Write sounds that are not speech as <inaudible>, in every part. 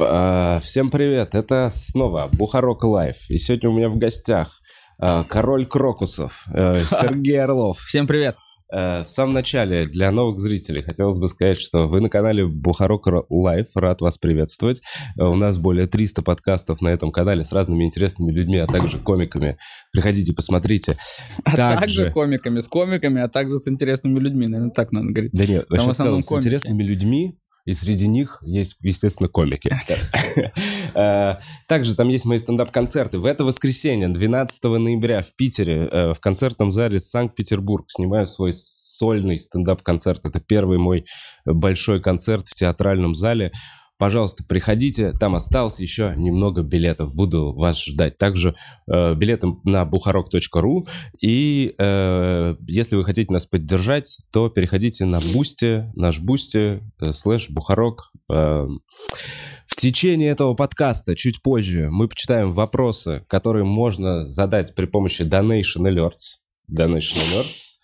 А, Всем привет, это снова Бухарог Лайв. И сегодня у меня в гостях а, король Крокусов, э, <laughs> Сергей Орлов. Всем привет. Э, В самом начале, для новых зрителей, хотелось бы сказать, что вы на канале Бухарог Лайв, рад вас приветствовать. Э, У нас более 300 подкастов на этом канале с разными интересными людьми, а также комиками. Приходите, посмотрите. А Также- также комиками, с комиками, а также с интересными людьми, наверное, так надо говорить. Да нет, Там вообще в целом основном с комики. интересными людьми, и среди них есть, естественно, комики. <laughs> Э, Также там есть мои стендап-концерты. В это воскресенье, 12 ноября в Питере, э, в концертном зале Санкт-Петербург, снимаю свой сольный стендап-концерт. Это первый мой большой концерт в театральном зале. Пожалуйста, приходите, там осталось еще немного билетов, буду вас ждать. Также э, билеты на бухарог.ру, и э, если вы хотите нас поддержать, то переходите на Бусти, наш Бусти, э, слэш Бухарог. Э, в течение этого подкаста, чуть позже, мы почитаем вопросы, которые можно задать при помощи Donation Alerts. Donation Alerts.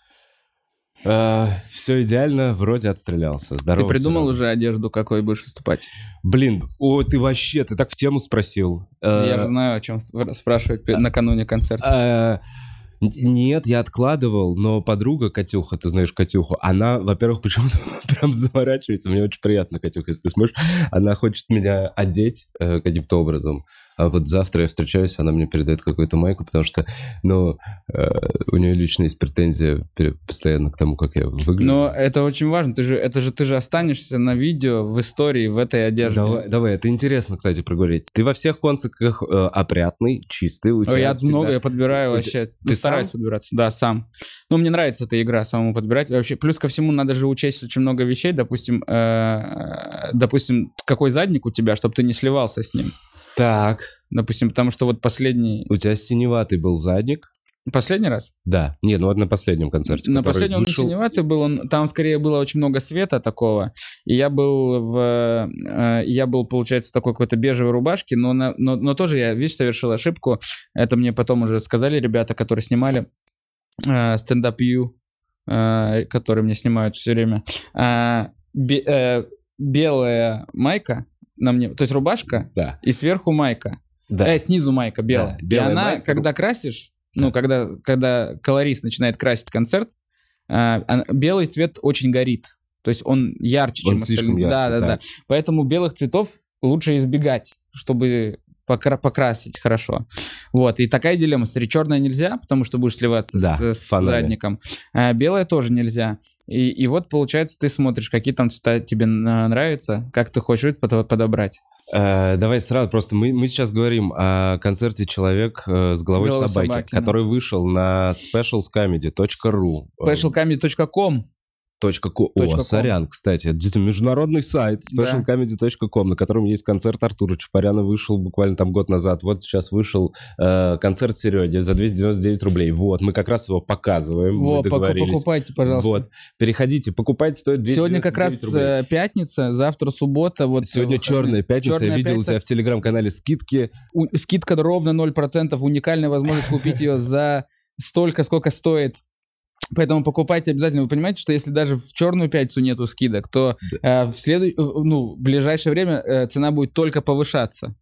Все идеально, вроде отстрелялся. Здорово, Ты придумал уже одежду, какой будешь выступать? Блин, о, ты вообще, ты так в тему спросил. Э, Я же знаю, о чем спрашивать пе- накануне концерта. Э, н- Нет, я откладывал, но подруга Катюха, ты знаешь Катюху, она, во-первых, <laughs> почему-то прям заворачивается, мне очень приятно, Катюха, если ты смотришь, она хочет меня одеть э, каким-то образом, а вот завтра я встречаюсь, она мне передает какую-то майку, потому что, ну, э, у нее лично есть претензия постоянно к тому, как я выгляжу. Но это очень важно. Ты же, это же ты же останешься на видео в истории в этой одежде. Давай, давай, это интересно, кстати, проговорить. Ты во всех концертах э, опрятный, чистый, у Ой, тебя я всегда- много я подбираю вообще. ты Ну, стараюсь сам? подбираться. Да, сам. Ну, мне нравится эта игра, самому подбирать. Вообще, плюс ко всему, надо же учесть очень много вещей. Допустим, э, допустим, какой задник у тебя, чтобы ты не сливался с ним. Так, Допустим, потому что вот последний... у тебя синеватый был задник. Последний раз? Да, нет, ну вот на последнем концерте. На последнем он вышел- синеватый был, он, там скорее было очень много света такого, и я был в, э, я был, получается, такой какой-то бежевой рубашке, но, на- но, но тоже я, видишь, совершил ошибку, это мне потом уже сказали ребята, которые снимали э, стендап Ю, э, которые мне снимают все время, бе- э, белая майка на мне, то есть рубашка, Да, и сверху майка, да. Э, снизу майка белая. Да, белая и она, майка. когда красишь, ну, когда, когда колорист начинает красить концерт, она- белый цвет очень горит. То есть он ярче, Он чем остальные. Да, да, да. да. Поэтому белых цветов лучше избегать, чтобы покра- покрасить хорошо. Вот. И такая дилемма. Смотри, черное нельзя, потому что будешь сливаться Да, с, с задником. А белое тоже нельзя. И, и вот, получается, ты смотришь, какие там цвета тебе нравятся, как ты хочешь под- подобрать. Э, давай сразу, просто мы, мы сейчас говорим о концерте «Человек э, с головой Голова собаки», собаки, да. который вышел на specialscomedy.ru. Specialcomedy.com Точка ко- О, ком. сорян, кстати, это международный сайт Да. specialcomedy.com, на котором есть концерт Артура Чапаряна, вышел буквально там год назад. Вот сейчас вышел э, концерт Сереги за 299 рублей. Вот, мы как раз его показываем, мы договорились. покупайте, пожалуйста. Вот, переходите, покупайте, стоит 299 Сегодня как раз рублей. э, пятница, завтра суббота. Вот Сегодня черная пятница, Чёрная я видел у пятница. тебя в телеграм-канале скидки. У- скидка ровно 0%, уникальная возможность купить ее за столько, сколько стоит. Поэтому покупайте обязательно. Вы понимаете, что если даже в черную пятницу нету скидок, то э, в, следу... э, ну, в ближайшее время э, цена будет только повышаться.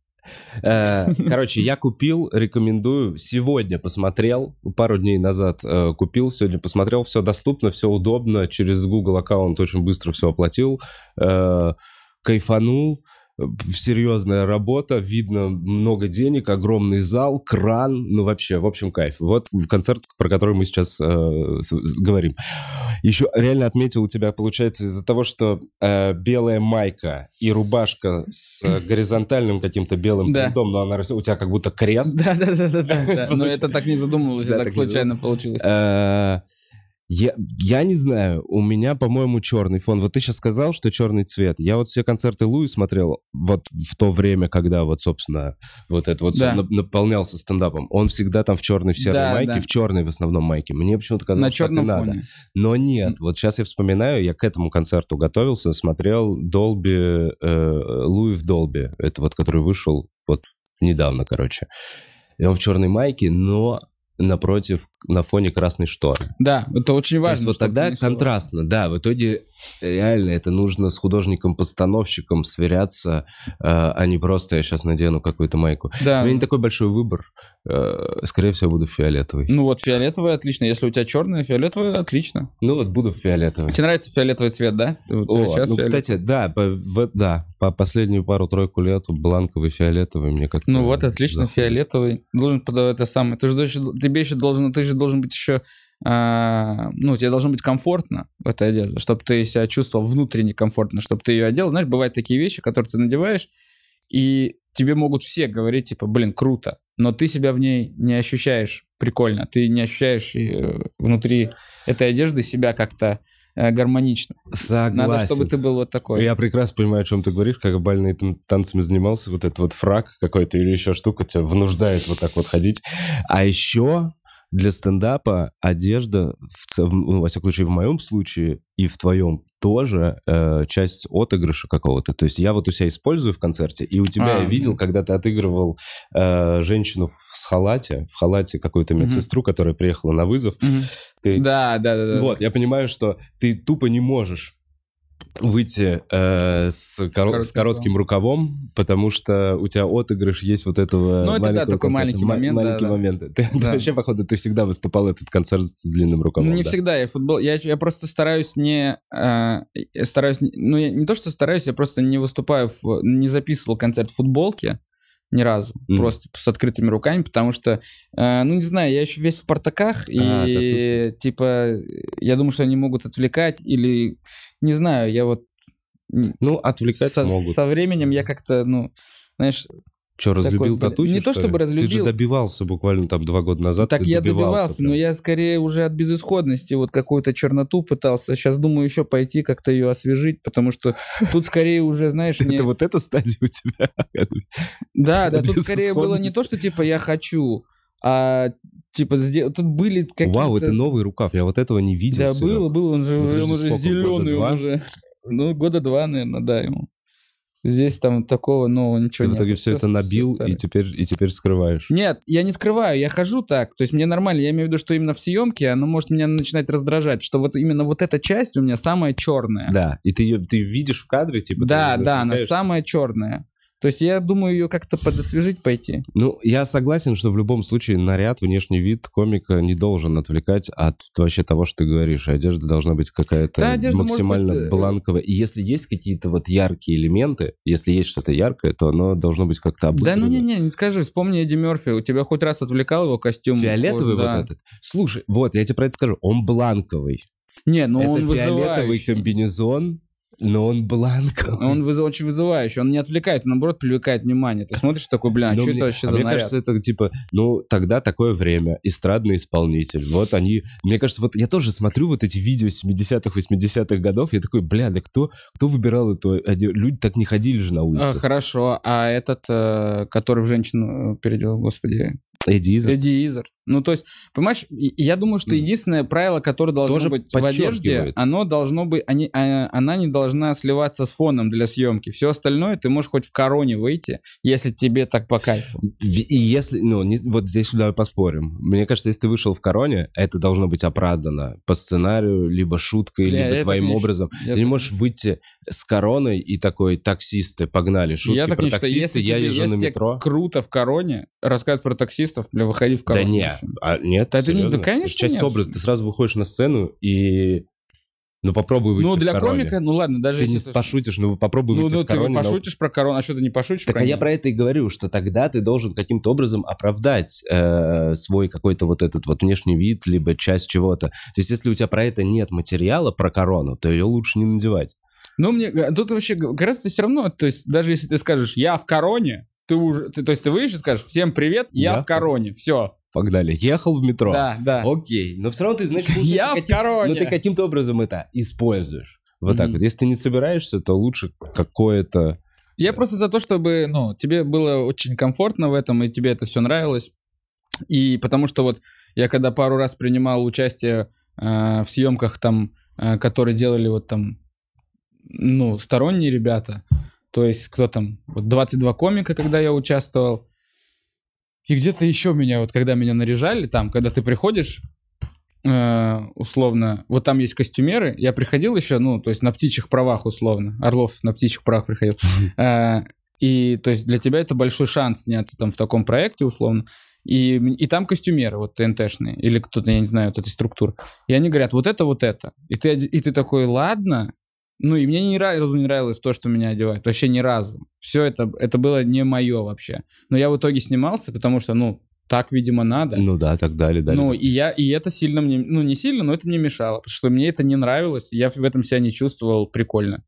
Э, Короче, я купил, рекомендую. Сегодня посмотрел, пару дней назад э, купил, сегодня посмотрел. Все доступно, все удобно. Через Google аккаунт очень быстро все оплатил. Кайфанул. Э, Серьезная работа, видно много денег, огромный зал, кран, ну вообще, в общем, кайф. Вот концерт, про который мы сейчас э, говорим. Еще реально отметил у тебя, получается, из-за того, что э, белая майка и рубашка с э, горизонтальным каким-то белым Да. принтом, но она у тебя как будто крест. Да, да, да, да, да, да. <laughs> Но это так не задумывалось, это так случайно получилось. Я, я не знаю, у меня, по-моему, черный фон. Вот ты сейчас сказал, что черный цвет. Я вот все концерты Луи смотрел вот в то время, когда вот, собственно, вот это вот Да. наполнялся стендапом. Он всегда там в черной, в серой Да, майке, да. в черной в основном майке. Мне почему-то казалось, На что так и черном надо. фоне. Но нет, вот сейчас я вспоминаю, я к этому концерту готовился, смотрел Долби, э, Луи в Долби, это вот, который вышел вот недавно, короче. И он в черной майке, но напротив на фоне красной шторы. Да, это очень То важно. есть вот тогда контрастно, да, в итоге реально это нужно с художником-постановщиком сверяться, э, а не просто я сейчас надену какую-то майку. Да. У меня не такой большой выбор, э, скорее всего, буду фиолетовый. Ну вот фиолетовый отлично. Если у тебя черный, фиолетовый отлично. Ну вот буду фиолетовый. Тебе нравится фиолетовый цвет, да? О, сейчас ну, кстати, да, по, в- да, по последнюю пару-тройку лет бланковый, фиолетовый мне как-то... Ну вот, отлично, заходит. фиолетовый. Должен подавать это самое. Ты же тебе еще должен, ты же должен быть еще, а, ну, тебе должно быть комфортно в этой одежде, чтобы ты себя чувствовал внутренне комфортно, чтобы ты ее одел. Знаешь, бывают такие вещи, которые ты надеваешь, и тебе могут все говорить, типа, блин, круто, но ты себя в ней не ощущаешь прикольно, ты не ощущаешь э, внутри этой одежды себя как-то э, гармонично. Согласен. Надо, чтобы ты был вот такой. Я прекрасно понимаю, о чем ты говоришь, как бальные там танцами занимался, вот этот вот фраг какой-то или еще штука тебя вынуждает вот так вот ходить. А еще для стендапа одежда, в ну, во всяком случае, в моем случае и в твоем тоже э, часть отыгрыша какого-то. То есть я вот у себя использую в концерте, и у тебя А, я видел, когда ты отыгрывал э, женщину в халате, в халате какую-то медсестру, которая приехала на вызов. Ты Да, да, да, да. вот, я понимаю, что ты тупо не можешь выйти э, с, коро- Коротким с коротким рукавом, потому что у тебя отыгрыш есть вот этого Ну, это да, такой концерта. маленький Ма- момент, да, Маленький да. момент. Ты, <laughs> ты Да. вообще, походу, ты всегда выступал этот концерт с длинным рукавом. Ну, не да. всегда. Я футбол. Я, я просто стараюсь не. э, стараюсь. Ну, я не то, что стараюсь, я просто не выступаю, в- не записывал концерт в футболке ни разу. Мгм. Просто с открытыми руками, потому что, э, ну, не знаю, я еще весь в портаках, А, и типа, я думаю, что они могут отвлекать, или не знаю, я вот. Ну, отвлекать со, могут. со временем я как-то, ну, знаешь, Что, разлюбил такой, татухи, не то что чтобы ли? Ты же разлюбил. добивался буквально там два года назад. Так я добивался добивался, но я скорее уже от безысходности вот какую-то черноту пытался. Сейчас думаю еще пойти как-то ее освежить, потому что тут скорее уже, знаешь. <laughs> Это вот эта стадия у тебя? Да, да, тут скорее было не то, что типа я хочу, а типа тут были какие-то... Вау, это новый рукав, я вот этого не видел. Да, было, было, он же, Ну, он уже зеленый, уже... Ну, года два, наверное, да, ему. Здесь там такого нового ничего Ты в нет. итоге все это набил старое. и теперь, и теперь скрываешь. Нет, я не скрываю, я хожу так. То есть мне нормально. Я имею в виду, что именно в съемке оно может меня начинать раздражать, что вот именно вот эта часть у меня самая черная. Да, и ты ее ты видишь в кадре, типа... да, да, она самая черная. То есть я думаю ее как-то подосвежить пойти. Ну, я согласен, что в любом случае наряд, внешний вид комика не должен отвлекать от вообще того, что ты говоришь. Одежда должна быть какая-то Да, максимально быть, э, бланковая. И если есть какие-то вот яркие элементы, если есть что-то яркое, то оно должно быть как-то Да обыграно. ну не-не, не скажи, вспомни Эдди Мерфи, у тебя хоть раз отвлекал его костюм? Фиолетовый Да. вот этот. Слушай, вот, я тебе про это скажу. Он бланковый. Не, ну это он фиолетовый вызывающий. комбинезон, но он бланковый. Он выз- очень вызывающий, он не отвлекает, он, наоборот, привлекает внимание. Ты смотришь такой, бля, а Но что мне- это вообще а за мне наряд? кажется, это типа, ну, тогда такое время, эстрадный исполнитель. Вот они, мне кажется, вот я тоже смотрю вот эти видео 70-х, 80-х годов, я такой, бля, да кто, кто выбирал эту одежду? Люди так не ходили же на А, улице. хорошо, а этот, э, который в женщину э, переделал, господи, Эдди Иззард. Ну, то есть, понимаешь, я думаю, что единственное правило, которое должно Тоже быть в одежде, оно должно быть, они, а, она не должна сливаться с фоном для съемки. Все остальное ты можешь хоть в короне выйти, если тебе так по кайфу. И если, ну, не- вот здесь сюда поспорим. Мне кажется, если ты вышел в короне, это должно быть оправдано по сценарию, либо шуткой, Бля, либо твоим не образом. Я ты не можешь выйти с короной и такой, таксисты, погнали, шутки я так про не таксисты, если я тебе, езжу если на метро. круто в короне рассказывать про таксистов, бля, выходи в Да короне. не, а, нет, Да это не- да, конечно, часть нет. образа. Ты сразу выходишь на сцену и... Ну, попробуй выйти Ну, для комика, ну ладно, даже Ты не если... пошутишь, ну, попробуй ну, выйти ну, в короне. ты но- пошутишь про корону, а что ты не пошутишь Так про а я про это и говорю, что тогда ты должен каким-то образом оправдать э, свой какой-то вот этот вот внешний вид, либо часть чего-то. То есть, если у тебя про это нет материала, про корону, то ее лучше не надевать. Ну, мне г- тут вообще гораздо все равно, то есть даже если ты скажешь «я в короне», ты уже, ты- то есть ты выйдешь и скажешь «всем привет, я, Я в короне», все. Погнали. Ехал в метро. Да, да. Окей. Но все равно ты, <laughs> получается, Я в каким- короне. но ты каким-то образом это используешь. Вот так Мгм. вот. Если ты не собираешься, то лучше какое-то... Я просто за то, чтобы, ну, тебе было очень комфортно в этом, и тебе это все нравилось. И потому что вот я когда пару раз принимал участие э, в съемках там, э, которые делали вот там, ну, сторонние ребята, то есть кто там, вот 22 комика, когда я участвовал, и где-то еще меня, вот когда меня наряжали там, когда ты приходишь, э, условно, вот там есть костюмеры, я приходил еще, ну, то есть на птичьих правах условно, Орлов на птичьих правах приходил, Э, и то есть для тебя это большой шанс сняться там в таком проекте условно, и, и там костюмеры вот ТНТшные, или кто-то, я не знаю, вот этой структуры, и они говорят, вот это, вот это, и ты, и ты такой, ладно, ну, и мне ни разу не нравилось то, что меня одевают, вообще ни разу, все это, это было не мое вообще, но я в итоге снимался, потому что, ну, так, видимо, надо, Ну да, так далее, далее. ну, и я, и это сильно мне, ну, не сильно, но это мне мешало, потому что мне это не нравилось, я в этом себя не чувствовал прикольно.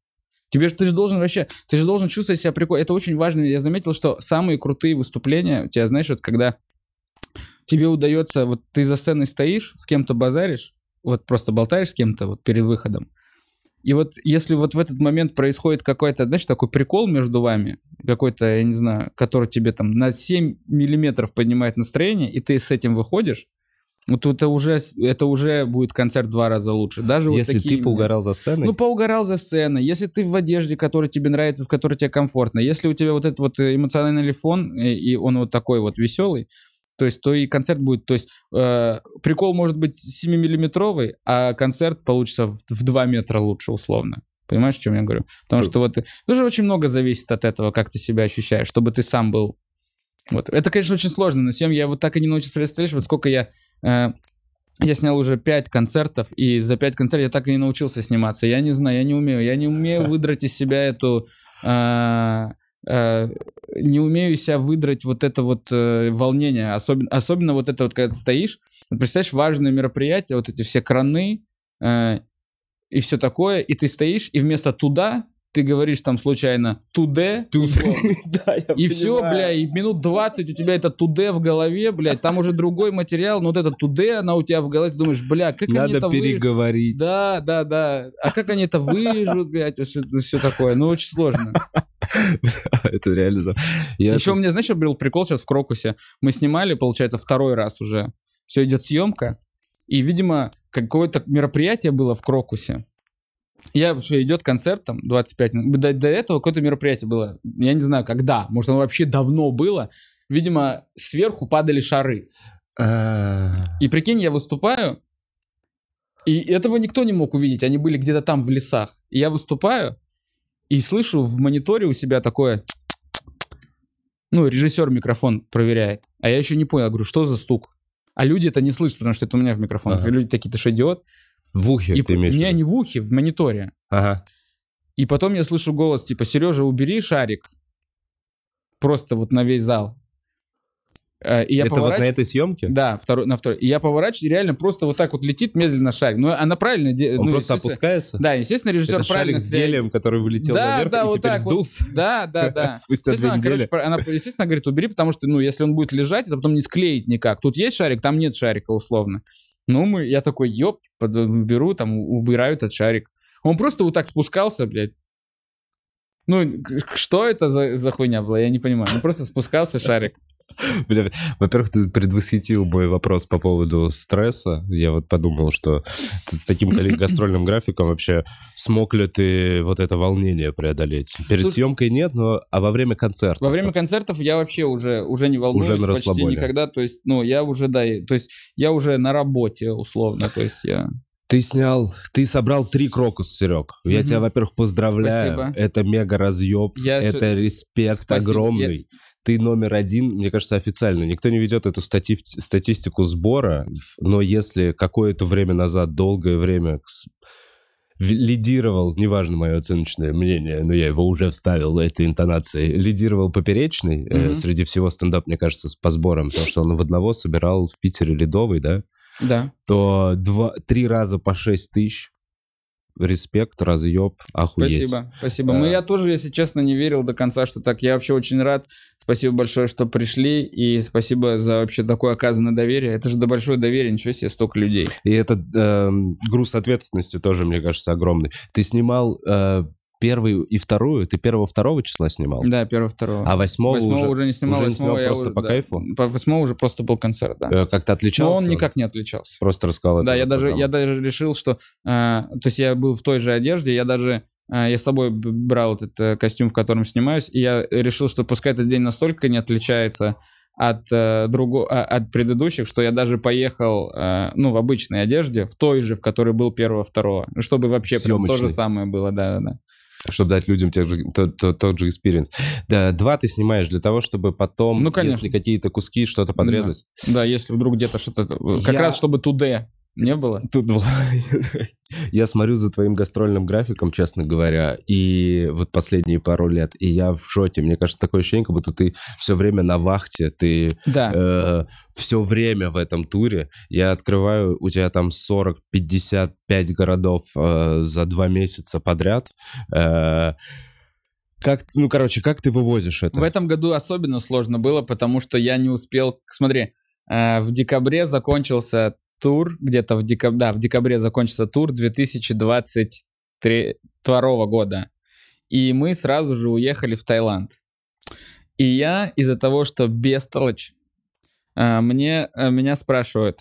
Тебе же, ты же должен вообще, ты же должен чувствовать себя прикольно. Это очень важно. Я заметил, что самые крутые выступления у тебя, знаешь, вот когда тебе удается, вот ты за сценой стоишь, с кем-то базаришь, вот просто болтаешь с кем-то вот перед выходом, и вот если вот в этот момент происходит какой-то, знаешь, такой прикол между вами, какой-то, я не знаю, который тебе там на 7 миллиметров поднимает настроение, и ты с этим выходишь, вот это уже, это уже будет концерт в два раза лучше. Даже вот Если такие ты поугарал за сценой, ну, поугарал за сценой. Если ты в одежде, которая тебе нравится, в которой тебе комфортно. Если у тебя вот этот вот эмоциональный фон, и, и он вот такой вот веселый, то есть, то и концерт будет. То есть, э, прикол может быть 7-миллиметровый, а концерт получится в, в 2 метра лучше, условно. Понимаешь, о чем я говорю? Потому что вот тоже очень много зависит от этого, как ты себя ощущаешь, чтобы ты сам был. Вот. Это, конечно, очень сложно. На съем я вот так и не научился представлять, вот сколько я... э, я снял уже пять концертов, и за пять концертов я так и не научился сниматься. Я не знаю, я не умею. Я не умею выдрать из себя эту... э, э, не умею себя выдрать вот это вот э, волнение. Особенно, особенно вот это вот, когда ты стоишь. Вот представляешь, важное мероприятие, вот эти все краны э, и все такое, и ты стоишь, и вместо туда ты говоришь там случайно туде. <laughs> Да, И все, бля, и минут 20 у тебя это туде в голове, блядь, там уже другой материал, но вот это туде, она у тебя в голове, ты думаешь, бля, как они Надо это вы- переговорить. Да, да, да. А как они это вырежут, блядь, все, такое. Ну, очень сложно. <laughs> Это реально... Еще у меня, знаешь, был прикол сейчас в Крокусе. Мы снимали, получается, второй раз уже. Все идет съемка. И, видимо, какое-то мероприятие было в Крокусе. Я, что идет концерт там 25 минут. До, до этого какое-то мероприятие было. Я не знаю, когда. Может, оно вообще давно было. Видимо, сверху падали шары. А, И прикинь, я выступаю, и этого никто не мог увидеть. Они были где-то там в лесах. И я выступаю, и слышу в мониторе у себя такое... Ну, режиссер микрофон проверяет. А я еще не понял. Говорю, что за стук? А люди это не слышат, потому что это у меня в микрофонах. Ага. И люди такие, ты что, идиот? В ухе И ты имеешь не, виду? не в ухе, в мониторе. Ага. И потом я слышу голос, типа, Сережа, убери шарик. Просто вот на весь зал. Э, И я Это вот на этой съемке? Да, второй, на второй. И я поворачиваюсь, и реально просто вот так вот летит медленно шарик. Ну, она правильно делает. Он ну, просто опускается? Да, естественно, режиссер Это правильно шарик с гелием, который вылетел Да, наверх да, и вот теперь так вот. сдулся? Да, да, <laughs> да. Спустя две она, короче, недели. про- она, естественно, говорит, убери, потому что, ну, если он будет лежать, это потом не склеить никак. Тут есть шарик, там нет шарика, условно. Ну, мы, я такой, ёп, беру, там, убираю этот шарик. Он просто вот так спускался, блядь. Ну, что это за, за хуйня была, я не понимаю. Ну, просто спускался шарик. Бля, Во-первых, ты предвосхитил мой вопрос по поводу стресса. Я вот подумал, что с таким <clears throat> гастрольным графиком вообще смог ли ты вот это волнение преодолеть? Перед Слушай- съемкой нет, но а во время концерта? Во время концертов я вообще уже, уже не волнуюсь Уже почти расслабоне. никогда. То есть, ну, я уже, да, то есть я уже на работе, условно. То есть я... Ты снял, ты собрал три крокус, Серег. Я Мгм. тебя, во-первых, поздравляю. Спасибо. Это мега разъеб, Я это с- респект Спасибо. огромный. Ты номер один, мне кажется, официально. Никто не ведет эту стати- статистику сбора, но если какое-то время назад, долгое время лидировал, неважно мое оценочное мнение, но я его уже вставил этой интонацией, лидировал Поперечный э, Мгм. среди всего стендап, мне кажется, по сборам, потому что он в одного собирал в Питере Ледовый, да, Да. то два, три раза по 6 тысяч. Респект, разъеб, охуеть. Спасибо, спасибо. Да. Ну, я тоже, если честно, не верил до конца, что так. Я вообще очень рад. Спасибо большое, что пришли. И спасибо за вообще такое оказанное доверие. Это же да большое доверие, ничего себе, столько людей. И этот эм, груз ответственности тоже, мне кажется, огромный. Ты снимал э, первую и вторую, ты первого-второго числа снимал? Да, первого, второго. А восьмого, Восьмого уже, уже, не снимал, уже не восьмого снимал я просто уже- по да. кайфу? По восьмого уже просто был концерт, да. э, как-то отличался? Но он никак не отличался. Просто рассказал Да, я даже, я даже решил, что... э, то есть я был в той же одежде, я даже... э, я с собой брал этот э, костюм, в котором снимаюсь, и я решил, что пускай этот день настолько не отличается от, э, друго, а, от предыдущих, что я даже поехал, э, ну, в обычной одежде, в той же, в которой был первого-второго, чтобы вообще прям то же самое было, да-да-да. Чтобы дать людям тех же, тот, тот- тот же experience. Да, два ты снимаешь для того, чтобы потом, Ну, конечно. если какие-то куски, что-то подрезать. Да, если вдруг где-то что-то... Как Я- раз, чтобы 2D не было. Тут два. <laughs> Я смотрю за твоим гастрольным графиком, честно говоря, и вот последние пару лет, и я в шоке. Мне кажется, такое ощущение, как будто ты все время на вахте, ты Да. все время в этом туре. Я открываю, у тебя там 40-55 городов э, за два месяца подряд. Э, как, ну, короче, как ты вывозишь это? В этом году особенно сложно было, потому что я не успел... Смотри, э, в декабре закончился тур, где-то в декабре, да, в декабре закончился тур 2022 года. И мы сразу же уехали в Таиланд. И я из-за того, что бестолочь, э, мне, э, меня спрашивают,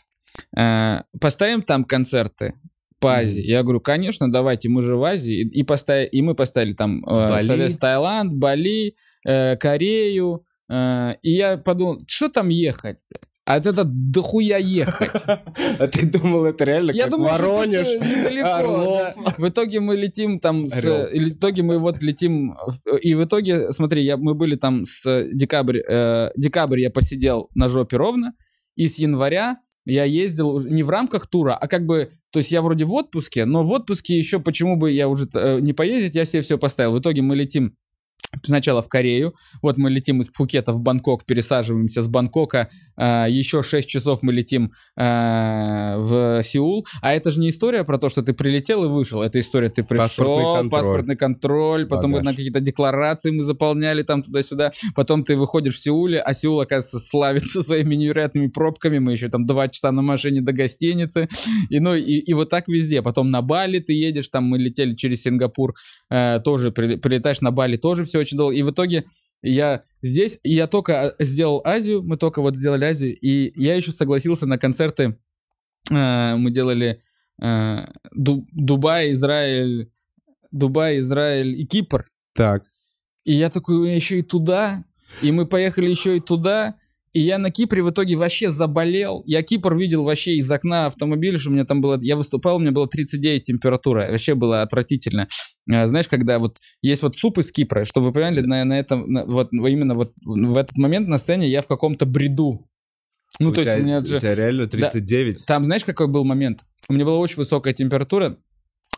э, поставим там концерты по. Азии? Я говорю, конечно, давайте, мы же в Азии. И, и, постави- и мы поставили там, Бали. Таиланд, Бали, э, Корею. и я подумал, что там ехать? А это дохуя ехать. А ты думал, это реально Я как думаю, Воронеж, это <laughs> недалеко, Орлов? да. В итоге мы летим там, с, в итоге мы вот летим, и в итоге, смотри, я, мы были там с декабрь, э, декабрь я посидел на жопе ровно, и с января я ездил не в рамках тура, а как бы, то есть я вроде в отпуске, но в отпуске еще почему бы я уже э, не поездить, я себе все поставил. В итоге мы летим Сначала в Корею, вот мы летим из Пхукета в Бангкок, пересаживаемся с Бангкока, э, еще 6 часов мы летим э, в Сеул, а это же не история про то, что ты прилетел и вышел, это история, ты пришел, Паспортный контроль. паспортный контроль, потом Багаж. на какие-то декларации мы заполняли там туда-сюда, потом ты выходишь в Сеуле, а Сеул, оказывается, славится <laughs> своими невероятными пробками, мы еще там 2 часа на машине до гостиницы, и, ну, и, и вот так везде, потом на Бали ты едешь, там мы летели через Сингапур, э, тоже при- прилетаешь на Бали, тоже все очень долго. И в итоге я здесь, и я только э, сделал Азию, мы только вот сделали Азию, и я еще согласился на концерты, э, мы делали э, Ду- Дубай, Израиль, Дубай, Израиль и Кипр. Так. И я такой, еще и туда, и мы поехали еще и туда, и я на Кипре в итоге вообще заболел. Я Кипр видел вообще из окна автомобиля, что у меня там было... Я выступал, у меня было 39 температура. Вообще было отвратительно. А, Знаешь, когда вот есть вот суп из Кипра, чтобы вы понимали, на, на этом, на- вот именно вот в этот момент на сцене я в каком-то бреду. Ну, у то есть тебя, у меня у же... тебя реально 39? Там, знаешь, какой был момент? У меня была очень высокая температура,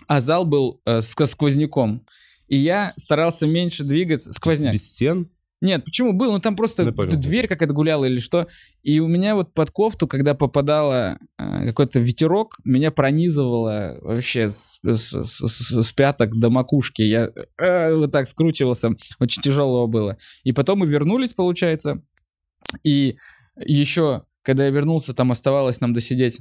а зал был э, с сквозняком. И я старался меньше двигаться. Сквозняк. Без стен? Нет, почему был? Ну там просто понял. дверь какая-то гуляла или что. И у меня вот под кофту, когда попадала э, какой-то ветерок, меня пронизывало вообще с, с- с- с- пяток до макушки. Я э, вот так скручивался. Очень тяжело было. И потом мы вернулись, получается. И еще, когда я вернулся, там оставалось нам досидеть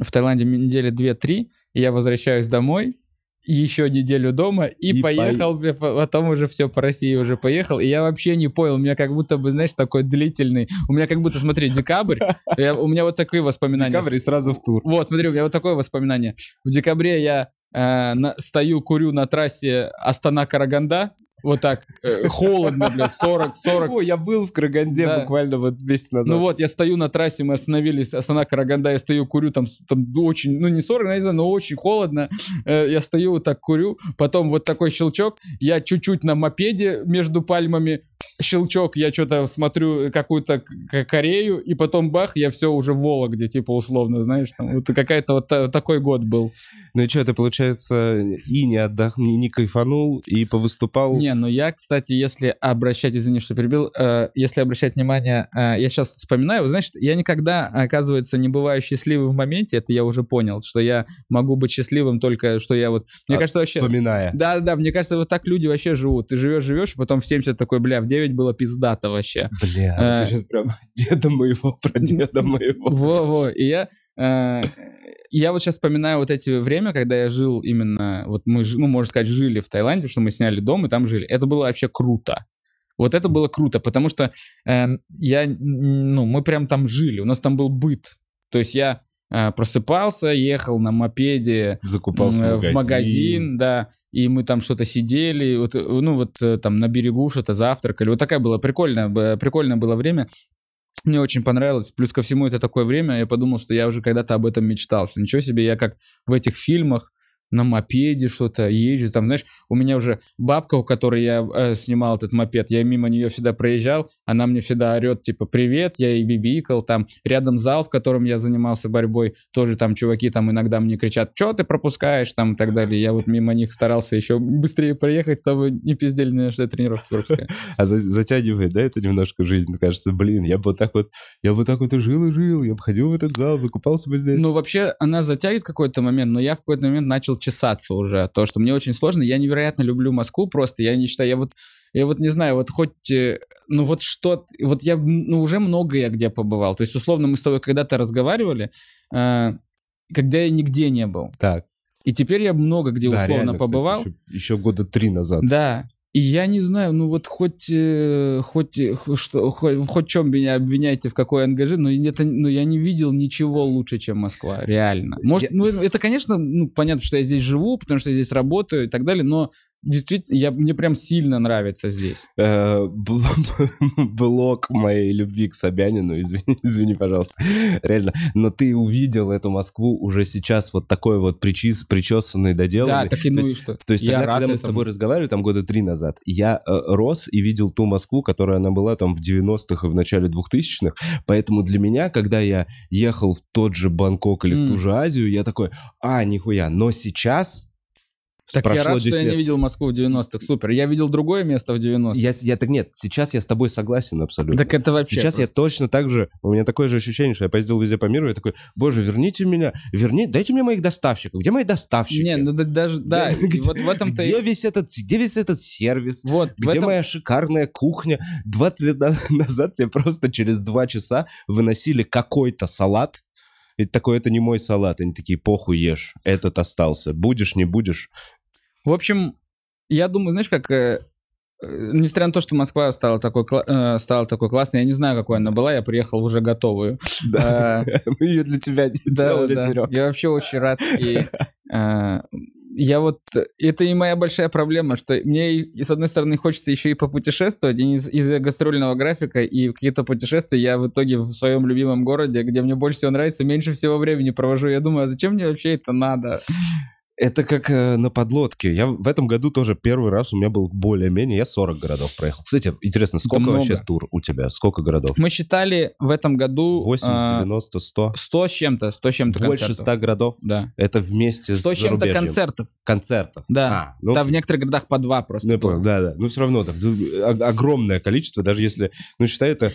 в Таиланде недели 2-3, и я возвращаюсь домой, еще неделю дома, и, И поехал, по- потом уже все по России уже поехал, и я вообще не понял, у меня как будто бы, знаешь, такой длительный, у меня как будто, смотри, декабрь, <laughs> я- у меня вот такие воспоминания. Декабрь и сразу в тур. Вот, смотри, у меня вот такое воспоминание. В декабре я э, на- стою, курю на трассе Астана-Караганда, вот так, э, холодно, блядь, 40, 40, О, я был в Караганде Да. буквально вот месяц назад. ну вот, я стою на трассе, мы остановились, Астана Караганда, я стою, курю, там, там очень, ну не 40, я не знаю, но очень холодно. Э, Я стою вот так, курю, потом вот такой щелчок, я чуть-чуть на мопеде между пальмами, щелчок, я что-то смотрю какую-то к- Корею, и потом бах, я все уже в Вологде, типа, условно, знаешь, там, вот какая-то вот та- такой год был. Ну и что, ты, получается, и не отдохнул, не кайфанул, и повыступал? Не, ну я, кстати, если обращать, извини, что перебил, э, если обращать внимание, э, я сейчас вспоминаю, значит, я никогда, оказывается, не бываю счастливым в моменте, это я уже понял, что я могу быть счастливым только, что я вот, мне А, кажется, вообще... Вспоминая. Да, да, мне кажется, вот так люди вообще живут. Ты живешь, живешь, потом в 70 такой, бля, в 9 было пиздато вообще. Бля, Э, ты сейчас прям <laughs> деда моего, про деда <laughs> моего. Во-во, и я, э, я вот сейчас вспоминаю вот эти время, когда я жил именно, вот мы, ну, можно сказать, жили в Таиланде, потому что мы сняли дом и там жили. Это было вообще круто. Вот это было круто, потому что э, я, ну, мы прям там жили, у нас там был быт. То есть я просыпался, ехал на мопеде Закупался м, в в магазин, да, и мы там что-то сидели, вот, э, ну вот э, там на берегу что-то завтракали. Вот такая была прикольная, прикольное было время. Мне очень понравилось. Плюс ко всему это такое время, я подумал, что я уже когда-то об этом мечтал. Что ничего себе, я как в этих фильмах на мопеде что-то езжу. Там, знаешь, у меня уже бабка, у которой я э, снимал этот мопед, я мимо нее всегда проезжал, она мне всегда орет, типа, привет, я и бибикал. Там рядом зал, в котором я занимался борьбой, тоже там чуваки там иногда мне кричат, что ты пропускаешь, там и так далее. Я вот мимо них старался еще быстрее проехать, чтобы не пиздели на что тренировка тренировка <laughs> А затягивает, да, это немножко жизнь, кажется, блин, я бы вот так вот, я бы так вот и жил, и жил, я бы ходил в этот зал, выкупался бы здесь. Ну, вообще, она затягивает какой-то момент, но я в какой-то момент начал чесаться уже. То, что мне очень сложно. Я невероятно люблю Москву просто. Я не считаю, я вот, я вот не знаю, вот хоть, э, ну вот что, вот я, ну уже много я где побывал. То есть, условно, мы с тобой когда-то разговаривали, э, когда я нигде не был. Так. И теперь я много где да, условно реально, побывал. Кстати, еще, еще года три назад. Да. И я не знаю, ну вот хоть, э, хоть, э, что, хоть, хоть чем меня обвиняйте, в какой ангаже, но, это, но я не видел ничего лучше, чем Москва, реально. Может, я... ну это, конечно, ну, понятно, что я здесь живу, потому что я здесь работаю и так далее, но Действительно, я, мне прям сильно нравится здесь. Э, <laughs> блок моей любви к Собянину, извини, <laughs> извини, пожалуйста. Реально. Но ты увидел эту Москву уже сейчас вот такой вот причес, причесанный, доделанный. Да, так и ну и что. То есть тогда, когда мы с тобой разговаривали, там года три назад, я э, рос и видел ту Москву, которая она была там в 90-х и в начале 2000-х. Поэтому для меня, когда я ехал в тот же Бангкок или в ту же Азию, я такой, а, нихуя. Но сейчас так Прошло я рад, что я не видел Москву в 90-х. Супер. Я видел другое место в 90-х. Я, я так нет, сейчас я с тобой согласен абсолютно. Так это вообще... Сейчас просто... я точно так же... У меня такое же ощущение, что я поездил везде по миру, и такой, боже, верните меня, верни, дайте мне моих доставщиков. Где мои доставщики? Не, ну даже, да, где, вот в этом-то... Где весь этот, где весь этот сервис? Вот, где этом... моя шикарная кухня? 20 лет назад тебе просто через два часа выносили какой-то салат, и такой, это не мой салат. Они такие, похуй ешь, этот остался. Будешь, не будешь. В общем, я думаю, знаешь, как... Э, э, несмотря на то, что Москва стала такой, э, стала такой классной, я не знаю, какой она была, я приехал уже готовую. Да, <laughs> мы ее для тебя делали, Серег. Я вообще очень рад. И я вот... Это и моя большая проблема, что мне, и, с одной стороны, хочется еще и попутешествовать, и из- из-за гастрольного графика и какие-то путешествия я в итоге в своем любимом городе, где мне больше всего нравится, меньше всего времени провожу. Я думаю, а зачем мне вообще это надо? Это как э, на подлодке. Я в этом году тоже первый раз у меня был более-менее, я 40 городов проехал. Кстати, интересно, сколько вообще тур у тебя? Сколько городов? Мы считали в этом году... 80, 90, 100? 100 с чем-то, 100 с чем-то Больше концертов. 100 городов? Да. Это вместе 100 с чем-то концертов. Концертов? Да. А, ну, Там в некоторых городах по два просто. Ну, я понял, да-да. Ну, все равно там огромное количество, даже если... Ну, считай, это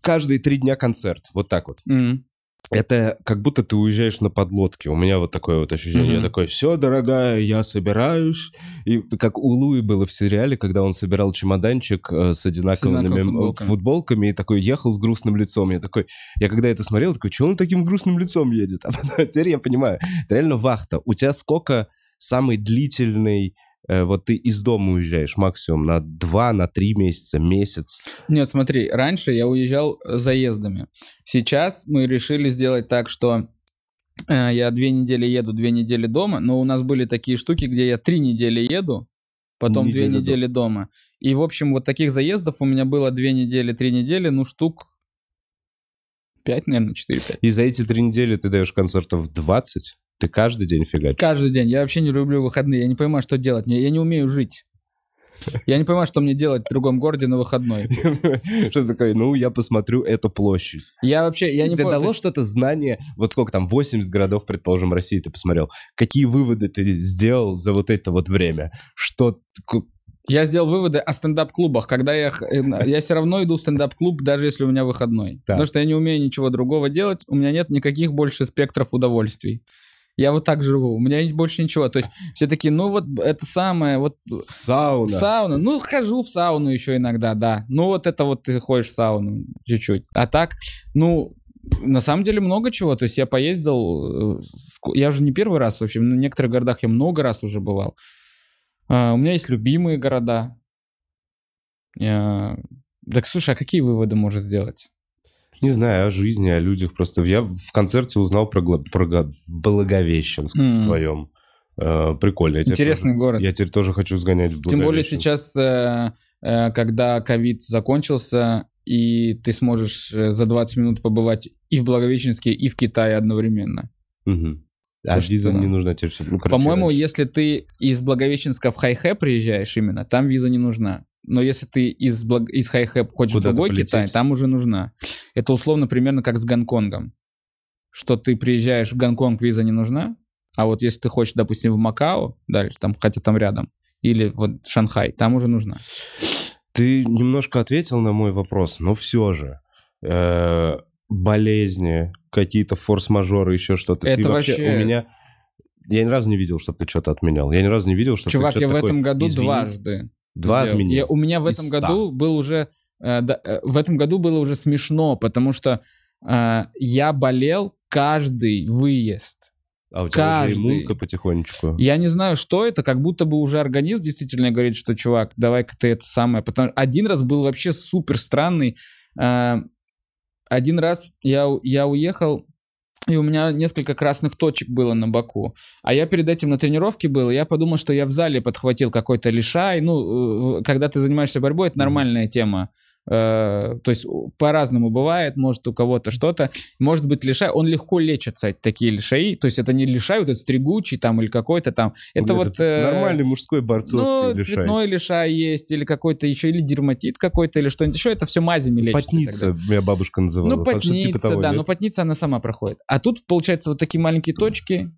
каждые три дня концерт. Вот так вот. Mm-hmm это как будто ты уезжаешь на подлодке. У меня вот такое вот ощущение. Mm-hmm. Я такой, все, дорогая, я собираюсь. И как у Луи было в сериале, когда он собирал чемоданчик э, с одинаковыми футболками. футболками и такой ехал с грустным лицом. Я такой, я когда это смотрел, такой, что он таким грустным лицом едет? <laughs> А потом теперь я понимаю, это реально вахта. У тебя сколько самый длительный Э, вот ты из дома уезжаешь максимум на два, на три месяца, месяц. Нет, смотри, раньше я уезжал э, заездами. Сейчас мы решили сделать так, что э, я две недели еду, две недели дома, но у нас были такие штуки, где я три недели еду, потом Неделю две недели дома. дома. И, в общем, вот таких заездов у меня было две недели, три недели, ну, штук пять, наверное, четыре-пять. И за эти три недели ты даешь концертов 20? Ты каждый день фигачишь? Каждый день. Я вообще не люблю выходные. Я не понимаю, что делать. Я не умею жить. Я не понимаю, что мне делать в другом городе на выходной. <laughs> Что такое? Ну, я посмотрю эту площадь. Я вообще, я не Тебе дало что-то знание, вот сколько там, 80 городов, предположим, России ты посмотрел. Какие выводы ты сделал за вот это вот время? Что... Я сделал выводы о стендап-клубах, когда я, э, я все равно иду в стендап-клуб, даже если у меня выходной. Потому что я не умею ничего другого делать, у меня нет никаких больше спектров удовольствий. Я вот так живу, у меня больше ничего. То есть все такие, ну вот это самое, вот... Сауна. Сауна. Ну, хожу в сауну еще иногда, да. Ну, вот это вот ты ходишь в сауну чуть-чуть. А так, ну, на самом деле много чего. То есть я поездил, э, я уже не первый раз вообще, в некоторых городах я много раз уже бывал. А, у меня есть любимые города. Я... Так, слушай, а какие выводы можно сделать? Не знаю, о жизни, о людях. Просто я в концерте узнал про, про Благовещенск mm. в твоем. Э, прикольно. Я Интересный тоже, город. Я теперь тоже хочу сгонять в Тем более сейчас, э, э, когда ковид закончился, и ты сможешь э, за 20 минут побывать и в Благовещенске, и в Китае одновременно. Мгм. А То, что- виза не нужна теперь. Ну, короче, По-моему, раньше. если ты из Благовещенска в Хайхэ приезжаешь именно, там виза не нужна. Но если ты из, Благ- из Хайхэ хочешь в другой полететь. Китай, там уже нужна. Это условно примерно как с Гонконгом. Что ты приезжаешь в Гонконг, виза не нужна, а вот если ты хочешь, допустим, в Макао, дальше, там, хотя там рядом, или вот Шанхай, там уже нужна. Ты немножко ответил на мой вопрос, но все же. Э, болезни, какие-то форс-мажоры, еще что-то. Это ты вообще... вообще- У меня... Я ни разу не видел, чтобы ты что-то отменял. Я ни разу не видел, что Чувак, ты я что-то в такой, этом году «Извини». дважды. Два сделал. отменил. Я- у меня в Из этом ста. году был уже... э, да, э, в этом году было уже смешно, потому что э, я болел каждый выезд. А у тебя уже каждый. иммунка потихонечку. Я не знаю, что это, как будто бы уже организм действительно говорит, что, чувак, давай-ка ты это самое. Потому один раз был вообще супер странный. Э, Один раз я, я уехал, и у меня несколько красных точек было на боку. А я перед этим на тренировке был, и я подумал, что я в зале подхватил какой-то лишай. Ну, э, когда ты занимаешься борьбой, это нормальная тема. Э, То есть по-разному бывает, может у кого-то что-то. Может быть лишай, он легко лечится, такие лишаи. То есть это не лишай, вот этот стригучий там или какой-то там. Это вот... э, Нормальный мужской борцовский ну, лишай. цветной лишай есть, или какой-то еще, или дерматит какой-то, или что-нибудь еще. Это все мазями лечится. Потница, меня бабушка называла. Ну, потница, типа того, да, но потница она сама проходит. А тут, получается, вот такие маленькие <clears throat> точки,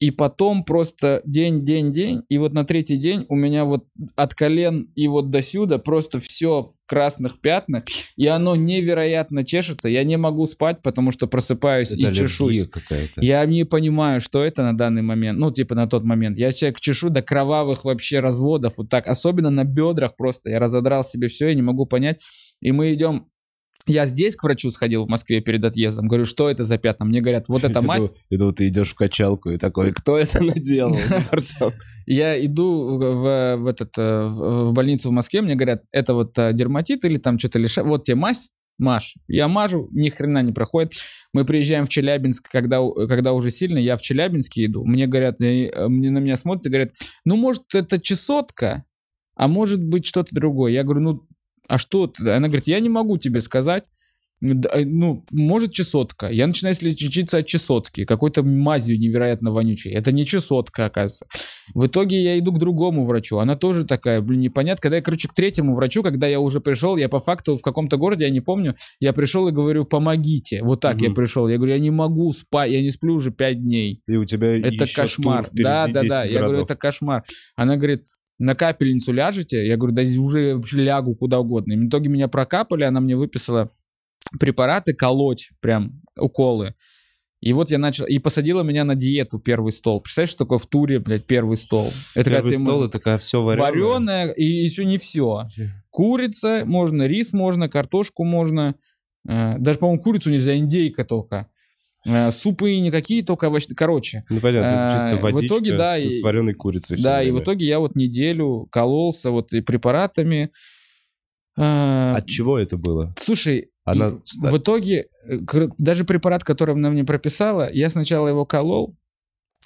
и потом просто день, день, день, и вот на третий день у меня вот от колен и вот до сюда просто все в красных пятнах, и оно невероятно чешется. Я не могу спать, потому что просыпаюсь Это и чешусь. Я не понимаю, что это на данный момент. Ну, типа на тот момент. Я человек чешу до кровавых вообще разводов. Вот так. Особенно на бедрах просто. Я разодрал себе все, я не могу понять. И мы идем... Я здесь к врачу сходил в Москве перед отъездом. Говорю, что это за пятна? Мне говорят, вот Иду- мазь. Иду, ты идешь в качалку и такой, кто это наделал? <laughs> <laughs> Я иду в, в этот, э, в больницу в Москве, мне говорят, это вот э, дерматит или там что-то лишь... Вот тебе мазь, Маш, я мажу, ни хрена не проходит. Мы приезжаем в Челябинск, когда, когда уже сильно, я в Челябинске иду. Мне говорят, э, мне на меня смотрят и говорят, ну, может, это чесотка, а может быть что-то другое. Я говорю, ну, а что это? Она говорит, я не могу тебе сказать. Э, Ну, может, чесотка. Я начинаю лечиться от чесотки, какой-то мазью невероятно вонючей. Это не чесотка, оказывается. В итоге я иду к другому врачу. Она тоже такая, блин, непонятно. Когда я, короче, к третьему врачу, когда я уже пришел, я по факту в каком-то городе, я не помню, я пришел и говорю, помогите. Вот так я Мгм. пришел. Я говорю, я не могу спать, я не сплю уже пять дней. И у тебя Это кошмар. Да, да, 10 да. Я говорю, городов. это кошмар. Она говорит, на капельницу ляжете? Я говорю, да уже вообще лягу куда угодно. И в итоге меня прокапали, она мне выписала препараты колоть, прям уколы. И вот я начал, и посадила меня на диету первый стол. Представляешь, что такое в туре, блядь, первый стол? Это Первый ему- стол, это такая все вареное. вареное, и еще не все. Курица можно, рис можно, картошку можно. Э, Даже, по-моему, курицу нельзя, индейка только. Э, Супы никакие, только овощные. Короче, Ну, понятно, это А, чисто в водичка итоге, да, с, вареной курицей. да, и в время. итоге я вот неделю кололся вот и препаратами. Э, От чего это было? Слушай, Она... в итоге э, даже препарат, который она мне прописала, я сначала его колол,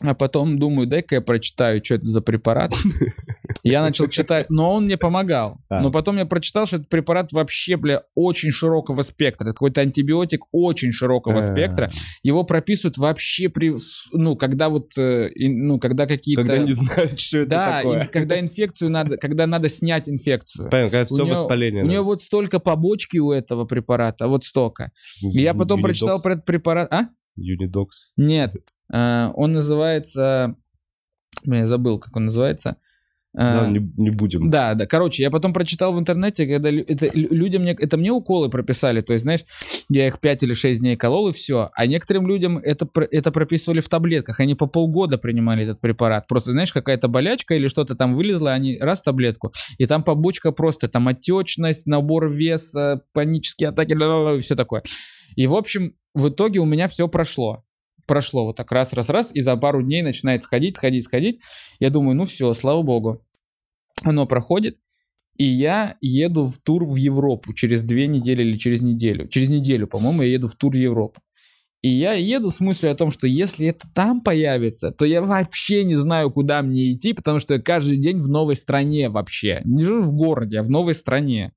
а потом думаю, дай-ка я прочитаю, что это за препарат. <laughs> Я начал читать, но он мне помогал. А. Но потом я прочитал, что этот препарат вообще, бля, очень широкого спектра. Это какой-то антибиотик очень широкого А. спектра. Его прописывают вообще при, ну, когда вот, э, ну, когда какие-то... Когда не знают, <laughs> что это да, такое. ин- когда инфекцию надо, когда надо снять инфекцию. Понятно, когда все У неё- воспаление. У нас. вот столько побочки у этого препарата, вот столько. И я потом Unidox. прочитал про этот препарат. А? Unidox. Нет. Э, он называется... Я забыл, как он называется. Э, Да, не, не будем. Да, да. Короче, я потом прочитал в интернете, когда это, лю- людям мне, это мне уколы прописали, то есть, знаешь, я их 5 или 6 дней колол и все. А некоторым людям это, это прописывали в таблетках, они по полгода принимали этот препарат. Просто, знаешь, какая-то болячка или что-то там вылезло, они раз таблетку, и там побочка просто, там отечность, набор веса, панические атаки, и все такое. И, в общем, в итоге у меня все прошло. Прошло вот так раз, раз, раз, и за пару дней начинает сходить, сходить, сходить. Я думаю, ну все, слава богу. Оно проходит, и я еду в тур в Европу через две недели или через неделю. Через неделю, по-моему, я еду в тур в Европу. И я еду с мыслью о том, что если это там появится, то я вообще не знаю, куда мне идти, потому что я каждый день в новой стране вообще. Не живу в городе, а в новой стране.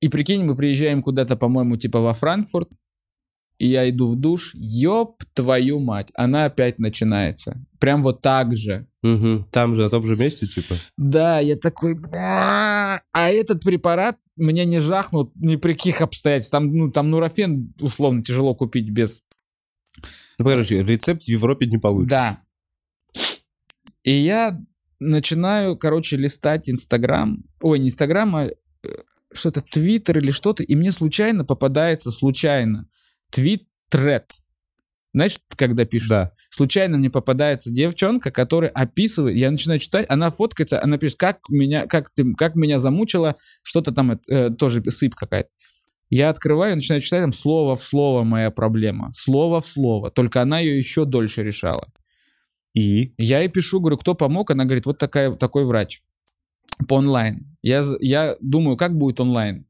И прикинь, мы приезжаем куда-то, по-моему, типа во Франкфурт, и я иду в душ, ёб твою мать, она опять начинается. Прям вот так же. Мгм. Там же, на том же месте, типа. Да, я такой, а этот препарат мне не жахнул ни при каких обстоятельствах. Там, ну, там нурофен, условно, тяжело купить без... Ну, короче, рецепт в Европе не получится. Да. И я начинаю, короче, листать Инстаграм. Ой, не Инстаграм, а э, что-то Твиттер или что-то. И мне случайно попадается, случайно, твит-тред. Знаешь, когда пишут? Да. случайно мне попадается девчонка, которая описывает, я начинаю читать, она фоткается, она пишет, как меня, как, ты, как меня замучило, что-то там, э, тоже сыпь какая-то. Я открываю, начинаю читать, там слово в слово моя проблема, слово в слово, только она ее еще дольше решала. И? Я ей пишу, говорю, кто помог, она говорит, вот такая, такой врач по онлайн. Я, я думаю, как будет онлайн.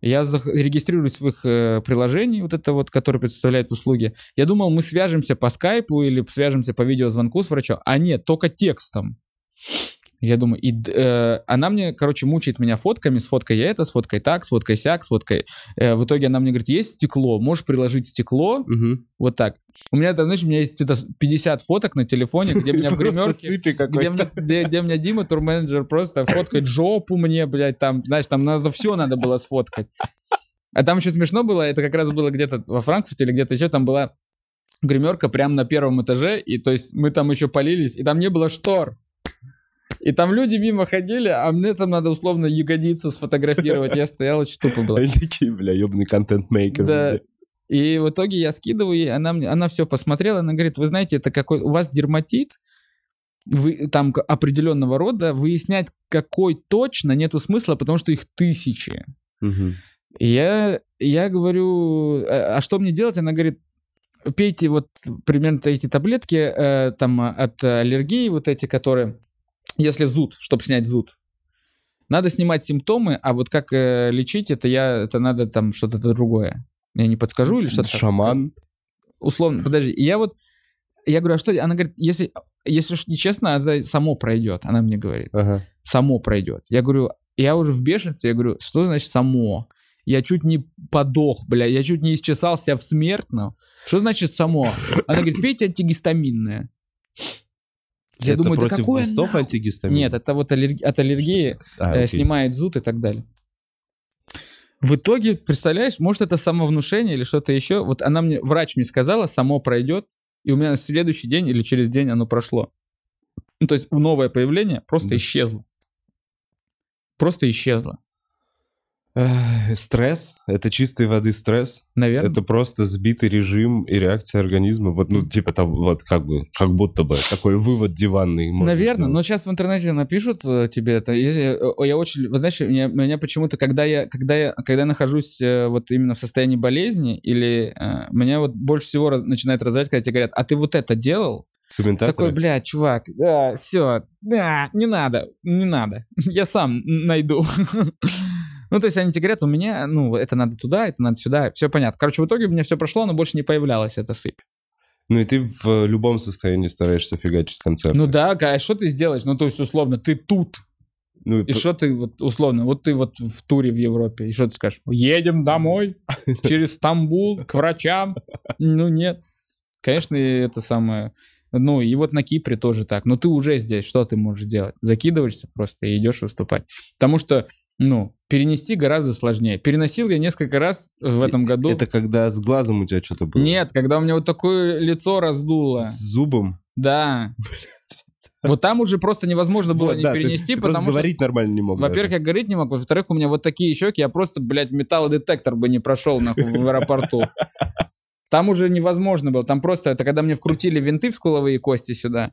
Я регистрируюсь в их э, приложении, вот это вот, которое представляет услуги. Я думал, мы свяжемся по скайпу или свяжемся по видеозвонку с врачом. А нет, только текстом. Я думаю, и э, она мне, короче, мучает меня фотками, с фоткой я это, с фоткой так, с фоткой сяк, с фоткой. Э, в итоге она мне говорит, есть стекло, можешь приложить стекло, Мгм. вот так. У меня, там, знаешь, у меня есть это 50 фоток на телефоне, где <laughs> меня в гримерке где мне, где, где мне Дима, турменеджер, просто фоткает жопу мне, блядь, там, знаешь, там надо все надо было сфоткать. А там еще смешно было, это как раз было где-то во Франкфурте или где-то еще, там была гримерка прямо на первом этаже, и то есть мы там еще полились, и там не было штор. И там люди мимо ходили, а мне там надо условно ягодицу сфотографировать. Я стоял, очень тупо было. <laughs> Они такие, бля, ебаный контент-мейкер. Да. И в итоге я скидываю ей, она, мне, она все посмотрела, она говорит, вы знаете, это какой, у вас дерматит, вы, там определенного рода, выяснять, какой точно, нету смысла, потому что их тысячи. И я, я говорю, а, а что мне делать? Она говорит, пейте вот примерно эти таблетки э, там от аллергии, вот эти, которые, если зуд, чтобы снять зуд. Надо снимать симптомы, а вот как э, лечить, это я, это надо там что-то другое. Я не подскажу или что-то. Шаман. Условно, подожди. И я вот, я говорю, а что? Она говорит, если, если ж нечестно, это само пройдет. Она мне говорит Ага. само пройдет. Я говорю, я уже в бешенстве, я говорю, что значит само? Я чуть не подох, бля, я чуть не исчесал себя в смертном. Что значит само? Она говорит, пейте антигистаминное. Я это думаю, да против какое глистов нахуй? антигистамин? Нет, это вот аллерги- от аллергии А, э, окей. снимает зуд и так далее. В итоге, представляешь, может это самовнушение или что-то еще. Вот она мне, врач мне сказала, само пройдет, и у меня на следующий день или через день оно прошло. Ну, то есть новое появление просто Да. исчезло. Просто исчезло. Стресс, это чистой воды стресс. Наверное. Это просто сбитый режим и реакция организма. Вот, ну, типа, там, вот как бы, как будто бы такой вывод диванный. Наверное, сделать. но сейчас в интернете напишут э, тебе это. Я, я очень, вы знаете, меня, меня почему-то, когда я, когда я, когда я нахожусь э, вот именно в состоянии болезни, или э, меня вот больше всего раз- начинает раздражать, когда тебе говорят, а ты вот это делал? Комментаторы? Такой, бля, чувак, да, все, да, не надо, не надо, <laughs> я сам найду. <laughs> Ну, то есть они тебе говорят, у меня, ну, это надо туда, это надо сюда, все понятно. Короче, в итоге у меня все прошло, но больше не появлялась эта сыпь. Ну и ты в любом состоянии стараешься фигачить концерт. Ну да, а что ты сделаешь? Ну, то есть, условно, ты тут, Ну, И что ты, вот, условно, вот ты вот в туре в Европе, и что ты скажешь? Едем домой <laughs> через Стамбул к врачам? Ну, нет. Конечно, это самое... Ну, и вот на Кипре тоже так. Но ты уже здесь, что ты можешь делать? Закидываешься просто и идешь выступать. Потому что, ну, перенести гораздо сложнее. Переносил я несколько раз в этом году. Это когда с глазом у тебя что-то было? Нет, когда у меня вот такое лицо раздуло. С зубом? Да. Вот там уже просто невозможно было Вот, не да, ты- перенести, ты просто потому что говорить нормально не мог. Во-первых, я говорить не мог. Во-вторых, у меня вот такие щеки, я просто, блядь, металлодетектор бы не прошел нахуй в аэропорту. Там уже невозможно было. Там просто, это когда мне вкрутили винты в скуловые кости сюда,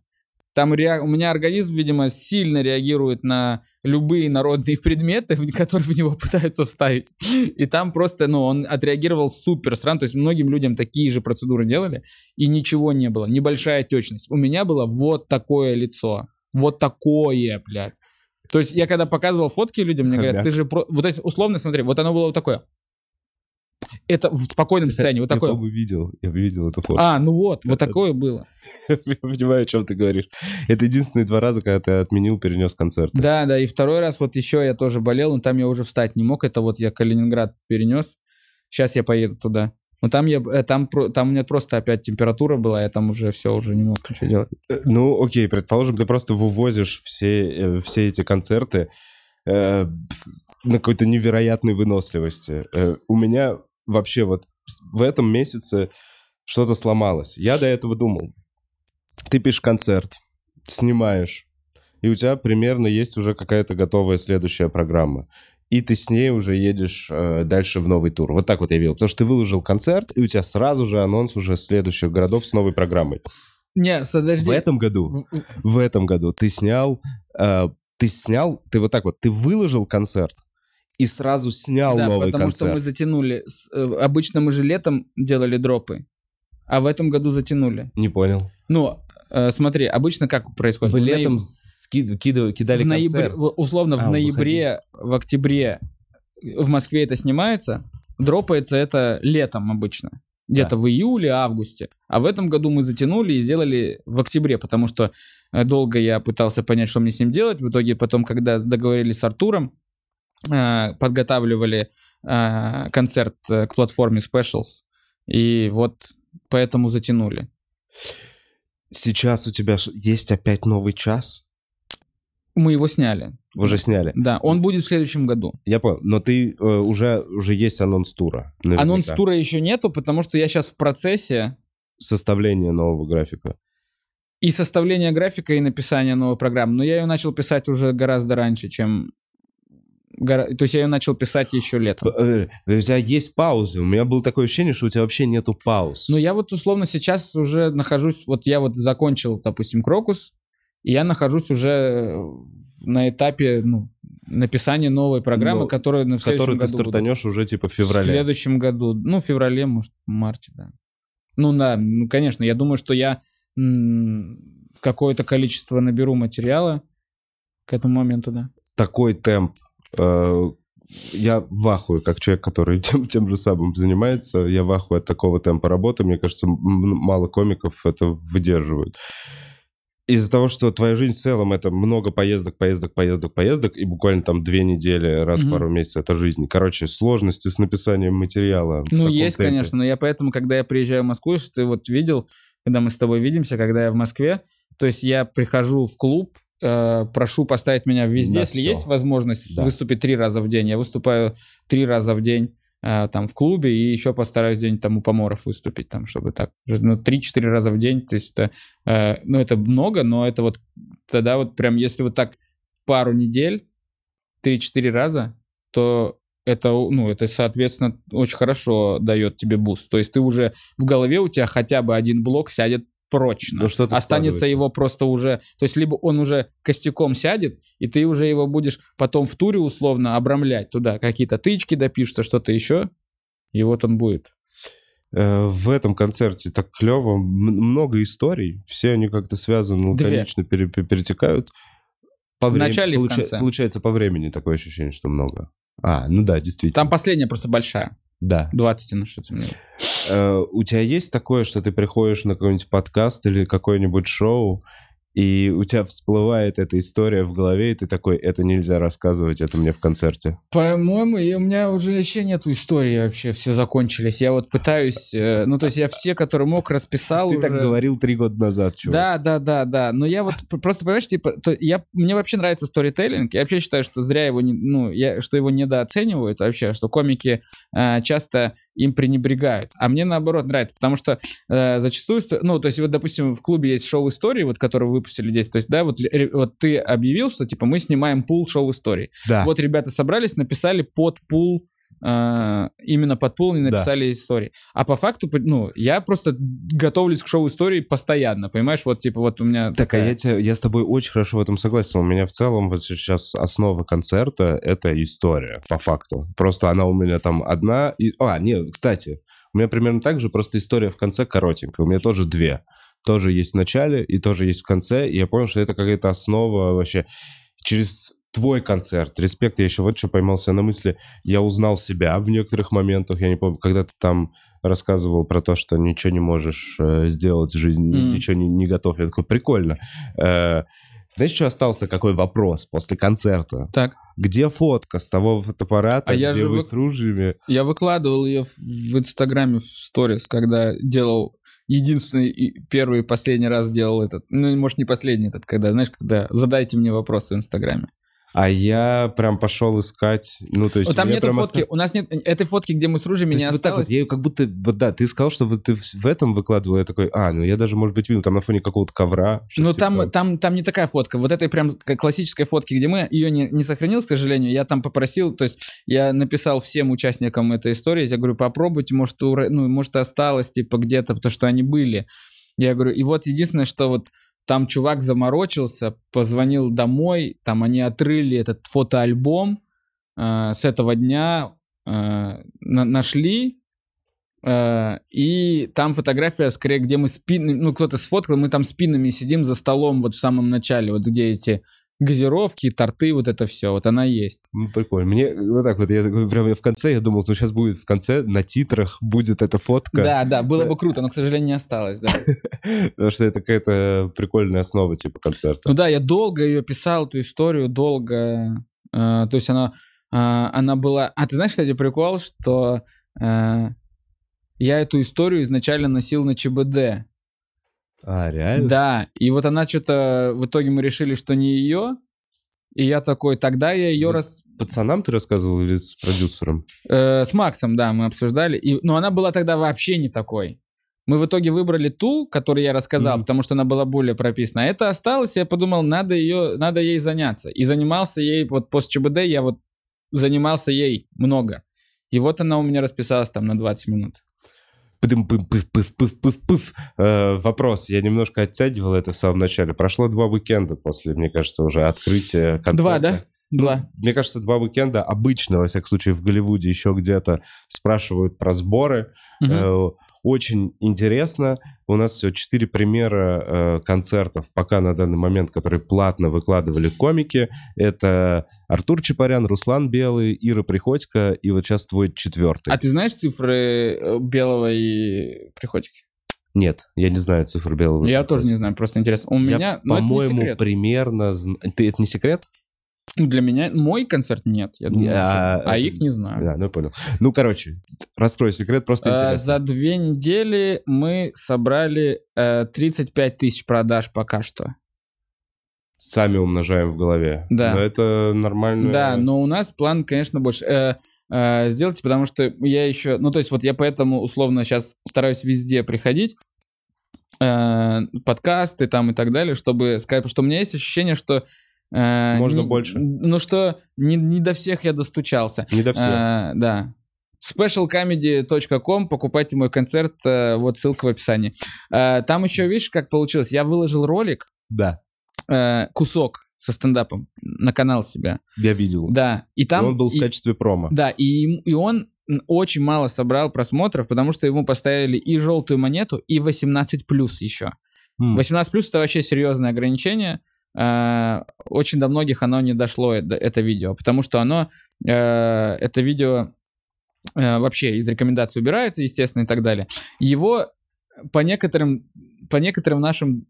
там rea- у меня организм, видимо, сильно реагирует на любые народные <laughs> предметы, которые в него пытаются вставить. И там просто, ну, он отреагировал супер сран. То есть многим людям такие же процедуры делали, и ничего не было. Небольшая отечность. У меня было вот такое лицо. Вот такое, блядь. То есть я когда показывал фотки людям, мне говорят, ты же... про- Вот то есть, условно, смотри, вот оно было вот такое. Это в спокойном <laughs> состоянии, вот Я, такое. по-моему, видел, я видел эту фото. А, ну вот, вот <laughs> такое было. <laughs> Я понимаю, о чем ты говоришь. Это единственные два раза, когда ты отменил, перенес концерт. Да, да, и второй раз вот еще я тоже болел, но там я уже встать не мог. Это вот я Калининград перенес. Сейчас я поеду туда. Но там, я, э, там, там у меня просто опять температура была, я там уже все, уже не мог ничего делать. Э, Ну, окей, предположим, ты просто вывозишь все, э, все эти концерты на какой-то невероятной выносливости. Э, у меня вообще вот в этом месяце что-то сломалось. Я до этого думал. Ты пишешь концерт, снимаешь, и у тебя примерно есть уже какая-то готовая следующая программа. И ты с ней уже едешь э, дальше в новый тур. Вот так вот я видел. Потому что ты выложил концерт, и у тебя сразу же анонс уже следующих городов с новой программой. Не, подожди. В этом году В- в этом году ты снял, э, ты снял, ты вот так вот, ты выложил концерт и сразу снял Да, новый потому что концерт. мы затянули. Э, Обычно мы же летом делали дропы, а в этом году затянули. Не понял. Ну, э, смотри, обычно как происходит? Вы В летом нояб- ски- кидали, в концерт. условно, А, в ноябре, в октябре в Москве это снимается, дропается это летом обычно. Где-то в июле, августе. А в этом году мы затянули и сделали в октябре, потому что э, долго я пытался понять, что мне с ним делать. В итоге потом, когда договорились с Артуром, подготавливали э, концерт э, к платформе Specials. И вот поэтому затянули. Сейчас у тебя есть опять новый час? Мы его сняли. Вы уже сняли. Да, он будет в следующем году. Я понял. Но ты э, уже, уже есть анонс тура. наверняка. Анонс тура еще нету, потому что я сейчас в процессе Составление нового графика. и составления графика, и написания новой программы. Но я ее начал писать уже гораздо раньше, чем... гора- То есть я ее начал писать еще летом. Э, У тебя есть паузы. У меня было такое ощущение, что у тебя вообще нету пауз. Но я вот условно сейчас уже нахожусь... Вот я вот закончил, допустим, Крокус, и я нахожусь уже на этапе ну, написания новой программы, Но- которую на следующем который ты году буду. стартанешь уже типа в В феврале. следующем году. Ну, в феврале, может, в марте, да. Ну, да, ну, конечно, я думаю, что я какое-то количество наберу материала к этому моменту, да. такой темп. Э, Я в ахуе, как человек, который <laughs> тем, тем же самым занимается, я в ахуе от такого темпа работы. Мне кажется, мало комиков это выдерживают. Из-за того, что твоя жизнь в целом это много поездок, поездок, поездок, поездок, и буквально там две недели, раз в Мгм. пару месяцев это жизнь. Короче, сложности с написанием материала. в Ну, есть, темпе. конечно, но я поэтому, когда я приезжаю в Москву, что ты вот видел, когда мы с тобой видимся, когда я в Москве, то есть я прихожу в клуб, э, прошу поставить меня везде, На если всё. есть возможность Да. выступить три раза в день. Я выступаю три раза в день э, там в клубе и еще постараюсь день там у поморов выступить, там, чтобы так, ну, три-четыре раза в день, то есть это, э, ну, это много, но это вот тогда вот прям, если вот так пару недель, три-четыре раза, то это, ну, это, соответственно, очень хорошо дает тебе буст. То есть ты уже в голове у тебя хотя бы один блок сядет прочно. Ну, что-то Останется его просто уже... То есть либо он уже костяком сядет, и ты уже его будешь потом в туре условно обрамлять туда. Какие-то тычки допишутся, что-то еще. И вот он будет. Э, В этом концерте так клево, много историй, все они как-то связаны, лаконично пере- пере- перетекают. По В времени- начале и в получа- конце. Получается, по времени такое ощущение, что много. А, ну да, действительно. Там последняя просто большая. Да. 20 на что-то. мне. Э, у тебя есть такое, что ты приходишь на какой-нибудь подкаст или какое-нибудь шоу, и у тебя всплывает эта история в голове, и ты такой, это нельзя рассказывать, это мне в концерте. По-моему, у меня уже еще нету истории вообще, все закончились. Я вот пытаюсь, э, ну то есть я все, которые мог, расписал Ты уже. так говорил три года назад, чувак. Да, да, да, да. Но я вот просто, понимаешь, типа, то я, мне вообще нравится сторителлинг. Я вообще считаю, что зря его, не, ну, я, что его недооценивают вообще, что комики э, часто им пренебрегают. А мне наоборот нравится, потому что э, зачастую, ну, то есть вот, допустим, в клубе есть шоу истории, вот, который выпустили здесь. То есть, да, вот, вот ты объявил, что, типа, мы снимаем пул шоу истории. Да. Вот ребята собрались, написали под пул, э, именно под пул не Да. написали истории. А по факту, ну, я просто готовлюсь к шоу истории постоянно, понимаешь? Вот, типа, вот у меня Так, а такая- я, тебя, я с тобой очень хорошо в этом согласен. У меня в целом вот сейчас основа концерта — это история, по факту. Просто она у меня там одна... И... А, нет, кстати, у меня примерно так же, просто история в конце коротенькая. У меня тоже две. Тоже есть в начале и тоже есть в конце. И я понял, что это какая-то основа вообще. Через твой концерт. Респект, я еще вот что поймался на мысли. Я узнал себя в некоторых моментах. Я не помню, когда ты там рассказывал про то, что ничего не можешь э, сделать жизни, Мгм. ничего не, не готов. Я такой, прикольно. Э, знаешь, что остался? Какой вопрос после концерта? Так. Где фотка с того фотоаппарата, А я где же вы вы- с ружьями? Я выкладывал ее в Инстаграме в сторис, когда делал единственный и первый и последний раз делал этот. Ну, может, не последний этот, когда, знаешь, когда задайте мне вопросы в Инстаграме. А я прям пошел искать, ну, то есть... Вот там у меня нету фотки, оста- у нас нет этой фотки, где мы с ружьями То не есть вот так вот, осталось. я ее как будто, вот да, ты сказал, что вот ты в этом выкладывал, я такой, а, ну я даже, может быть, видел, там на фоне какого-то ковра. Ну, типа- там, там, там не такая фотка. Вот этой прям классической фотки, где мы, ее не, не сохранил, к сожалению. Я там попросил, то есть я написал всем участникам этой истории, я говорю, попробуйте, может, ура- ну, может, осталось, типа, где-то, потому что они были. Я говорю, и вот единственное, что вот там чувак заморочился, позвонил домой, там они отрыли этот фотоальбом э, с этого дня, э, на- нашли, э, и там фотография, скорее, где мы спин, ну, кто-то сфоткал, мы там спинами сидим за столом вот в самом начале, вот где эти газировки, торты, вот это все, вот она есть. Ну, прикольно. Мне вот так вот, я такой прям в конце, я думал, ну сейчас будет в конце, на титрах будет эта фотка. Да, да, было бы круто, но, к сожалению, не осталось, да. <laughs> Потому что это какая-то прикольная основа типа концерта. Ну да, я долго ее писал, эту историю, долго. э, то есть она, э, она была... А ты знаешь, кстати, прикол, что э, я эту историю изначально носил на ЧБД. А, реально? Да, и вот она что-то... В итоге мы решили, что не ее. И я такой, тогда я ее Вот рас... Пацанам ты рассказывал или с продюсером? Э, с Максом, да, мы обсуждали. И, но она была тогда вообще не такой. Мы в итоге выбрали ту, которую я рассказал, Мгм. потому что она была более прописана. А это осталось, я подумал, надо, ее, надо ей заняться. И занимался ей, вот после ЧБД я вот занимался ей много. И вот она у меня расписалась там на 20 минут. Пыдым пым пыф пыф пыф пыф пыф Э, Вопрос, я немножко оттягивал это в самом начале. Прошло два уикенда после, мне кажется, уже открытия концерта. Два, да? Два. Мне кажется, два уикенда обычно, во всяком случае, в Голливуде еще где-то спрашивают про сборы. Мгм. Очень интересно. У нас всего четыре примера э, концертов пока на данный момент, которые платно выкладывали комики. Это Артур Чапарян, Руслан Белый, Ира Приходько и вот сейчас твой четвертый. А ты знаешь цифры э, Белого и Приходики? Нет, я не знаю цифр Белого. Я Приходько. тоже не знаю, просто интересно. У Я, меня, ну, по-моему, примерно... Ты, это не секрет? Для меня мой концерт нет, я думаю. А, что- а это- их не знаю. Да, ну я понял. Ну, короче, раскрой секрет, просто интересно. За две недели мы собрали э, 35 тысяч продаж пока что. Сами умножаем в голове. Да. Но это нормально. Да, но у нас план, конечно, больше. Э, э, сделайте, потому что я еще... Ну, то есть вот я поэтому условно сейчас стараюсь везде приходить, э, подкасты там и так далее, чтобы сказать, потому что у меня есть ощущение, что... э, Можно не- больше. Ну, что не, не до всех я достучался. Не до всех. Э, да. specialcomedy.com, покупайте мой концерт, э, вот ссылка в описании. Э, там еще, видишь, как получилось? Я выложил ролик, Да, э, кусок со стендапом на канал себя. я видел. Да, и там... он был и- в качестве промо. Да, и, и он очень мало собрал просмотров, потому что ему поставили и желтую монету, и 18 плюс еще. М. 18 плюс это вообще серьезное ограничение. Э, Очень до многих оно не дошло, это, это видео, потому что оно, э, это видео э, вообще из рекомендаций убирается, естественно, и так далее. Его по некоторым, по некоторым нашим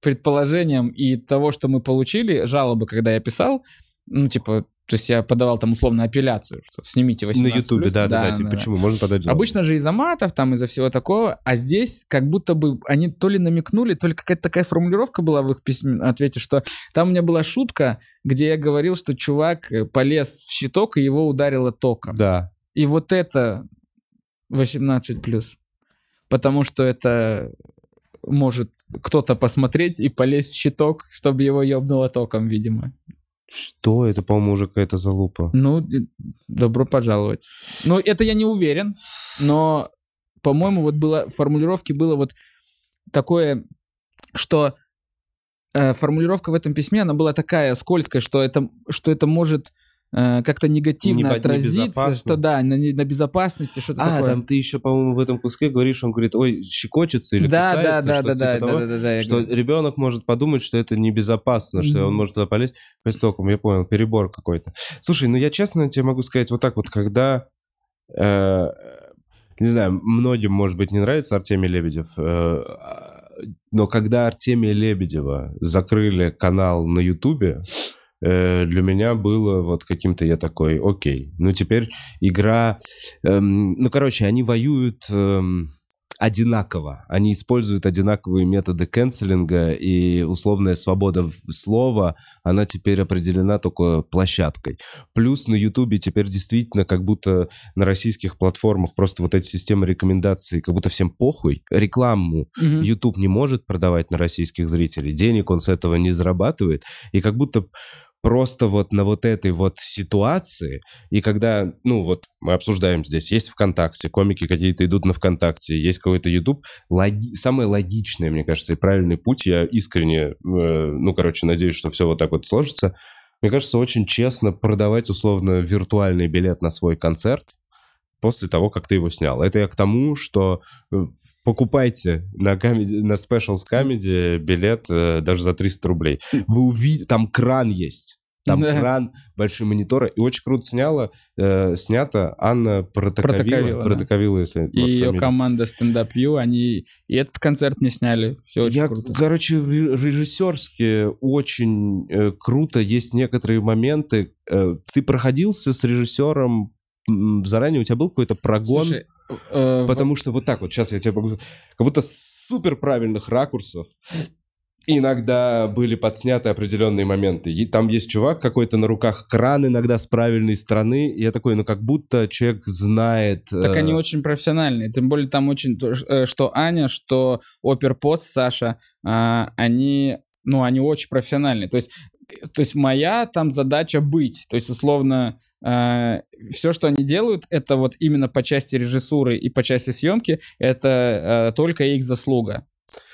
предположениям и того, что мы получили, жалобы, когда я писал, ну, типа, то есть я подавал там условно апелляцию, что снимите 18 На Ютубе, да, да, да, типа, почему? Можно подать жалобу. Обычно же из-за матов, там, из-за всего такого, а здесь как будто бы они то ли намекнули, то ли какая-то такая формулировка была в их письме, ответе, что там у меня была шутка, где я говорил, что чувак э, полез в щиток, и его ударило током. Да. И вот это 18+. Потому что это может кто-то посмотреть и полезть в щиток, чтобы его ёбнуло током, видимо. Что? Это, по-моему, уже какая-то залупа. Ну, добро пожаловать. Ну, это я не уверен, но, по-моему, вот было, в формулировке было вот такое, что э, формулировка в этом письме, она была такая скользкая, что это, что это может как-то негативно Не- отразится, небезопасно. что да, на, не- на безопасности, что-то А, такое. там ты еще, по-моему, в этом куске говоришь, он говорит, ой, щекочется или да, кусается, да, да, да, типа да, того, да, да, да, что говорю. ребенок может подумать, что это небезопасно, что Мгм. он может туда полезть. Поэтому я понял, перебор какой-то. Слушай, ну я честно тебе могу сказать вот так вот, когда... э, не знаю, многим, может быть, не нравится Артемий Лебедев, э, но когда Артемия Лебедева закрыли канал на Ютубе, э, для меня было вот каким-то я такой, окей, ну теперь игра, эм, ну короче, они воюют эм, одинаково, они используют одинаковые методы канцелинга и условная свобода слова, она теперь определена только площадкой. Плюс на Ютубе теперь действительно как будто на российских платформах просто вот эти системы рекомендаций, как будто всем похуй. Рекламу Мгм. YouTube не может продавать на российских зрителей, денег он с этого не зарабатывает, и как будто просто вот на вот этой вот ситуации, и когда, ну вот мы обсуждаем здесь, есть ВКонтакте, комики какие-то идут на ВКонтакте, есть какой-то YouTube, логи- самый логичный, мне кажется, и правильный путь, я искренне, э, ну, короче, надеюсь, что все вот так вот сложится, мне кажется, очень честно продавать условно виртуальный билет на свой концерт после того, как ты его снял. Это я к тому, что э, покупайте на, comedy, на Specials Comedy билет э, даже за 300 рублей. Вы увидите, там кран есть. Там Да. кран, большие мониторы. И очень круто сняла, э, снята Анна Протоковила. Протоковила, да. Протоковила, если... И вот ее фамилия. команда Stand Up View, они и этот концерт мне сняли. Все очень Я, круто. короче, ре- режиссерски очень э, круто. Есть некоторые моменты. Э, ты проходился с режиссером заранее? У тебя был какой-то прогон? Слушай, э, Потому что вот так вот, сейчас я тебе могу... Как будто с супер правильных ракурсов иногда были подсняты определенные моменты. И там есть чувак какой-то на руках, кран иногда с правильной стороны. И я такой, ну как будто человек знает... Так э, они очень профессиональные. Тем более там очень... э, Что Аня, что Оперпост Саша, а, они... Ну, они очень профессиональные. То есть, э, то есть моя там задача быть. То есть, условно, все, что они делают, это вот именно по части режиссуры и по части съемки, это э, только их заслуга.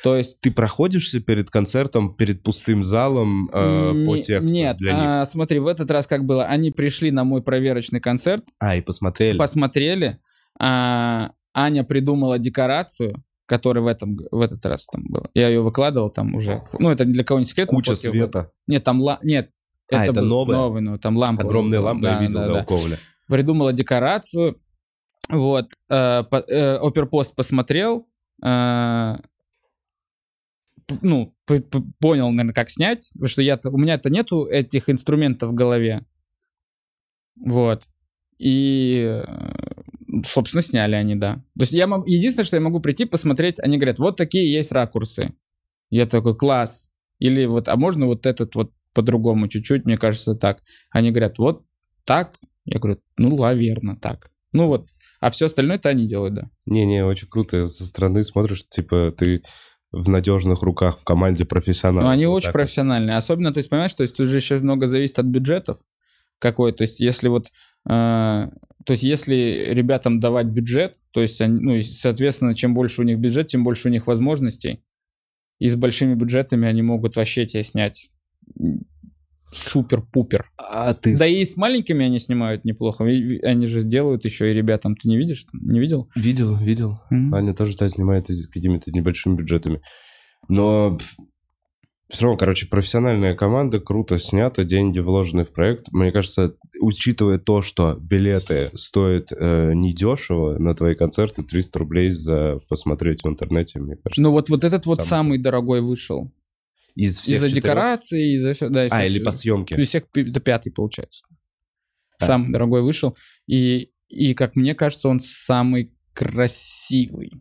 То есть Ты проходишься перед концертом, перед пустым залом э, по не- тексту Нет, для них? а, смотри, в этот раз как было, они пришли на мой проверочный концерт, А, и посмотрели. посмотрели, а, Аня придумала декорацию, которая в, этом, в этот раз там была. Я ее выкладывал там уже. Ну, это для кого не секрет. Куча света. Нет, там ла... Нет. А, это был новое? Новый, ну, там лампа. Огромная лампа я Да, видел, да, да, да. у Коваля. Придумала декорацию. Вот. э, по- э, Оперпост посмотрел. э, ну, понял, наверное, как снять. Потому что я у меня-то нету этих инструментов в голове. Вот. И, э, собственно, сняли они, да. То есть я могу... Единственное, что я могу прийти, посмотреть, они говорят, вот такие есть ракурсы. Я такой, класс. Или вот, а можно вот этот вот по-другому чуть-чуть, мне кажется, так. Они говорят, вот так. Я говорю, ну, наверное, так. Ну вот. А все остальное-то они делают, да. Не-не, очень круто. Со стороны смотришь, типа, ты в надежных руках, в команде профессионалов. Но они Вот очень профессиональные. Особенно, то есть, понимаешь, то есть тут же еще много зависит от бюджетов какой. То есть, если вот... э, то есть, если ребятам давать бюджет, то есть, они, ну, соответственно, чем больше у них бюджет, тем больше у них возможностей. И с большими бюджетами они могут вообще тебе снять супер-пупер. А ты... Да и с маленькими они снимают неплохо. И- Они же делают еще и ребятам. Ты не видишь? Не видел? Видел, видел. Мгм. Аня тоже да, снимает какими-то небольшими бюджетами. Но все равно, короче, профессиональная команда, круто снято, деньги вложены в проект. Мне кажется, учитывая то, что билеты стоят э, недешево на твои концерты, 300 рублей за посмотреть в интернете, мне кажется. Ну вот, вот этот вот Самый самый дорогой вышел. из всех Из-за декорации, из-за всё- да, из А, или по съемке. Из всех это пятый получается. А. Самый дорогой вышел. И, и, как мне кажется, он самый красивый.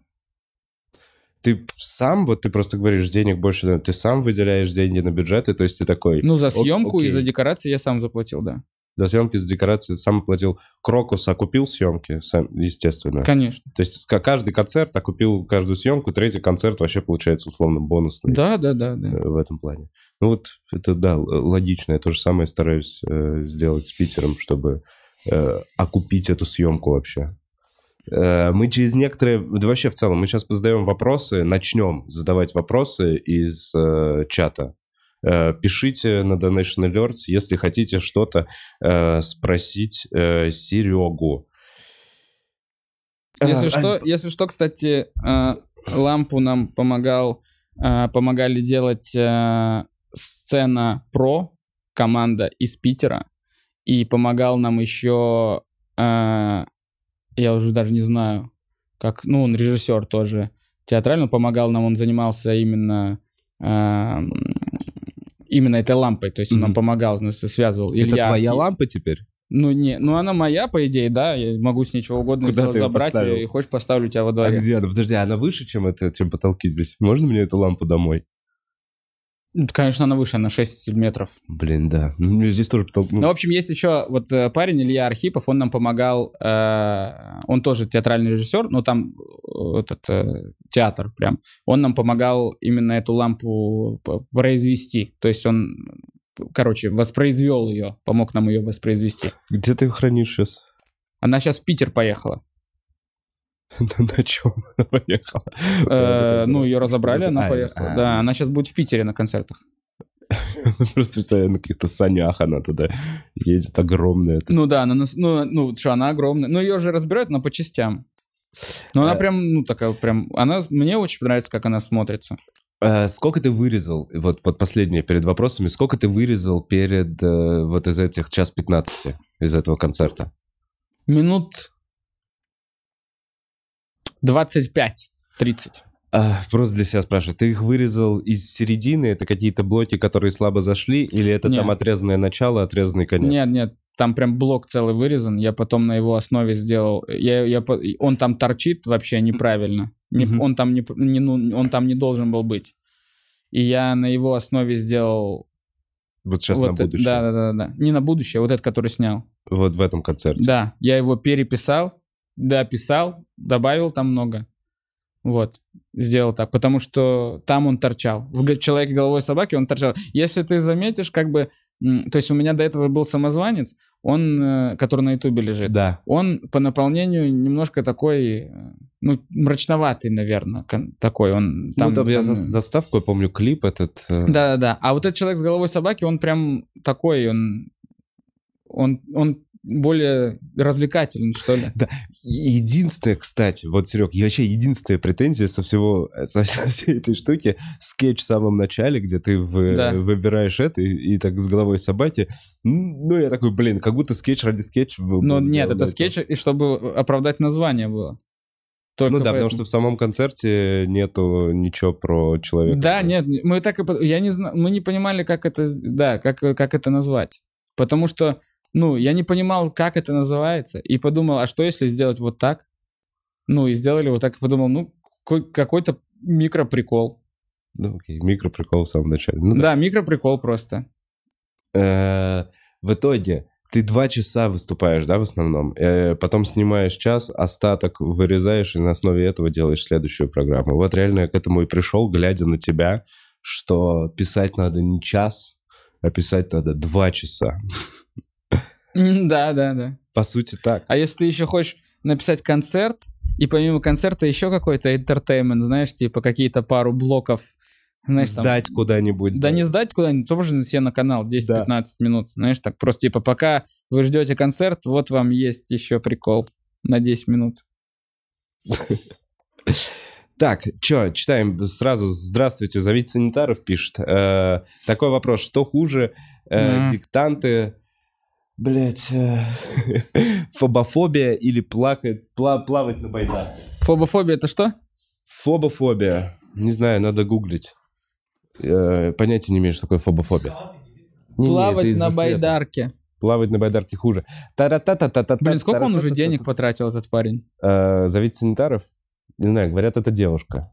Ты сам, вот ты просто говоришь, денег больше, ты сам выделяешь деньги на бюджеты, то есть ты такой, Ну, за съемку и за декорации я сам заплатил, да. за съемки, за декорации сам оплатил Крокус, а купил съемки, сам, естественно. Конечно. То есть ка- каждый концерт, а купил каждую съемку, третий концерт вообще получается условно бонусный Да, да, да, да. э, в этом плане. Ну вот это, да, логично. Я то же самое стараюсь э, сделать с Питером, чтобы э, окупить эту съемку вообще. Э, Мы через некоторые... Да вообще в целом, мы сейчас позадаем вопросы, начнем задавать вопросы из э, чата. Э, пишите на Donation Alerts, если хотите что-то э, спросить э, Серегу. Если А, что, если что, кстати, э, лампу нам помогал, э, помогали делать э, сцена про команда из Питера, и помогал нам еще, э, я уже даже не знаю, как, ну, он режиссер тоже театрально помогал нам, он занимался именно э, именно этой лампой, то есть он нам помогал, нас связывал. Это Илья твоя Архи- лампа теперь? Ну, не, ну она моя, по идее, да, я могу с нее чего угодно Куда ты забрать, поставил? и хочешь поставлю тебя во А дворе. где она? Подожди, она выше, чем, это, чем потолки здесь? Можно мне эту лампу домой? Ну, Конечно, она выше, она 6 метров. Блин, да. Ну, здесь тоже ну, Ну, в общем, есть еще вот э, парень Илья Архипов, он нам помогал, э, он тоже театральный режиссер, но там э, этот э, театр прям, он нам помогал именно эту лампу произвести, то есть он, короче, воспроизвел ее, помог нам ее воспроизвести. Где ты ее хранишь сейчас? Она сейчас в Питер поехала. <laughs> На чем она поехала? Э, ну, ее разобрали, она поехала. а. Да, она сейчас будет в Питере на концертах. <laughs> Просто представляю, на каких-то санях она туда едет, огромная. Ну да, она, ну, ну, что, она огромная. Ну, ее же разбирают, но по частям. Но она Э. прям, ну, такая прям, она, мне очень нравится, как она смотрится. Э, Сколько ты вырезал, вот, вот последнее перед вопросами, сколько ты вырезал перед вот из этих час 15, из этого концерта? Минут 25-30. А, просто для себя спрашиваю, ты их вырезал из середины, это какие-то блоки, которые слабо зашли, или это Нет. там отрезанное начало, отрезанный конец? Нет, нет, там прям блок целый вырезан, я потом на его основе сделал. Я, я, он там торчит вообще неправильно. Не- Мгм. он, там не, не, ну, он там не должен был быть. И я на его основе сделал... Вот сейчас вот на будущее. Да, да, да, да. Не на будущее, вот этот, который снял. Вот в этом концерте. Да, я его переписал, дописал, добавил там много. Вот, сделал так, потому что там он торчал. В «Человеке головой собаки» он торчал. Если ты заметишь, как бы... То есть у меня до этого был самозванец, он, э, который на ютубе лежит. Да. Он по наполнению немножко такой, э, ну, мрачноватый, наверное, такой. Он Там, ну, там я там- за- заставку, я помню, клип этот. э, да-да-да. А вот этот человек с головой собаки, он прям такой, он, он, он более развлекательный, что ли. И Единственное, кстати, вот, Серег, и вообще единственная претензия со всего, со, <laughs> со всей этой штуки, скетч в самом начале, где ты в- Да. выбираешь это и, и так с головой собаки. Ну, я такой, блин, как будто скетч ради скетча был. Но был нет, сделан, это скетч, и чтобы оправдать название было. Только Ну да, потому поэтому. что в самом концерте нету ничего про человека. Да, нет, мы так и... Я не знаю, мы не понимали, как это... Да, как, как это назвать. Потому что, ну, я не понимал, как это называется, и подумал, а что если сделать вот так? Ну, и сделали вот так, и подумал, ну, какой- какой-то микроприкол. Ну, окей, микроприкол в самом начале. Ну, да. да, микроприкол просто. Э, В итоге ты два часа выступаешь, да, в основном? Э, Потом снимаешь час, остаток вырезаешь и на основе этого делаешь следующую программу. Вот реально я к этому и пришел, глядя на тебя, что писать надо не час, а писать надо два часа. Да, да, да. По сути так. А если ты еще хочешь написать концерт, и помимо концерта еще какой-то entertainment, знаешь, типа какие-то пару блоков, знаешь, там- Сдать куда-нибудь. Да не сдать куда-нибудь, тоже себе на канал 10-15 минут, знаешь, так просто типа пока вы ждете концерт, вот вам есть еще прикол на 10 минут. <laughs> Так, что, читаем сразу. Здравствуйте, зовите санитаров, пишет. Э, такой вопрос, что хуже, э, диктанты, блять, <laughs> фобофобия или плакать, пла- плавать на байдарке? Фобофобия это что? Фобофобия, не знаю, надо гуглить. Э, понятия не имею, что такое фобофобия. Это Плавать из-за на света. байдарке. Плавать на байдарке хуже. Та-ра-та-та-та-та-та, Блин, сколько он уже денег потратил, этот парень? Э, Зовите санитаров? Не знаю, говорят, это девушка.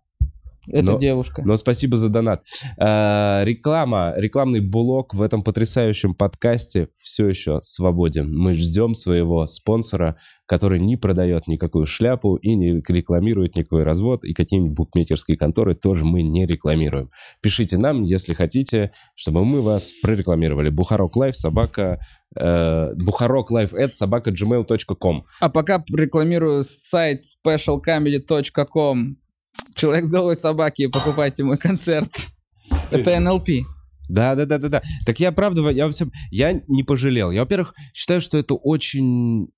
Это Но- девушка. Но спасибо за донат. Э, реклама, рекламный блок в этом потрясающем подкасте все еще свободен. Мы ждем своего спонсора, который не продает никакую шляпу и не рекламирует никакой развод, и какие-нибудь букмекерские конторы тоже мы не рекламируем. Пишите нам, если хотите, чтобы мы вас прорекламировали. Бухарог Лайв, собака... Э, Бухарог Лайв собака gmail.com. А пока рекламирую сайт specialcomedy.com. Человек с головой собаки, покупайте мой концерт. Это НЛП. Да, да, да, да, да. Так я правда, я, всем, я не пожалел. Я, во-первых, считаю, что это очень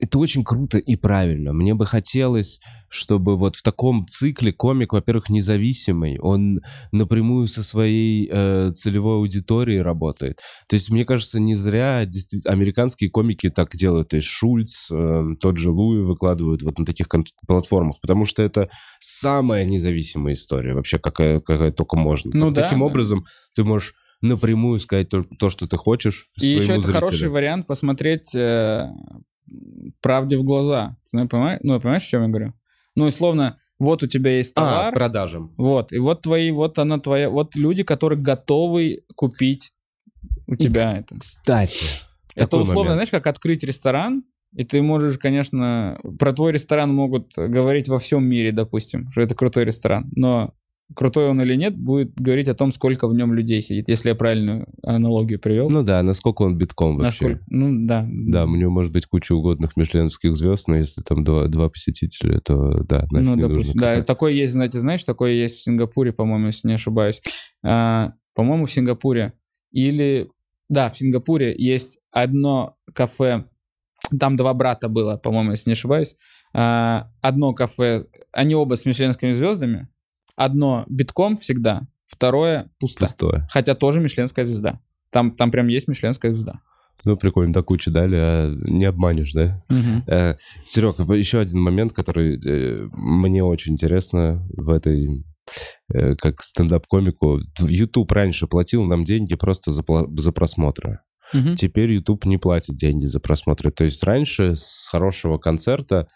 это очень круто и правильно. Мне бы хотелось, чтобы вот в таком цикле комик, во-первых, независимый, он напрямую со своей э, целевой аудиторией работает. То есть, мне кажется, не зря американские комики так делают. То есть Шульц, э, тот же Луи выкладывают вот на таких платформах, потому что это самая независимая история вообще, какая, какая только можно. Ну, так, да, таким да. образом ты можешь напрямую сказать то, то что ты хочешь. И еще это зрителю. хороший вариант посмотреть э, правде в глаза. Ты понимаешь, ну, понимаешь, о чем я говорю? Ну, условно, вот у тебя есть товар. А, продажам. Вот, и вот твои, вот она твоя, вот люди, которые готовы купить у тебя это. Кстати. Это условно, момент. знаешь, как открыть ресторан, и ты можешь, конечно, про твой ресторан могут говорить во всем мире, допустим, что это крутой ресторан, но крутой он или нет, будет говорить о том, сколько в нем людей сидит, если я правильную аналогию привел. Ну да, насколько он битком вообще. Насколько, ну да. Да, у него может быть куча угодных мишленовских звезд, но если там два, два посетителя, то да, Ну, допустим, да, такое есть, знаете, знаешь, такое есть в Сингапуре, по-моему, если не ошибаюсь. А, по-моему, в Сингапуре или... Да, в Сингапуре есть одно кафе, там два брата было, по-моему, если не ошибаюсь. А, одно кафе, они оба с мишленскими звездами, Одно битком всегда, второе пусто. Пустое. Хотя тоже мишленская звезда. Там, там прям есть мишленская звезда. Ну, прикольно, до кучи дали, а не обманешь, да? Угу. Э, Серег, еще один момент, который э, мне очень интересно в этой э, как стендап-комику. YouTube раньше платил нам деньги просто за, за просмотры. Угу. Теперь YouTube не платит деньги за просмотры. То есть раньше с хорошего концерта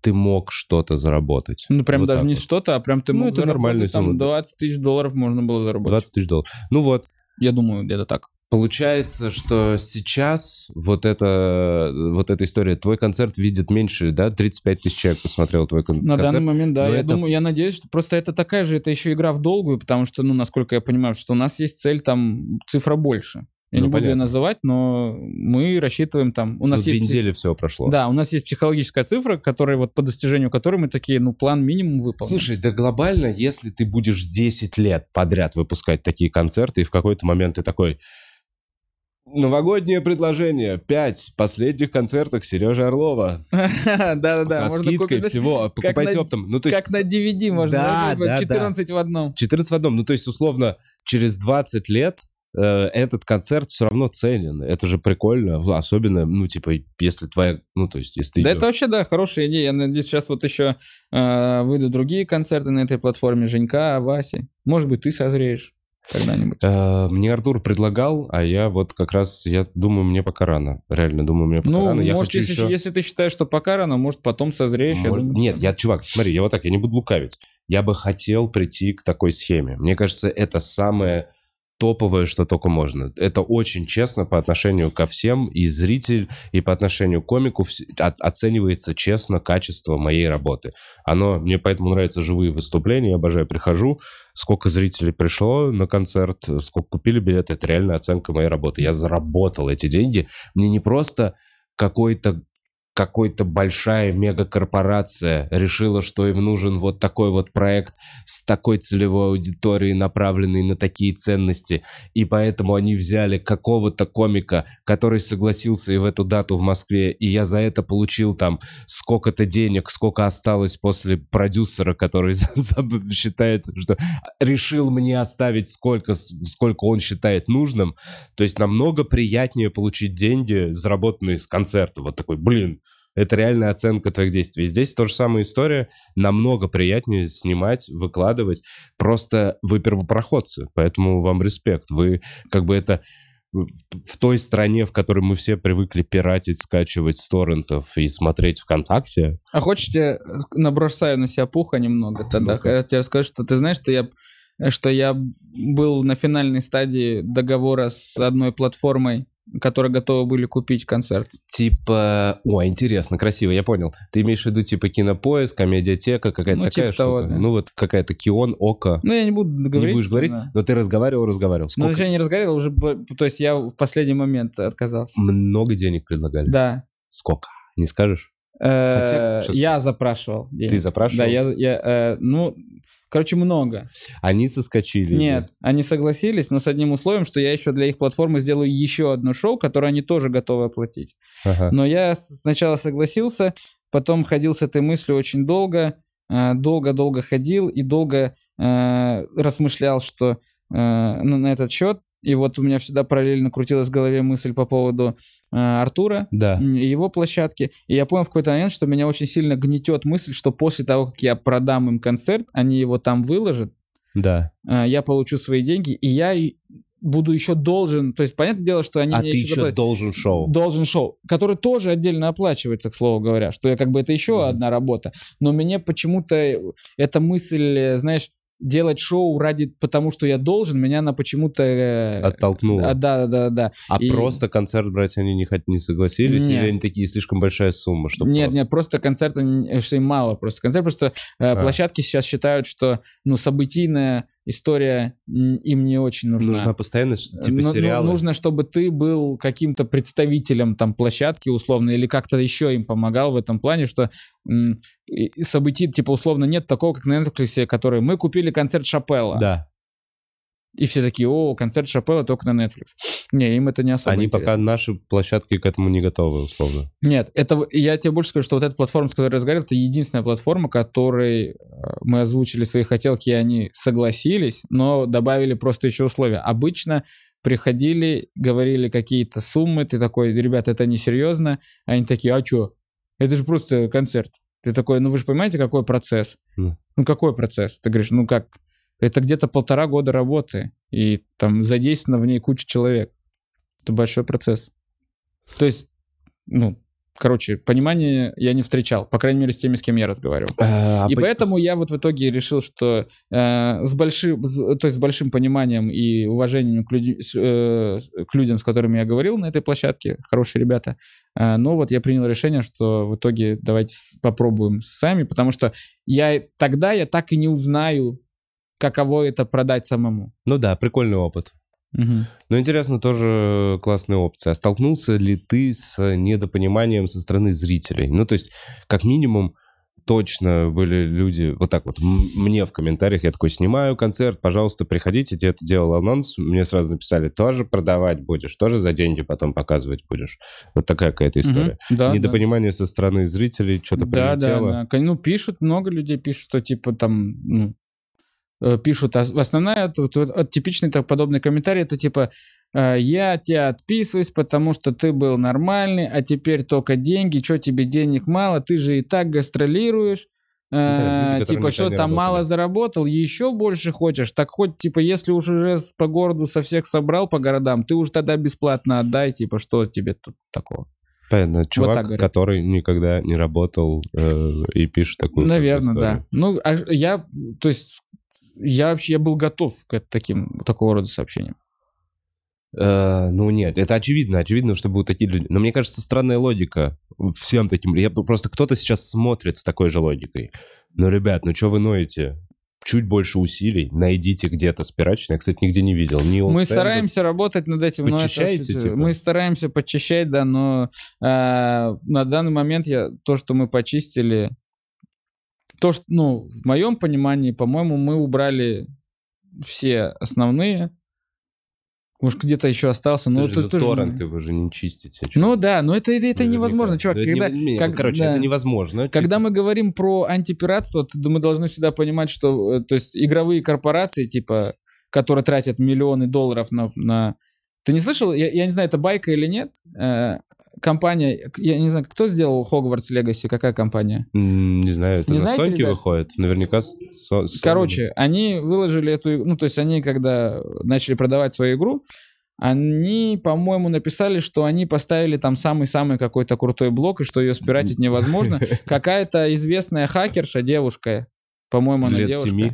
ты мог что-то заработать. Ну, прям вот даже не вот. что-то, а прям ты Ну, мог это нормальная там сумма, да. 20 тысяч долларов можно было заработать. 20 тысяч долларов. Ну вот, Я думаю, где-то так. Получается, что сейчас вот эта, вот эта история, твой концерт видит меньше, да? 35 тысяч человек посмотрел твой кон- На концерт. данный момент, да. но Я это- думаю, я надеюсь, что просто это такая же, это еще игра в долгую, потому что, ну, насколько я понимаю, что у нас есть цель там цифра больше. Я Ну, не буду ее понятно. называть, но мы рассчитываем там. У Ну, нас две есть пси- недели всего прошло. Да, у нас есть психологическая цифра, которая вот по достижению которой мы такие, ну, план минимум выполнен. Слушай, да глобально, если ты будешь 10 лет подряд выпускать такие концерты, и в какой-то момент ты такой... Новогоднее предложение. Пять последних концертах Сережи Орлова. <laughs> Да-да-да. Со можно скидкой всего. Покупайте на- оптом. Ну, то есть Как на DVD можно. Да, да, да, 14 в одном. 14 в одном. Ну, то есть, условно, через 20 лет этот концерт все равно ценен. Это же прикольно. Особенно, ну, типа, если твоя... Ну, то есть, если ты Да идешь- это вообще, да, хорошая идея. Я надеюсь, сейчас вот еще э, выйдут другие концерты на этой платформе Женька, Васи. Может быть, ты созреешь когда-нибудь. Э, Мне Артур предлагал, а я вот как раз, я думаю, мне пока рано. Реально думаю, мне пока Ну, рано. Я может, хочу если, еще... если ты считаешь, что пока рано, может, потом созреешь. я Может- думаю, Нет, что- я, чувак, смотри, я вот так, я не буду лукавить. Я бы хотел прийти к такой схеме. Мне кажется, это самое топовое, что только можно. Это очень честно по отношению ко всем, и зритель, и по отношению к комику оценивается честно качество моей работы. Оно, мне поэтому нравятся живые выступления, я обожаю, прихожу, сколько зрителей пришло на концерт, сколько купили билеты, это реальная оценка моей работы. Я заработал эти деньги. Мне не просто какой-то какой-то большая мегакорпорация решила, что им нужен вот такой вот проект с такой целевой аудиторией, направленный на такие ценности, и поэтому они взяли какого-то комика, который согласился и в эту дату в Москве, и я за это получил там сколько-то денег, сколько осталось после продюсера, который <laughs> считает, что решил мне оставить сколько, сколько он считает нужным, то есть намного приятнее получить деньги, заработанные с концерта. Вот такой, блин, это реальная оценка твоих действий. Здесь то же самая история. Намного приятнее снимать, выкладывать. Просто вы первопроходцы, поэтому вам респект. Вы как бы это в той стране, в которой мы все привыкли пиратить, скачивать с торрентов и смотреть ВКонтакте. А хочете, э, набросаю на себя пуха немного тогда? Ну-ка. Я тебе расскажу, что ты знаешь, что я, что я был на финальной стадии договора с одной платформой, которые готовы были купить концерт. Типа... О, интересно, красиво, я понял. Ты имеешь в виду типа кинопоиск, комедиатека, какая-то Ну, такая типа того, штука? да. Ну вот какая-то Кион, Ока. Ну, я не буду говорить. не будешь говорить, да. но ты разговаривал, разговаривал. Ну, Сколько я не разговаривал, уже, то есть я в последний момент отказался. много денег предлагали? Да. Сколько? Не скажешь? Э, Хотя, Я запрашивал. денег. Ты запрашивал? Да, я, я, э, ну, Короче, много. Они соскочили? Нет, они согласились, но с одним условием, что я еще для их платформы сделаю еще одно шоу, которое они тоже готовы оплатить. Ага. Но я сначала согласился, потом ходил с этой мыслью очень долго, э, долго-долго ходил и долго э, размышлял, что э, на, на этот счет. И вот у меня всегда параллельно крутилась в голове мысль по поводу э, Артура, Да. и его площадки. И я понял в какой-то момент, что меня очень сильно гнетет мысль, что после того, как я продам им концерт, они его там выложат, Да. э, я получу свои деньги, и я буду еще должен, то есть понятное дело, что они а мне ты еще еще должен шоу. должен шоу, который тоже отдельно оплачивается, к слову говоря, что я как бы это еще Мгм. одна работа, но мне почему-то эта мысль, э, знаешь, делать шоу ради, потому что я должен, меня она почему-то... э, Оттолкнуло. а, да, да, да. А И- просто концерт брать они не, хот- не согласились? Нет. Или они такие слишком большая сумма? Чтобы Нет, просто- нет, просто концерта н- что им мало. Просто концерт, просто э, А. площадки сейчас считают, что ну событийная история им не очень нужна. Нужна постоянно, ш- типа Ну, ну, сериалы? нужно, чтобы ты был каким-то представителем там площадки условно или как-то еще им помогал в этом плане, что событий типа условно нет такого, как на Netflix, который мы купили концерт Шапелла. Да. И все такие, о, концерт Шапелла только на Netflix. Не, им это не особо Они интересно. пока наши площадки к этому не готовы, условно. Нет, это я тебе больше скажу, что вот эта платформа, с которой я разговаривал, это единственная платформа, которой э, мы озвучили свои хотелки, и они согласились, но добавили просто еще условия. Обычно приходили, говорили какие-то суммы, ты такой, ребята, это несерьезно, они такие, а что? Это же просто концерт. Ты такой, ну вы же понимаете, какой процесс? Ну. Ну какой процесс? Ты говоришь, ну как? Это где-то полтора года работы, и там задействовано в ней куча человек. Это большой процесс. То есть, ну, короче, понимания я не встречал, по крайней мере, с теми, с кем я разговаривал. А, и по- поэтому я вот в итоге решил, что э, с большим, с- то есть с большим пониманием и уважением к, с, э, к людям, с которыми я говорил на этой площадке, хорошие ребята, э, но вот я принял решение, что в итоге давайте попробуем сами, потому что я тогда я так и не узнаю, каково это продать самому. Ну да, прикольный опыт. Мгм. Но интересно, тоже классная опция. А столкнулся ли ты с недопониманием со стороны зрителей? Ну, то есть, как минимум, точно были люди, вот так вот, мне в комментариях, я такой, снимаю концерт, пожалуйста, приходите, тебе это делал анонс, мне сразу написали, тоже продавать будешь, тоже за деньги потом показывать будешь. Вот такая какая-то история. Мгм. Да, да. Недопонимание со стороны зрителей, что-то Да, да, прилетело. да. Кон- Ну, пишут, много людей пишут, что типа там, ну, пишут, а основная, тут, вот, вот типичный так, подобный комментарий, это типа, э, я тебя отписываюсь, потому что ты был нормальный, а теперь только деньги, что тебе денег мало, ты же и так гастролируешь, Э, Да, люди, типа, что там мало работали. заработал, еще больше хочешь, так хоть, типа, если уж уже по городу со всех собрал по городам, ты уж тогда бесплатно отдай, типа, что тебе тут такого? Понятно, чувак, говорят. который никогда не работал э, и пишет такую Наверное, да. Ну, а я, то есть, я вообще я был готов к таким, такого рода сообщениям. Э, ну нет, это очевидно, очевидно, что будут такие люди. Но мне кажется, странная логика всем таким. Я просто кто-то сейчас смотрит с такой же логикой. Ну, ребят, ну что вы ноете? Чуть больше усилий, найдите где-то спирачный. Я, кстати, нигде не видел. Ни Мы Stand- стараемся работать над этим. но это Подчищаете, типа? Мы стараемся подчищать, да, но а, на данный момент я, то, что мы почистили, то, что, ну, в моем понимании, по-моему, мы убрали все основные. Может, где-то еще остался. но Подожди, это ну, торренты вы же не чистите. Ну да, но это, это, это Наверняка. невозможно, чувак. Да когда, не- как- короче, да. это невозможно. Когда чистить. мы говорим про антипиратство, то мы должны всегда понимать, что э, то есть игровые корпорации, типа, которые тратят миллионы долларов на... на... Ты не слышал? Я, я не знаю, это байка или нет. Э, компания, я не знаю, кто сделал Хогвартс Легаси, какая компания? Не знаю, это Не на знаете, Соньке ребят? выходит? Наверняка. со- Sony. Короче, они выложили эту... Ну, то есть они, когда начали продавать свою игру, они, по-моему, написали, что они поставили там самый-самый какой-то крутой блок, и что ее спиратить невозможно. <laughs> Какая-то известная хакерша, девушка, по-моему, она Лет девушка. семи.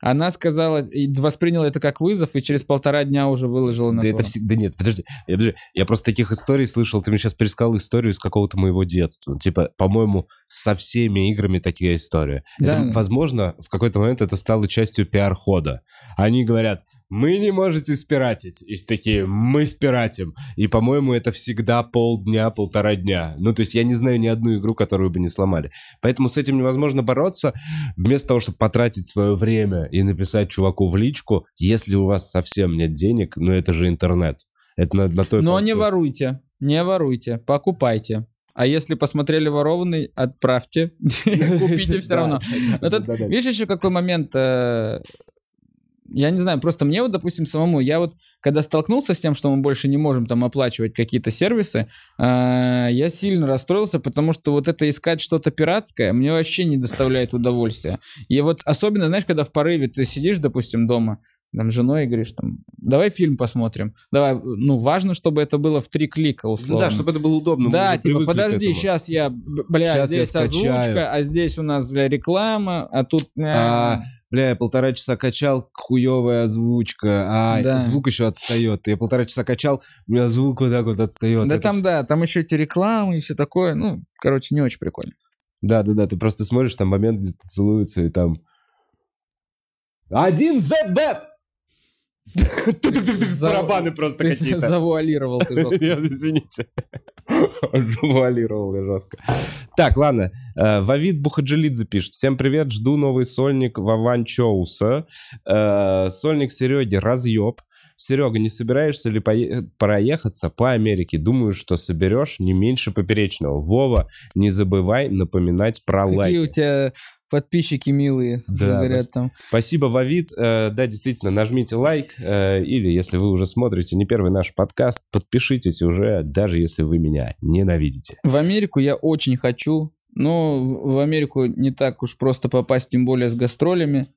Она сказала, и восприняла это как вызов, и через полтора дня уже выложила на Да это всегда нет, подожди, я, подожди, я просто таких историй слышал, ты мне сейчас пересказал историю из какого-то моего детства. Типа, по-моему, со всеми играми такая история. Да. Это, возможно, в какой-то момент это стало частью пиар-хода. Они говорят, мы не можете спиратить. И такие, мы спиратим. И, по-моему, это всегда полдня, полтора дня. Ну, то есть я не знаю ни одну игру, которую бы не сломали. Поэтому с этим невозможно бороться. Вместо того, чтобы потратить свое время и написать чуваку в личку, если у вас совсем нет денег, ну, это же интернет. Это на, на той Но простой- не воруйте, не воруйте, покупайте. А если посмотрели ворованный, отправьте, <laughs> купите все равно. Но тут, видишь, еще какой момент, э, я не знаю, просто мне вот, допустим, самому, я вот, когда столкнулся с тем, что мы больше не можем там оплачивать какие-то сервисы, э, я сильно расстроился, потому что вот это искать что-то пиратское мне вообще не доставляет удовольствия. И вот особенно, знаешь, когда в порыве ты сидишь, допустим, дома, там, с женой и говоришь, там, давай фильм посмотрим. Давай, ну, важно, чтобы это было в три клика, Ну условно. да, чтобы это было удобно. Да, типа, подожди, сейчас я, бля, я здесь скачаю. озвучка, а здесь у нас, бля, реклама, а тут... э, А, бля, я полтора часа качал, хуевая озвучка, а Да. звук еще отстает. Я полтора часа качал, меня звук вот так вот отстает. да Это там, всё- да, там еще эти рекламы и все такое, ну, короче, не очень прикольно. Да, да, да, ты просто смотришь, там момент, где целуются, и там... Один Z-Bet! Барабаны просто какие-то. <laughs> завуалировал ты жестко. Извините. <laughs> Завуалировал я жестко. Так, ладно. Э, Вавид Бухаджилидзе пишет. Всем привет, жду новый сольник Вован Чоуса. Э, Сольник Сереги разъеб. Серега, не собираешься ли проехаться по Америке? Думаю, что соберешь не меньше поперечного. Вова, не забывай напоминать про Какие лайки. у тебя подписчики милые, Да, говорят там. Спасибо, Вавид. Э, да, действительно, нажмите лайк. э, или, если вы уже смотрите не первый наш подкаст, подпишитесь уже, даже если вы меня ненавидите. В Америку я очень хочу, но в в Америку не так уж просто попасть, тем более с гастролями.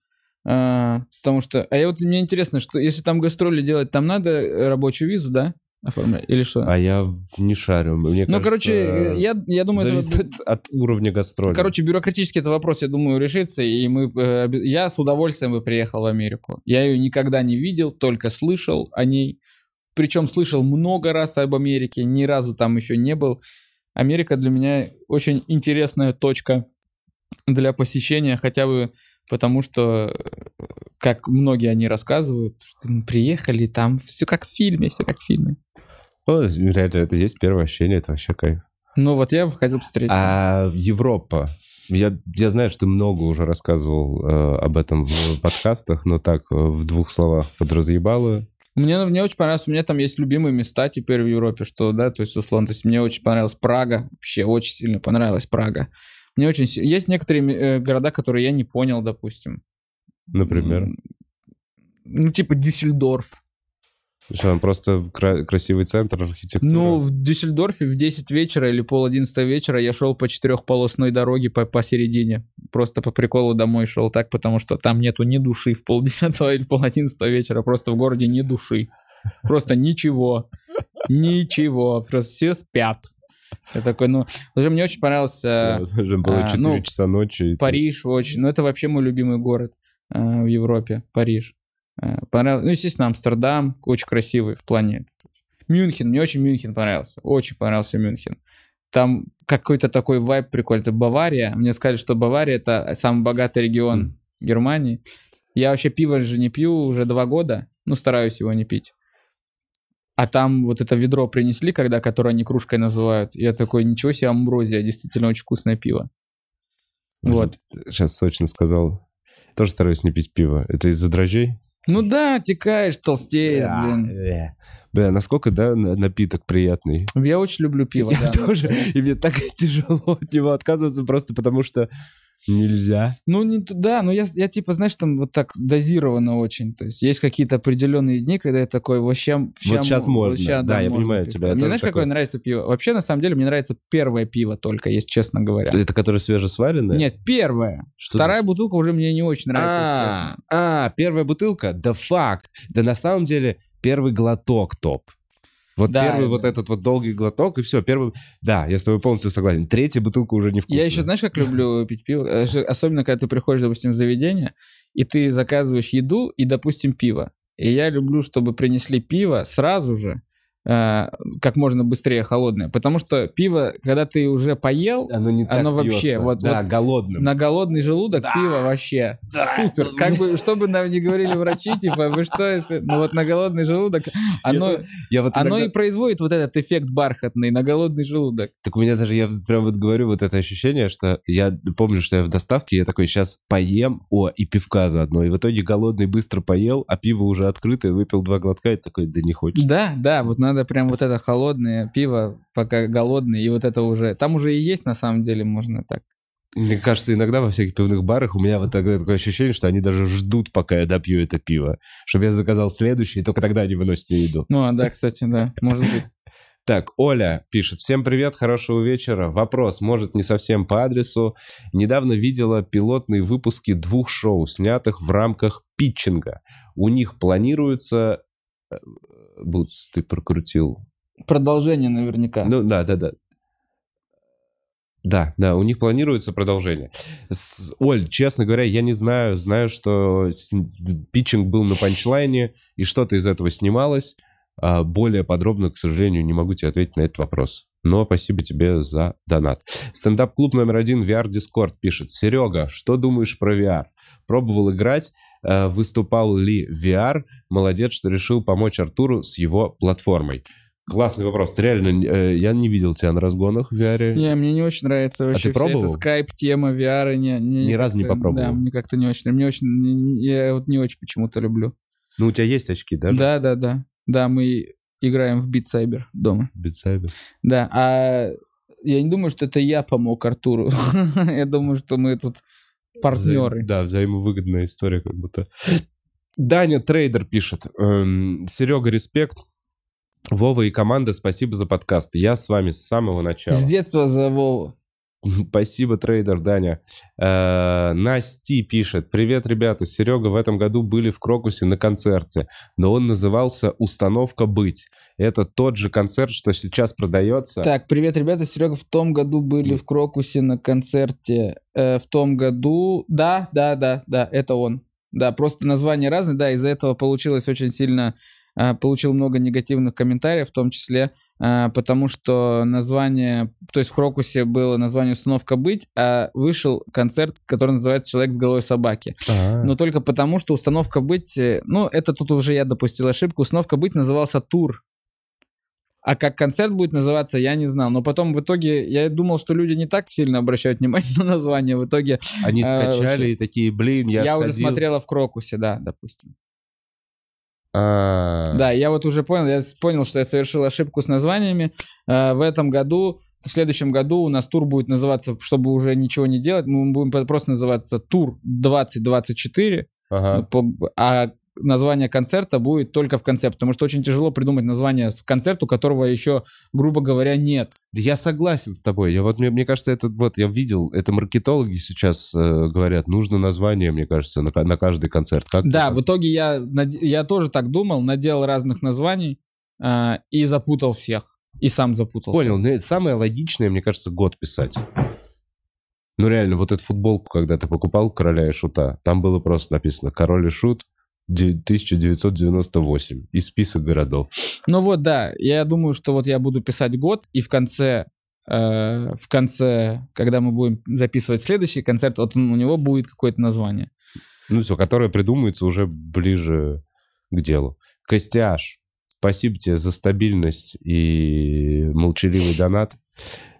А, потому что... А я вот мне интересно, что если там гастроли делать, там надо рабочую визу, да? Оформлять? Или что? А я не шарю. Мне ну, кажется, короче, я, я думаю, это зависит вот- от, уровня гастроли. Короче, бюрократически этот вопрос, я думаю, решится, и мы, э, я с удовольствием бы приехал в Америку. Я ее никогда не видел, только слышал о ней. Причем слышал много раз об Америке, ни разу там еще не был. Америка для меня очень интересная точка для посещения, хотя бы потому, что, э, как многие они рассказывают, что мы приехали, там все как в фильме, все как в фильме. Ну, реально, это есть первое ощущение, это вообще кайф. Ну вот я бы хотел посмотреть. А Европа. Я, я знаю, что ты много уже рассказывал э, об этом в подкастах, но так, э, в двух словах подразъебало. Мне, мне очень понравилось, у меня там есть любимые места теперь в Европе, что, да, то есть, условно, то есть мне очень понравилась Прага, вообще очень сильно понравилась Прага. Мне очень... Есть некоторые э, города, которые я не понял, допустим. Например. Ну, типа Дюссельдорф. Там просто кра- красивый центр архитектуры. Ну, в Дюссельдорфе в 10 вечера или пол 11 вечера я шел по четырехполосной дороге по посередине. Просто по приколу домой шел так, потому что там нету ни души в пол 10 или пол 11 вечера. Просто в городе ни души. Просто ничего. Ничего. Просто все спят. Я такой, ну... Уже мне очень понравился уже было а, 4 ну, часа ночи. Париж очень. Ну, это вообще мой любимый город э, в Европе. Париж. Э, понравился. Ну, естественно, Амстердам. Очень красивый в плане. Мюнхен. Мне очень Мюнхен понравился. Очень понравился Мюнхен. Там какой-то такой вайб прикольный. Это Бавария. Мне сказали, что Бавария это самый богатый регион Германии. Я вообще пиво же не пью уже два года. Ну, стараюсь его не пить. А там вот это ведро принесли, когда, которое они кружкой называют. Я такой, ничего себе, амброзия. Действительно очень вкусное пиво. Вот. Сейчас сочно сказал. Тоже стараюсь не пить пиво. Это из-за дрожжей? Ну да, текаешь, толстеет, Бля, блин. бля. Насколько, да, на- напиток приятный. Я очень люблю пиво, Я да. тоже. И мне так <laughs> тяжело от него отказываться, просто потому что нельзя. Ну, не туда, но я, я типа, знаешь, там вот так дозированно очень. То есть есть какие-то определенные дни, когда я такой, вообще... Вот щас можно. Да, я можно понимаю пить. тебя, я Мне знаешь, такой. какое нравится пиво? Вообще, на самом деле, мне нравится первое пиво только, если честно говоря. Это которое свежесваренное? Нет, первое. Что Вторая бутылка уже мне не очень нравится. А, а, первая бутылка? Да факт. Да на самом деле первый глоток топ. Вот Да, первый да. вот этот вот долгий глоток, и все, первый... Да, я с тобой полностью согласен. Третья бутылка уже не вкусная. Я еще, знаешь, как люблю <laughs> пить пиво? Э, Особенно, когда ты приходишь, допустим, в заведение, и ты заказываешь еду и, допустим, пиво. И я люблю, чтобы принесли пиво сразу же, как можно быстрее холодное. Потому что пиво, когда ты уже поел, Оно не Оно вообще, пьется. вот- да, вот голодным. на голодный желудок Да. пиво вообще супер. Как бы, что бы нам ни говорили врачи, типа, вы что, это? ну вот на голодный желудок, оно, Если- Я вот оно иногда- и производит вот этот эффект бархатный на голодный желудок. Так у меня даже, я прям вот говорю, вот это ощущение, что я помню, что я в доставке, я такой, сейчас поем, о, и пивка заодно. И в итоге голодный быстро поел, а пиво уже открытое, выпил два глотка, и такой, да не хочется. Да, да, вот надо прям вот это холодное пиво, пока голодный, и вот это уже, там уже и есть на самом деле, можно так. Мне кажется, иногда во всяких пивных барах у меня вот такое, такое ощущение, что они даже ждут, пока я допью это пиво. Чтобы я заказал следующее, и только тогда они выносят мне еду. Ну, а да, кстати, да, может быть. <laughs> Так, Оля пишет. Всем привет, хорошего вечера. Вопрос, может, не совсем по адресу. Недавно видела пилотные выпуски двух шоу, снятых в рамках питчинга. У них планируется... Бутс, ты прокрутил. Продолжение наверняка. Ну, да, да, да. Да, да, у них планируется продолжение. С- Оль, честно говоря, я не знаю. Знаю, что питчинг был на панчлайне, и что-то из этого снималось. А более подробно, к сожалению, не могу тебе ответить на этот вопрос. Но спасибо тебе за донат. Стендап-клуб номер один VR Discord пишет. Серега, что думаешь про VR? Пробовал играть? Э, Выступал ли VR? Молодец, что решил помочь Артуру с его платформой. Классный вопрос. Ты реально, э, я не видел тебя на разгонах в VR. Не, мне не очень нравится вообще ты вся эта пробовал? скайп-тема, VR, не, не, Ни разу не попробовал? Да, мне как-то не очень, мне очень, не- я вот не очень почему-то люблю. Ну, у тебя есть очки, да? Да, да, да. Да, мы играем в Beat Saber дома. Beat Saber. Да, а я не думаю, что это я помог Артуру. <laughs> Я думаю, что мы тут партнеры. Взаим- Да, взаимовыгодная история как будто. Даня Трейдер пишет. эм, Серега, респект. Вова и команда, спасибо за подкаст. Я с вами с самого начала. С детства за Вову. <laughs> Спасибо, трейдер Даня. Э, Насти пишет. Привет, ребята. Серега в этом году были в Крокусе на концерте, но он назывался «Установка быть». Это тот же концерт, что сейчас продается. Так, привет, ребята. Серега, в том году были в Крокусе на концерте. Э, в том году... Да, да, да, да, это он. Да, просто названия разные. Да, из-за этого получилось очень сильно... э, Получил много негативных комментариев, в том числе, э, потому что название, то есть в Крокусе было название «Установка быть», а вышел концерт, который называется «Человек с головой собаки». А, Но только потому, что установка быть... э, Ну, это тут уже я допустил ошибку. Установка быть назывался тур. А как концерт будет называться, я не знал. Но потом в итоге я думал, что люди не так сильно обращают внимание <laughs> на название. В итоге Они э, скачали и такие, блин, я я, уже сходил». смотрела в Крокусе, да, допустим. А, Да, я вот уже понял, я понял, что я совершил ошибку с названиями. Э, В этом году, в следующем году у нас тур будет называться, чтобы уже ничего не делать, мы будем просто называться тур 2024. ага. По- А название концерта будет только в конце, потому что очень тяжело придумать название концерту, которого еще, грубо говоря, нет. Да Я согласен с тобой. Я вот мне, мне кажется, это вот я видел, это маркетологи сейчас э, говорят, нужно название, мне кажется, на, на каждый концерт. Как Да, в итоге я, я тоже так думал, наделал разных названий а, и запутал всех. И сам запутался. Понял. Ну, это самое логичное, мне кажется, год писать. Ну реально, вот эту футболку, когда ты покупал Короля и Шута, там было просто написано Король и Шут 1998 и список городов. Ну вот, да, я думаю, что вот я буду писать год, и в конце, э, в конце, когда мы будем записывать следующий концерт, вот он- у него будет какое-то название. Ну все, которое придумается уже ближе к делу. Костяш, спасибо тебе за стабильность и молчаливый донат.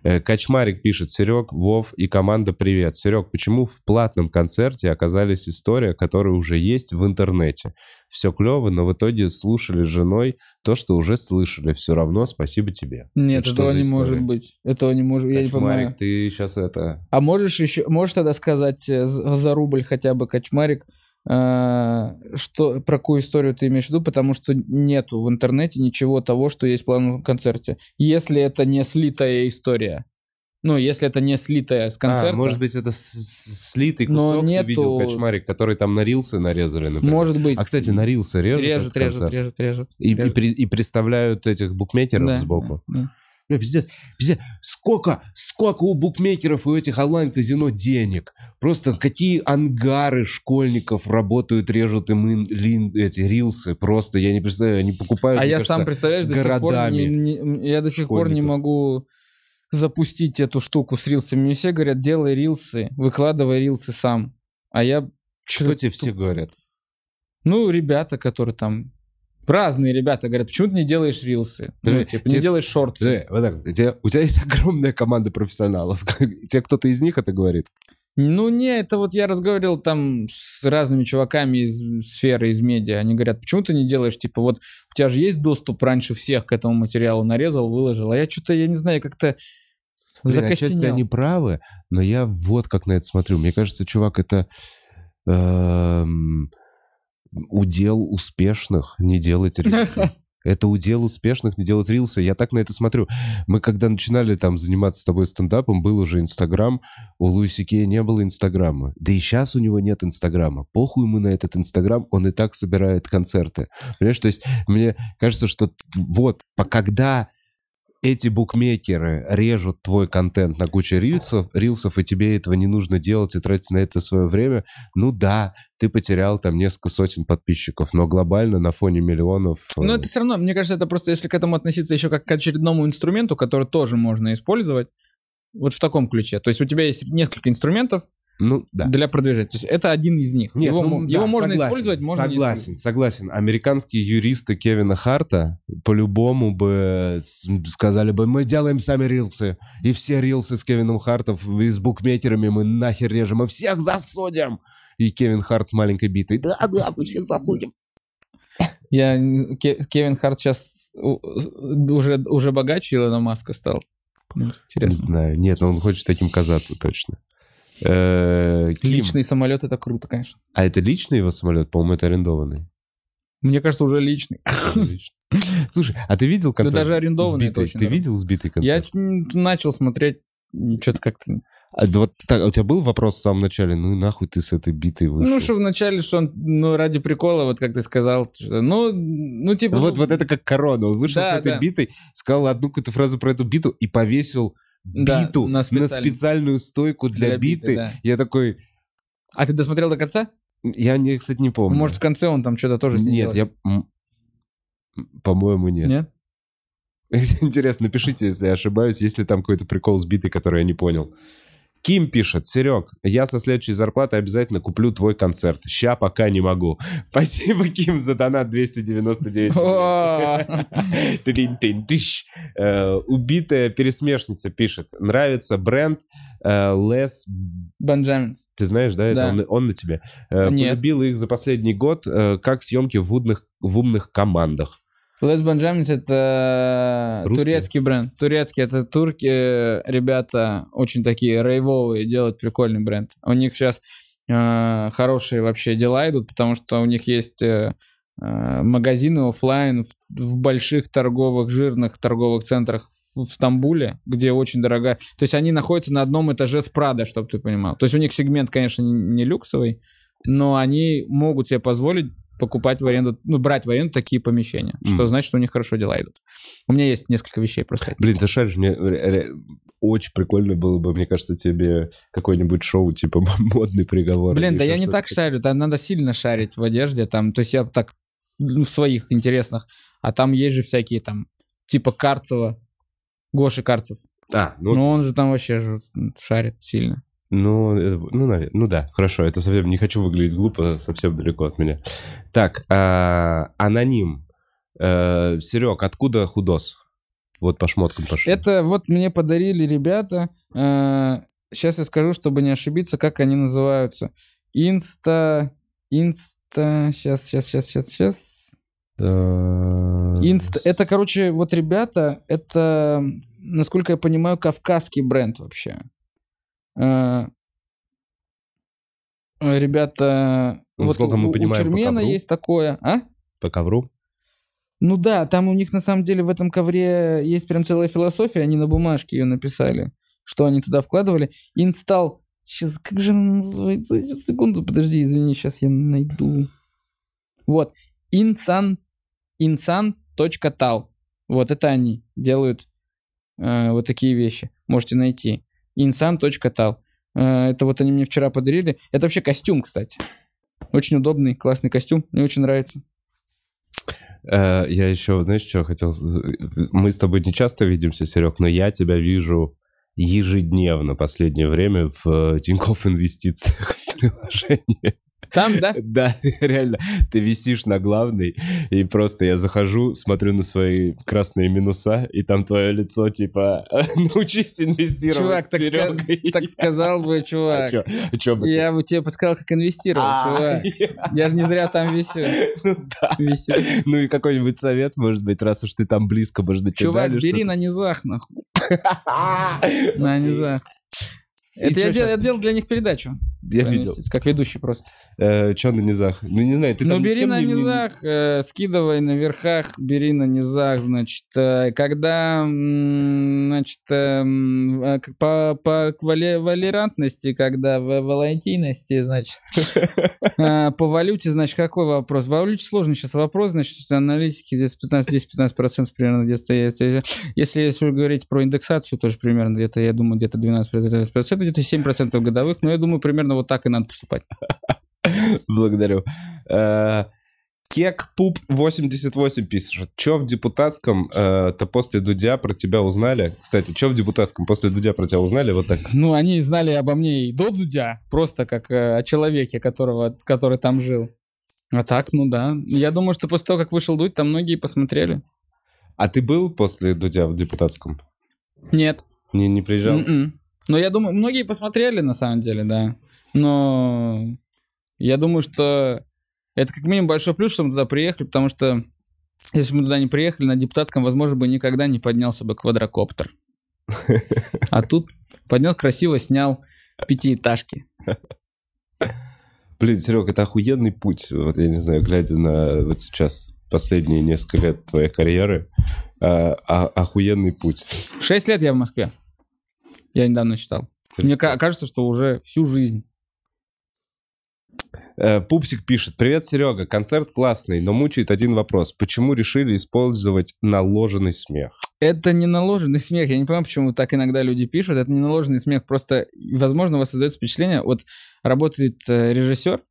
Э, Качмарик пишет, Серег, Вов и команда привет. Серег, почему в платном концерте оказались история, которая уже есть в интернете? Все клево, но в итоге слушали с женой то, что уже слышали. Все равно спасибо тебе. Нет, Это этого не история? может быть. Этого не может, я не понимаю. ты сейчас это... А можешь еще, можешь тогда сказать э, за рубль хотя бы, Качмарик, что, про какую историю ты имеешь в виду, потому что нету в интернете ничего того, что есть в плановом концерте. Если это не слитая история. Ну, если это не слитая с концерта. А, может быть, это слитый Но кусок, нету- ты видел, Качмарик, который там на рилсы нарезали, например. Может быть. А, кстати, на рилсы режут? режут, режут, режут, режут. И, и режут. при- и представляют этих букмекеров Да, сбоку. да, да. Бля, пиздец, пиздец. Сколько, сколько у букмекеров и у этих онлайн-казино денег? Просто какие ангары школьников работают, режут им ин- лин- эти рилсы. Просто я не представляю, они покупают, А я кажется, сам, представляешь, до сих пор не, не- я до сих пор не могу запустить эту штуку с рилсами. Мне все говорят, делай рилсы, выкладывай рилсы сам. А я... Что тебе все говорят? Ну, ребята, которые там... Разные ребята говорят, почему ты не делаешь рилсы? Ну, типа, не делаешь шорты. Вот так, у тебя, у тебя есть огромная команда профессионалов. <laughs> Тебе кто-то из них это говорит? Ну, не, это вот я разговаривал там с разными чуваками из сферы, из медиа. Они говорят, почему ты не делаешь, типа, вот у тебя же есть доступ раньше всех к этому материалу, нарезал, выложил. А я что-то, я не знаю, как-то Блин, отчасти они правы, но я вот как на это смотрю. Мне кажется, чувак, это эм, удел успешных не делать <laughs> рилсы. Это удел успешных не делать рилсы. Я так на это смотрю. Мы когда начинали там заниматься с тобой стендапом, был уже Инстаграм. У Луиси Кея не было Инстаграма. Да и сейчас у него нет Инстаграма. Похуй ему на этот Инстаграм, он и так собирает концерты. Понимаешь, то есть мне кажется, что вот, когда эти букмекеры режут твой контент на кучу рилсов, рилсов, и тебе этого не нужно делать и тратить на это свое время, ну да, ты потерял там несколько сотен подписчиков, но глобально на фоне миллионов... э, Но это все равно, мне кажется, это просто если к этому относиться еще как к очередному инструменту, который тоже можно использовать, вот в таком ключе. То есть у тебя есть несколько инструментов Ну, да. для продвижения. То есть это один из них. Нет, его ну, мо- да, его можно согласен, использовать, можно не Согласен, использовать. согласен. Американские юристы Кевина Харта по-любому бы сказали бы, мы делаем сами рилсы. И все рилсы с Кевином Хартом и с букмекерами мы нахер режем, мы всех засудим. И Кевин Харт с маленькой битой. Да, да, мы всех засудим. Я, Кевин Харт сейчас уже, уже богаче Илона Маска стал. Ну, Не Интересно. знаю. Нет, но он хочет таким казаться точно. Э, Ким. Личный самолет это круто, конечно. А это личный его самолет? По-моему, это арендованный. Мне кажется, уже личный. <laughs> Слушай, а ты видел концерт? даже арендованный сбитый? Ты дорого. видел сбитый концерт? Я начал смотреть, что-то как-то... А вот так, а у тебя был вопрос в самом начале? Ну и нахуй ты с этой битой вышел? Ну, что вначале, что он, ну, ради прикола, вот как ты сказал, что, ну, ну, типа... Вот, ну, вот это как корона. Он вышел Да, с этой да. битой, сказал одну какую-то фразу про эту биту и повесил Да, биту на на, специальную- стойку для, для биты, биты. да. Я такой... А ты досмотрел до конца? Я, не, кстати, не помню. Может, в конце он там что-то тоже с ней Нет, я... По-моему, нет. Нет? <laughs> Интересно, напишите, если я ошибаюсь, есть ли там какой-то прикол сбитый, который я не понял. Ким пишет, Серег, я со следующей зарплаты обязательно куплю твой концерт. Ща пока не могу. <laughs> Спасибо, Ким, за донат 299. О! <laughs> Тынь-тынь-тыщ. Э, Убитая пересмешница пишет. Нравится бренд э, Лес... Бенджамин. Ты знаешь, да? Это он, он на тебе. Э, Нет. Полюбил их за последний год. Как съемки в умных командах. Les Benjamins это Русские? турецкий бренд. Турецкий это турки, э, ребята очень такие рейвовые, делают прикольный бренд. У них сейчас э, хорошие вообще дела идут, потому что у них есть э, э, магазины оффлайн в, в больших торговых, жирных торговых центрах в Стамбуле, где очень дорогая. То есть они находятся на одном этаже с Прада, чтобы ты понимал. То есть у них сегмент, конечно, не не люксовый, но они могут себе позволить покупать в аренду, ну, брать в аренду такие помещения, Мгм. что значит, что у них хорошо дела идут. У меня есть несколько вещей просто. Блин, ты шаришь, мне очень прикольно было бы, мне кажется, тебе какое-нибудь шоу, типа <laughs> модный приговор. Блин, да я не так шарю, там надо сильно шарить в одежде, там, то есть я так ну, в своих интересных, а там есть же всякие там, типа Карцева, Гоши Карцев. А, ну, Ну, он же там вообще шарит сильно. Ну, э, ну, навер- ну да, хорошо, это совсем не хочу выглядеть глупо, совсем далеко от меня. Так, а, аноним. Э, Серег, откуда худос? Вот по шмоткам пошли. Это вот мне подарили ребята. сейчас я скажу, чтобы не ошибиться, как они называются. Инста... Инста... Сейчас, сейчас, сейчас, сейчас, сейчас. Э, Инста... Это, короче, вот ребята, это, насколько я понимаю, кавказский бренд вообще. Э, э, Ребята... Ну, вот у, мы у понимаем, по Чермена есть такое, а? По ковру? Ну да, там у них на самом деле в этом ковре есть прям целая философия, они на бумажке ее написали, что они туда вкладывали. Инсталл. Сейчас, как же она называется? Сейчас, секунду, подожди, извини, сейчас я найду. Вот. Insan, insan.tal. Вот это они делают э, вот такие вещи. Можете найти. insan.tal. Э, это вот они мне вчера подарили. Это вообще костюм, кстати. Очень удобный, классный костюм. Мне очень нравится. Э, Я еще, знаешь, что хотел? Мы с тобой не часто видимся, Серег, но я тебя вижу ежедневно последнее время в э, Тинькофф инвестициях в приложении. Там, да? <laughs> Да, реально. Ты висишь на главной, и просто я захожу, смотрю на свои красные минуса, и там твое лицо, типа, <laughs> научись инвестировать Чувак, так, ска- Серегой. так сказал бы, <laughs> А чувак. А чё бы ты? Я бы тебе подсказал, как инвестировать, А, чувак. Я же не зря там висю. Ну да. Висю. Ну и какой-нибудь совет, может быть, раз уж ты там близко, может быть, Чувак, бери на низах, нахуй. На низах. Это я делал для них передачу. Я видел. Как ведущий просто. Че на низах? Ну, не знаю, ты ну, там с бери на не- низах, э, скидывай на верхах, бери на низах, значит, э, когда, значит, э, э, к- по, по валерантности, когда в волатильности, значит, <laughs> э, по валюте, значит, какой вопрос? В валюте сложный сейчас вопрос, значит, аналитики здесь 15-10-15% примерно где-то, если, если говорить про индексацию, тоже примерно где-то, я думаю, где-то 12-13%, где-то 7% годовых, но я думаю, примерно вот так и надо поступать. <laughs> Благодарю. Э, Кек Пуп 88 пишет. Че в депутатском, э, то после Дудя про тебя узнали? Кстати, что в депутатском после Дудя про тебя узнали? Вот так. Ну, они знали обо мне и до Дудя, просто как э, о человеке, которого, который там жил. А так, ну да. Я думаю, что после того, как вышел Дудь, там многие посмотрели. А ты был после Дудя в депутатском? Нет. Не, не приезжал? М-м. Но я думаю, многие посмотрели на самом деле, да. Но я думаю, что это как минимум большой плюс, что мы туда приехали, потому что если бы мы туда не приехали, на депутатском, возможно, бы никогда не поднялся бы квадрокоптер. <laughs> А тут поднес красиво, снял пятиэтажки. Блин, Серег, это охуенный путь. Вот я не знаю, глядя на вот сейчас последние несколько лет твоей карьеры, а, а- охуенный путь. Шесть лет я в Москве. Я недавно считал. Мне ка- кажется, что уже всю жизнь. Э, Пупсик пишет. Привет, Серега. Концерт классный, но мучает один вопрос. Почему решили использовать наложенный смех? Это не наложенный смех. Я не понимаю, почему так иногда люди пишут. Это не наложенный смех. Просто, возможно, у вас создается впечатление. Вот работает э, режиссер,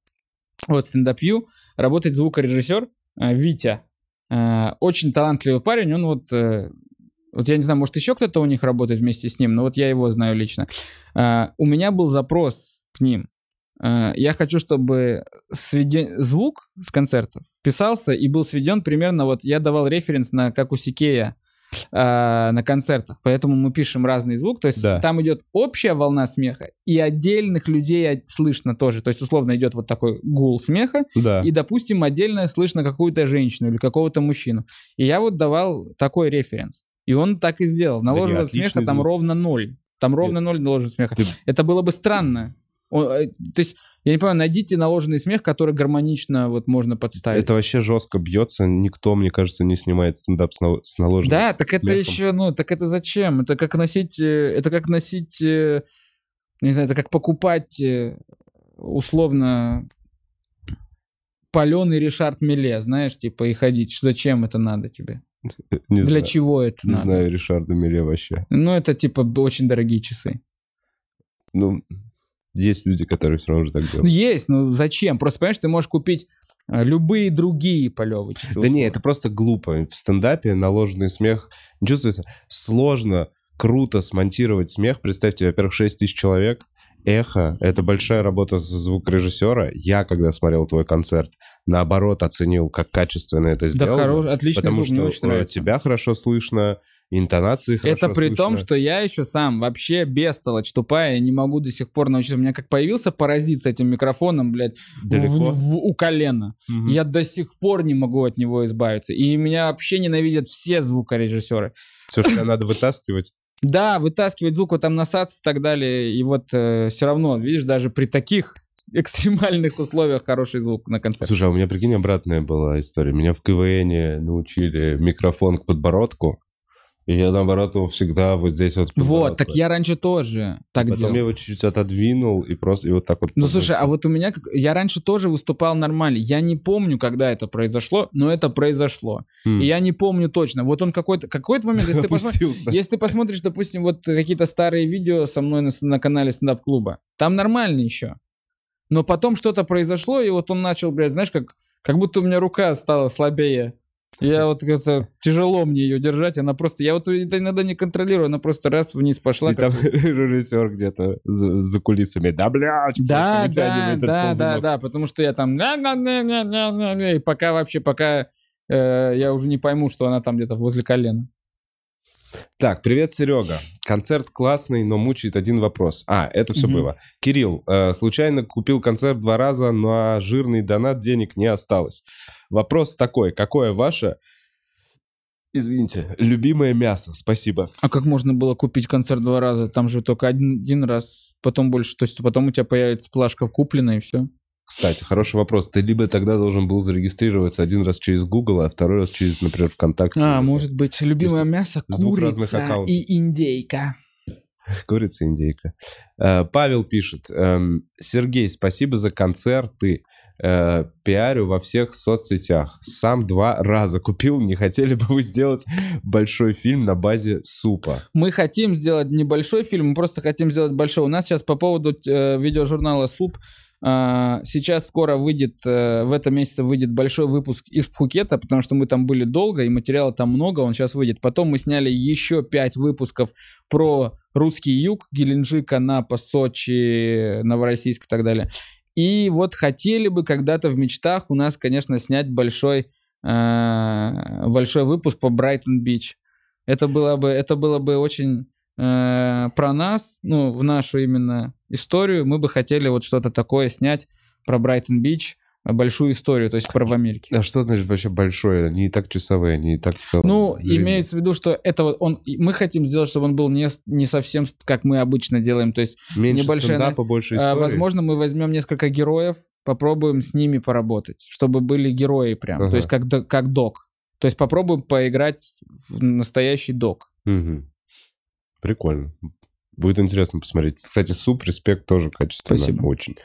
вот стендап-вью, работает звукорежиссер э, Витя. Очень талантливый парень. Он вот... вот я не знаю, может, еще кто-то у них работает вместе с ним, но вот я его знаю лично. У меня был запрос к ним. Э, я хочу, чтобы сведен... звук с концертов писался и был сведен примерно... Вот я давал референс на как у Сикея а, на концертах, поэтому мы пишем разный звук, то есть Да. там идет общая волна смеха, и отдельных людей слышно тоже, то есть условно идет вот такой гул смеха, Да. и, допустим, отдельно слышно какую-то женщину или какого-то мужчину. И я вот давал такой референс, и он так и сделал. Наложенного отличный смеха там звук. ровно ноль, там ровно ноль наложенного смеха. Ты- Это было бы странно. Он, э, то есть, я не понимаю, найдите наложенный смех, который гармонично вот можно подставить. Это вообще жестко бьется. Никто, мне кажется, не снимает стендап с, на- с наложенным Да, так это смехом. еще, ну, так это зачем? Это как носить, э, это как носить, э, не знаю, это как покупать условно паленый Ришард Миле, знаешь, типа, и ходить. Зачем это надо тебе? Не Для знаю. чего это Не надо? знаю Ришарда Миле вообще. Ну, это типа очень дорогие часы. Ну, есть люди, которые все равно же так Ну, делают. Есть, ну зачем? Просто, понимаешь, ты можешь купить э, любые другие полевые часы. Да не, это просто глупо. В стендапе наложенный смех не чувствуется. Сложно, круто смонтировать смех. Представьте, во-первых, 6 тысяч человек. Эхо — это большая работа звукорежиссера. Я, когда смотрел твой концерт, наоборот оценил, как качественно это Да, сделано. хорош, отличный потому звук, что э, тебя хорошо слышно, интонации хорошо Это при том, слышно. что я еще сам вообще бестолочь тупая, не могу до сих пор научиться. У меня как появился паразит с этим микрофоном, блядь, в- Далеко? в- у колена. Мгм. Я до сих пор не могу от него избавиться. И меня вообще ненавидят все звукорежиссеры. Все, что надо вытаскивать. <laughs> Да, вытаскивать звук, вот там насадцы и так далее. И вот все равно, видишь, даже при таких <laughs> экстремальных условиях хороший звук на концерте. Слушай, а у меня, прикинь, обратная была история. Меня в КВН научили микрофон к подбородку. Я, наоборот, его всегда вот здесь вот... Вот, так я раньше тоже так Потом делал. я его чуть-чуть отодвинул и просто и вот так вот... Ну, слушай, а вот у меня... Я раньше тоже выступал нормально. Я не помню, когда это произошло, но это произошло. М. И я не помню точно. Вот он какой-то какой-то момент, если ты, посмотришь, если ты посмотришь, допустим, вот какие-то старые видео со мной на, на канале стендап-клуба, там нормально еще. Но потом что-то произошло, и вот он начал, блядь, знаешь, как, как будто у меня рука стала слабее. Я вот это тяжело мне ее держать, она просто, я вот это иногда не контролирую, она просто раз вниз пошла. И там <laughs> режиссер где-то за, за кулисами. Да, блядь! Да, да, да, да, да, потому что я там... И пока вообще, пока э, я уже не пойму, что она там где-то возле колена. Так, привет, Серега. Концерт классный, но мучает один вопрос. А, это все Мгм. было. Кирилл, э, случайно купил концерт два раза, но жирный донат денег не осталось. Вопрос такой, какое ваше, извините, любимое мясо? Спасибо. А как можно было купить концерт два раза? Там же только один, один раз, потом больше. То есть потом у тебя появится плашка куплена и все. Кстати, хороший вопрос. Ты либо тогда должен был зарегистрироваться один раз через Google, а второй раз через, например, ВКонтакте. А, может быть, любимое есть мясо курица и индейка. Курица индейка. Э, Павел пишет. эм, Сергей, спасибо за концерты. Э, Пиарю во всех соцсетях. Сам два раза купил. Не хотели бы вы сделать большой фильм на базе супа? Мы хотим сделать небольшой фильм, мы просто хотим сделать большой. У нас сейчас по поводу э, видеожурнала «Суп» сейчас скоро выйдет, э, в этом месяце выйдет большой выпуск из Пхукета, потому что мы там были долго, и материала там много, он сейчас выйдет. Потом мы сняли еще пять выпусков про русский юг, Геленджик, Анапа, Сочи, Новороссийск и так далее. И вот хотели бы когда-то в мечтах у нас, конечно, снять большой, э, большой выпуск по Брайтон-Бич. Это было бы, это было бы очень э, про нас, ну, в нашу именно историю. Мы бы хотели вот что-то такое снять про Брайтон-Бич, э, большую историю, то есть про в Америке. А что значит вообще большое? Они и так часовые, они и так целые. Ну, длинные. имеется в виду, что это вот он, мы хотим сделать, чтобы он был не, не совсем как мы обычно делаем. То есть, Меньше небольшая стендапа, больше а, истории. возможно, мы возьмем несколько героев, попробуем с ними поработать, чтобы были герои прям. Ага. То есть, как, как док. То есть, попробуем поиграть в настоящий док. Мгм. Прикольно. Будет интересно посмотреть. Кстати, суп, респект тоже качественно. Спасибо. Очень.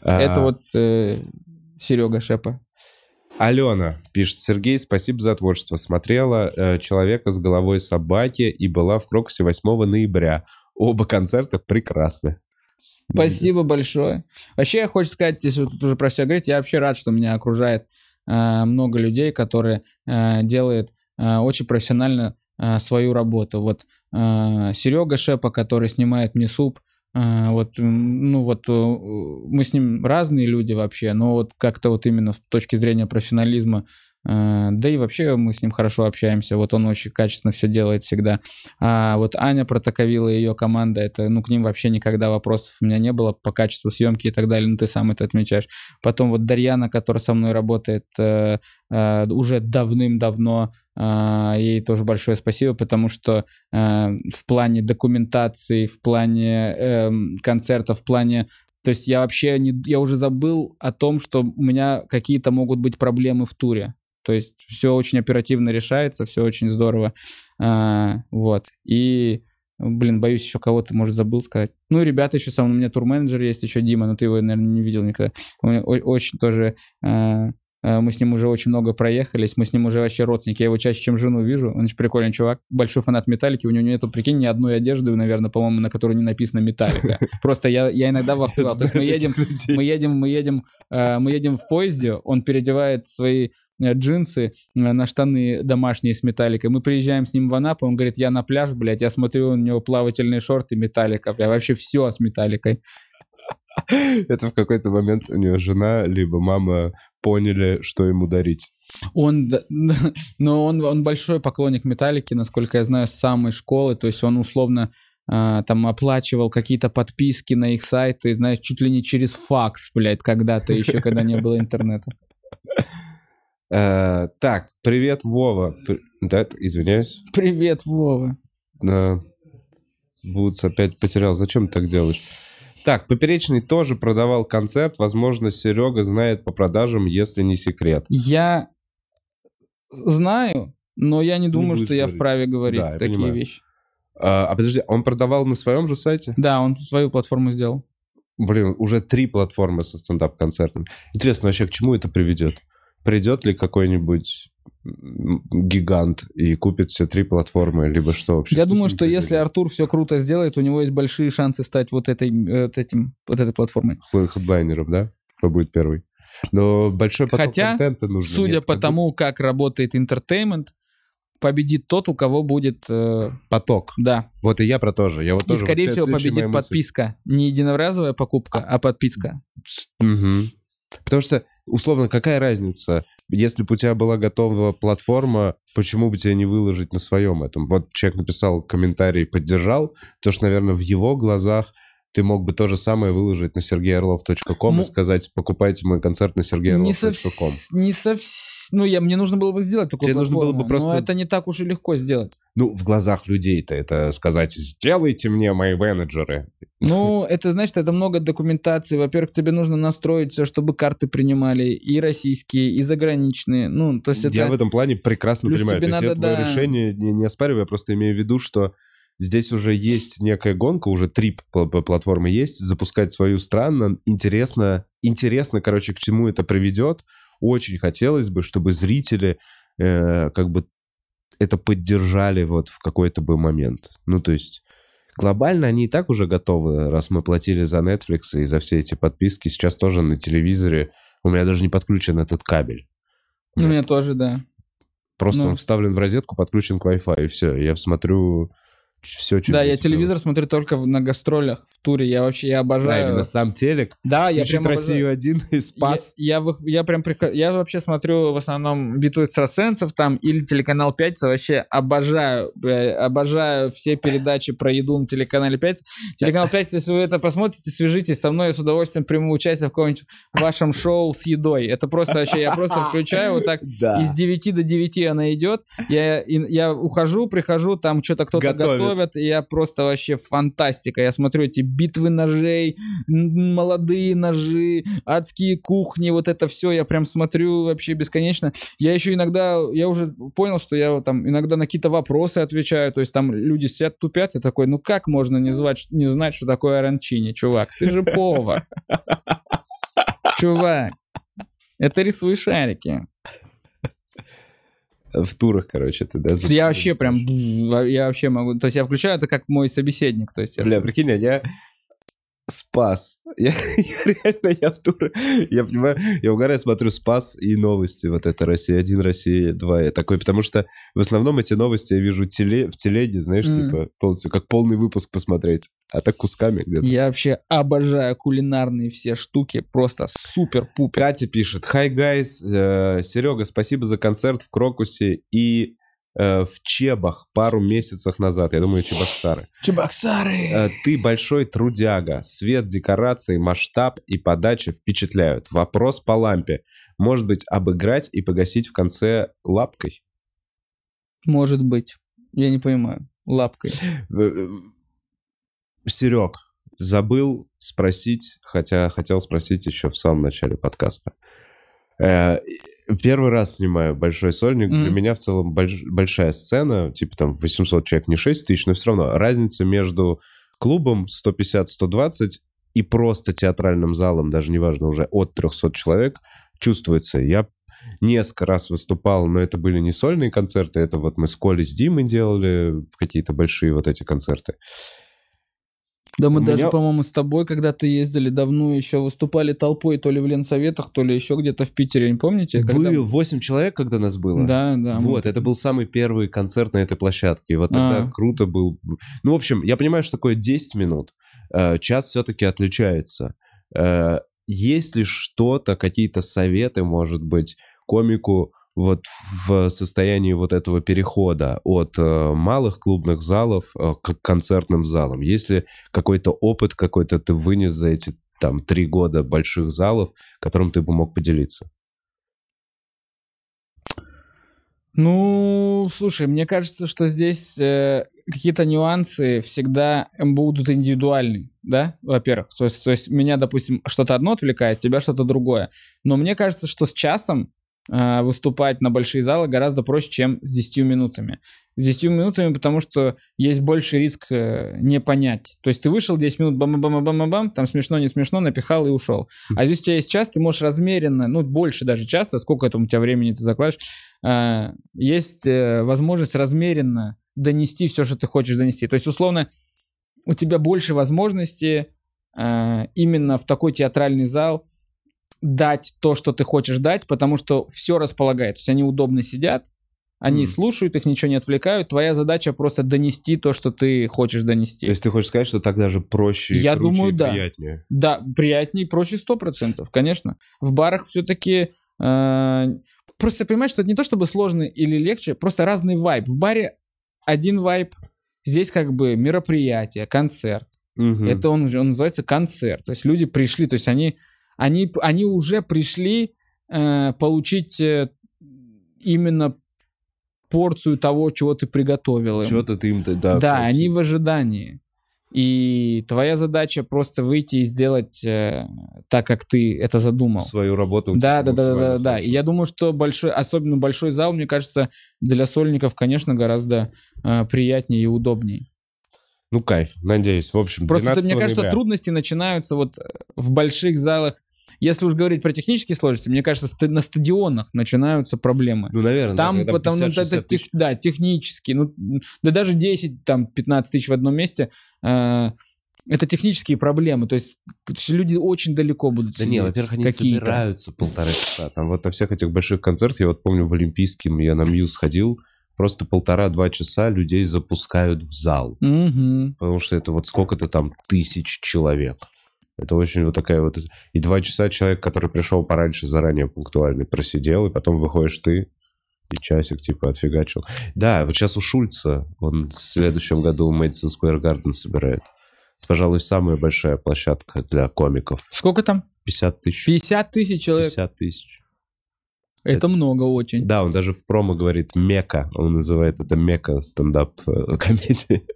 Это А, вот Серега Шепа. Алена пишет, Сергей, спасибо за творчество. Смотрела э, «Человека с головой собаки» и была в Крокусе 8 ноября. Оба концерта прекрасны. Спасибо большое. Вообще, я хочу сказать, если вот тут уже про себя говорить, я вообще рад, что меня окружает э, много людей, которые э, делают э, очень профессионально э, свою работу. Вот Серега Шепа, который снимает мне суп, э, вот, ну вот, э, мы с ним разные люди вообще, но вот как-то вот именно с точки зрения профессионализма, э, да и вообще мы с ним хорошо общаемся, вот он очень качественно все делает всегда. А вот Аня Протаковила и ее команда, это, ну, к ним вообще никогда вопросов у меня не было по качеству съемки и так далее, ну, ты сам это отмечаешь. Потом вот Дарьяна, которая со мной работает э, э, уже давным-давно, э, ей тоже большое спасибо, потому что э, в плане документации, в плане эм, концертов, в плане то есть я вообще не, я уже забыл о том, что у меня какие-то могут быть проблемы в туре. То есть все очень оперативно решается, все очень здорово. А, вот. И, блин, боюсь, еще кого-то, может, забыл сказать. Ну, ребята еще мной, у меня турменеджер есть, еще Дима, но ты его, наверное, не видел никогда. Он очень тоже... а, мы с ним уже очень много проехались, мы с ним уже вообще родственники. Я его чаще, чем жену вижу. Он очень прикольный чувак, большой фанат Металлики. У него нету, прикинь, ни одной одежды, наверное, по-моему, на которой не написано Металлика. <laughs> Просто я, я иногда вахуал. То есть мы едем, мы едем, мы едем, э, мы едем в поезде, он переодевает свои э, джинсы э, на штаны домашние с металликой. Мы приезжаем с ним в Анапу, он говорит, я на пляж, блядь, я смотрю, у него плавательные шорты металлика, бля, вообще все с металликой. <laughs> Это в какой-то момент у него жена, либо мама поняли, что ему дарить. Он, но он, он большой поклонник металлики, насколько я знаю, с самой школы, то есть он условно а, там оплачивал какие-то подписки на их сайты, знаешь, чуть ли не через факс, блядь, когда-то еще, когда не было интернета. <laughs> Э, Так, привет, Вова. Да, извиняюсь. Привет, Вова. Да. Бутс опять потерял. Зачем ты так делаешь? Так, Поперечный тоже продавал концерт. Возможно, Серега знает по продажам, если не секрет. Я знаю, Но я не думаю, что я говорить. вправе говорить Да, я такие понимаю. вещи. А, а подожди, он продавал на своем же сайте? Да, он свою платформу сделал. Блин, уже три платформы со стендап-концертами. Интересно, вообще к чему это приведет? Придет ли какой-нибудь гигант и купит все три платформы, либо что вообще? Я Что думаю, что если? Артур все круто сделает, у него есть большие шансы стать вот этой, вот этим, вот этой платформой. Хед- хедлайнером, да? Кто будет первый? Но большой поток Хотя, контента нужно. Судя Нет, по как тому, как работает entertainment, победит тот, у кого будет, э, поток. да. Вот и я про то же. Я вот И, тоже, скорее вот всего, победит мысль. подписка. Не единоразовая покупка, а подписка. Мгм. Потому что, условно, какая разница, если бы у тебя была готова платформа, почему бы тебе не выложить на своем этом? Вот человек написал комментарий, поддержал, то что, наверное, в его глазах ты мог бы то же самое выложить на sergeyorlov.com Ну, и сказать, покупайте мой концерт на Не, сов... sergeyorlov.com. не совсем... Ну, я, мне нужно было бы сделать такую Тебе нужно было бы просто- но это не так уж и легко сделать. Ну, в глазах людей-то это сказать, сделайте мне мои менеджеры. Ну, это, значит, это много документации. Во-первых, тебе нужно настроить все, чтобы карты принимали и российские, и заграничные. Ну, то есть это... Я в этом плане прекрасно Плюс понимаю. То есть я надо, твое да. решение не, не оспариваю, я просто имею в виду, что здесь уже есть некая гонка, уже три пл- пл- платформы есть, запускать свою странно, интересно, интересно, короче, к чему это приведет. Очень хотелось бы, чтобы зрители э, как бы это поддержали вот в какой-то бы момент. Ну, то есть глобально они и так уже готовы, раз мы платили за Netflix и за все эти подписки. Сейчас тоже на телевизоре у меня даже не подключен этот кабель. У меня тоже, да. Просто Ну. он вставлен в розетку, подключен к Wi-Fi, и все. Я смотрю все через Да, я телевизор смотрю только на гастролях, в туре. Я вообще, я Да, обожаю... именно сам телек. Да, я прям обожаю. Россию-1 и спас. Я, я, я прям приход- я вообще смотрю в основном битву экстрасенсов там или телеканал Пятница. Вообще обожаю, э, обожаю все передачи про еду на телеканале Пятница. Телеканал Пятница, если вы это посмотрите, свяжитесь со мной, я с удовольствием приму участие в каком-нибудь вашем шоу с едой. Это просто вообще, я просто включаю вот так <laughs> Да. из 9 до 9 она идет. Я, я ухожу, прихожу, там что-то кто-то Готовит. Готовит, и я просто вообще фантастика. Я смотрю эти битвы ножей, молодые ножи, адские кухни, вот это все, я прям смотрю вообще бесконечно. Я еще иногда, я уже понял, что я там иногда на какие-то вопросы отвечаю, то есть там люди сидят, тупят, я такой, ну как можно не, звать, не знать, что такое оранчини, чувак? Ты же повар. <laughs> Чувак, это рисуй шарики. В турах, короче, ты, да? Я вообще прям, я вообще могу, то есть я включаю это как мой собеседник, то есть я Бля, прикинь, а я спас. Я, <laughs> я реально, я в тур, я понимаю, я угораю, смотрю спас и новости, вот это Россия-1, Россия-2, я такой, потому что в основном эти новости я вижу теле, в телеге, знаешь, Мгм. типа, полностью, как полный выпуск посмотреть, а так кусками где-то. Я вообще обожаю кулинарные все штуки, просто супер-пупер. Катя пишет, guys, э, Серега, спасибо за концерт в Крокусе и э, в Чебах пару месяцев назад, я думаю, Чебоксары. Чебоксары! Э, Ты большой трудяга. Свет, декорации, масштаб и подача впечатляют. Вопрос по лампе. Может быть, обыграть и погасить в конце лапкой? Может быть. Я не понимаю. Лапкой. Серег, забыл спросить, хотя хотел спросить еще в самом начале подкаста. Э, Первый раз снимаю большой сольник. Мгм. Для меня в целом больш- большая сцена, типа там 800 человек, не 6 тысяч, но все равно разница между клубом 150-120 и просто театральным залом, даже неважно, уже от 300 человек, чувствуется. Я несколько раз выступал, но это были не сольные концерты, это вот мы с Колей, с Димой делали какие-то большие вот эти концерты. Да мы У даже, меня- по-моему, с тобой когда-то ездили давно еще, выступали толпой то ли в Ленсоветах, то ли еще где-то в Питере, не помните? Когда- Был 8 человек, когда нас было. Да, да. Вот, это был самый первый концерт на этой площадке. И вот тогда А. круто был. Ну, в общем, я понимаю, что такое 10 минут. Э, Час все-таки отличается. Э, Есть ли что-то, какие-то советы, может быть, комику вот в состоянии вот этого перехода от э, малых клубных залов э, к концертным залам? Есть ли какой-то опыт какой-то ты вынес за эти там три года больших залов, которым ты бы мог поделиться? Ну, слушай, мне кажется, что здесь э, какие-то нюансы всегда будут индивидуальны, да, во-первых. То есть, то есть меня, допустим, что-то одно отвлекает, тебя что-то другое. Но мне кажется, что с часом выступать на большие залы гораздо проще, чем с 10 минутами. С 10 минутами, потому что есть больше риск э, не понять. То есть ты вышел 10 минут, бам-бам-бам-бам-бам, там смешно, не смешно, напихал и ушел. А здесь у тебя есть час, ты можешь размеренно, ну, больше даже часа, сколько там у тебя времени ты закладываешь, э, есть э, возможность размеренно донести все, что ты хочешь донести. То есть, условно, у тебя больше возможностей э, именно в такой театральный зал дать то, что ты хочешь дать, потому что все располагает. То есть они удобно сидят, они Мгм. слушают, их ничего не отвлекают. Твоя задача просто донести то, что ты хочешь донести. То есть ты хочешь сказать, что так даже проще, Я круче, думаю, и да. приятнее? Да, приятнее, проще 100%, конечно. В барах все-таки... просто понимаешь, что это не то чтобы сложно или легче, просто разный вайб. В баре один вайб, здесь как бы мероприятие, концерт. Мгм. Это он, он называется концерт. То есть люди пришли, то есть они, они, они уже пришли э, получить э, именно порцию того, чего ты приготовил им. Чего-то ты им... Да, Да, они в ожидании. И твоя задача просто выйти и сделать э, так, как ты это задумал. свою работу. Да, да, да, да, да, да. И я думаю, что большой, особенно большой зал, мне кажется, для сольников, конечно, гораздо э, приятнее и удобнее. Ну, кайф, надеюсь. В общем, Просто, 12 мне кажется, ноября. трудности начинаются вот э, в больших залах. Если уж говорить про технические сложности, мне кажется, ста- на стадионах начинаются проблемы. Ну, наверное, Там, да, потому, ну, 50-60 это, тех- да, технически, ну, да даже 10, там, 15 тысяч в одном месте, э, это технические проблемы, то есть люди очень далеко будут Да не, сидеть. во-первых, они какие-то. собираются полтора часа. Там вот на всех этих больших концертах, я вот помню, в Олимпийском я на Мьюз ходил, просто полтора-два часа людей запускают в зал. Мгм. Потому что это вот сколько-то там тысяч человек. Это очень вот такая вот... И два часа человек, который пришел пораньше, заранее пунктуальный, просидел, и потом выходишь ты, и часик типа отфигачил. Да, вот сейчас у Шульца, он в следующем году Madison Square Garden собирает. Пожалуй, самая большая площадка для комиков. Сколько там? 50 тысяч. 50 тысяч человек. 50 тысяч. Это много очень. Да, он даже в промо говорит мека. Он называет это мека стендап э, комедии.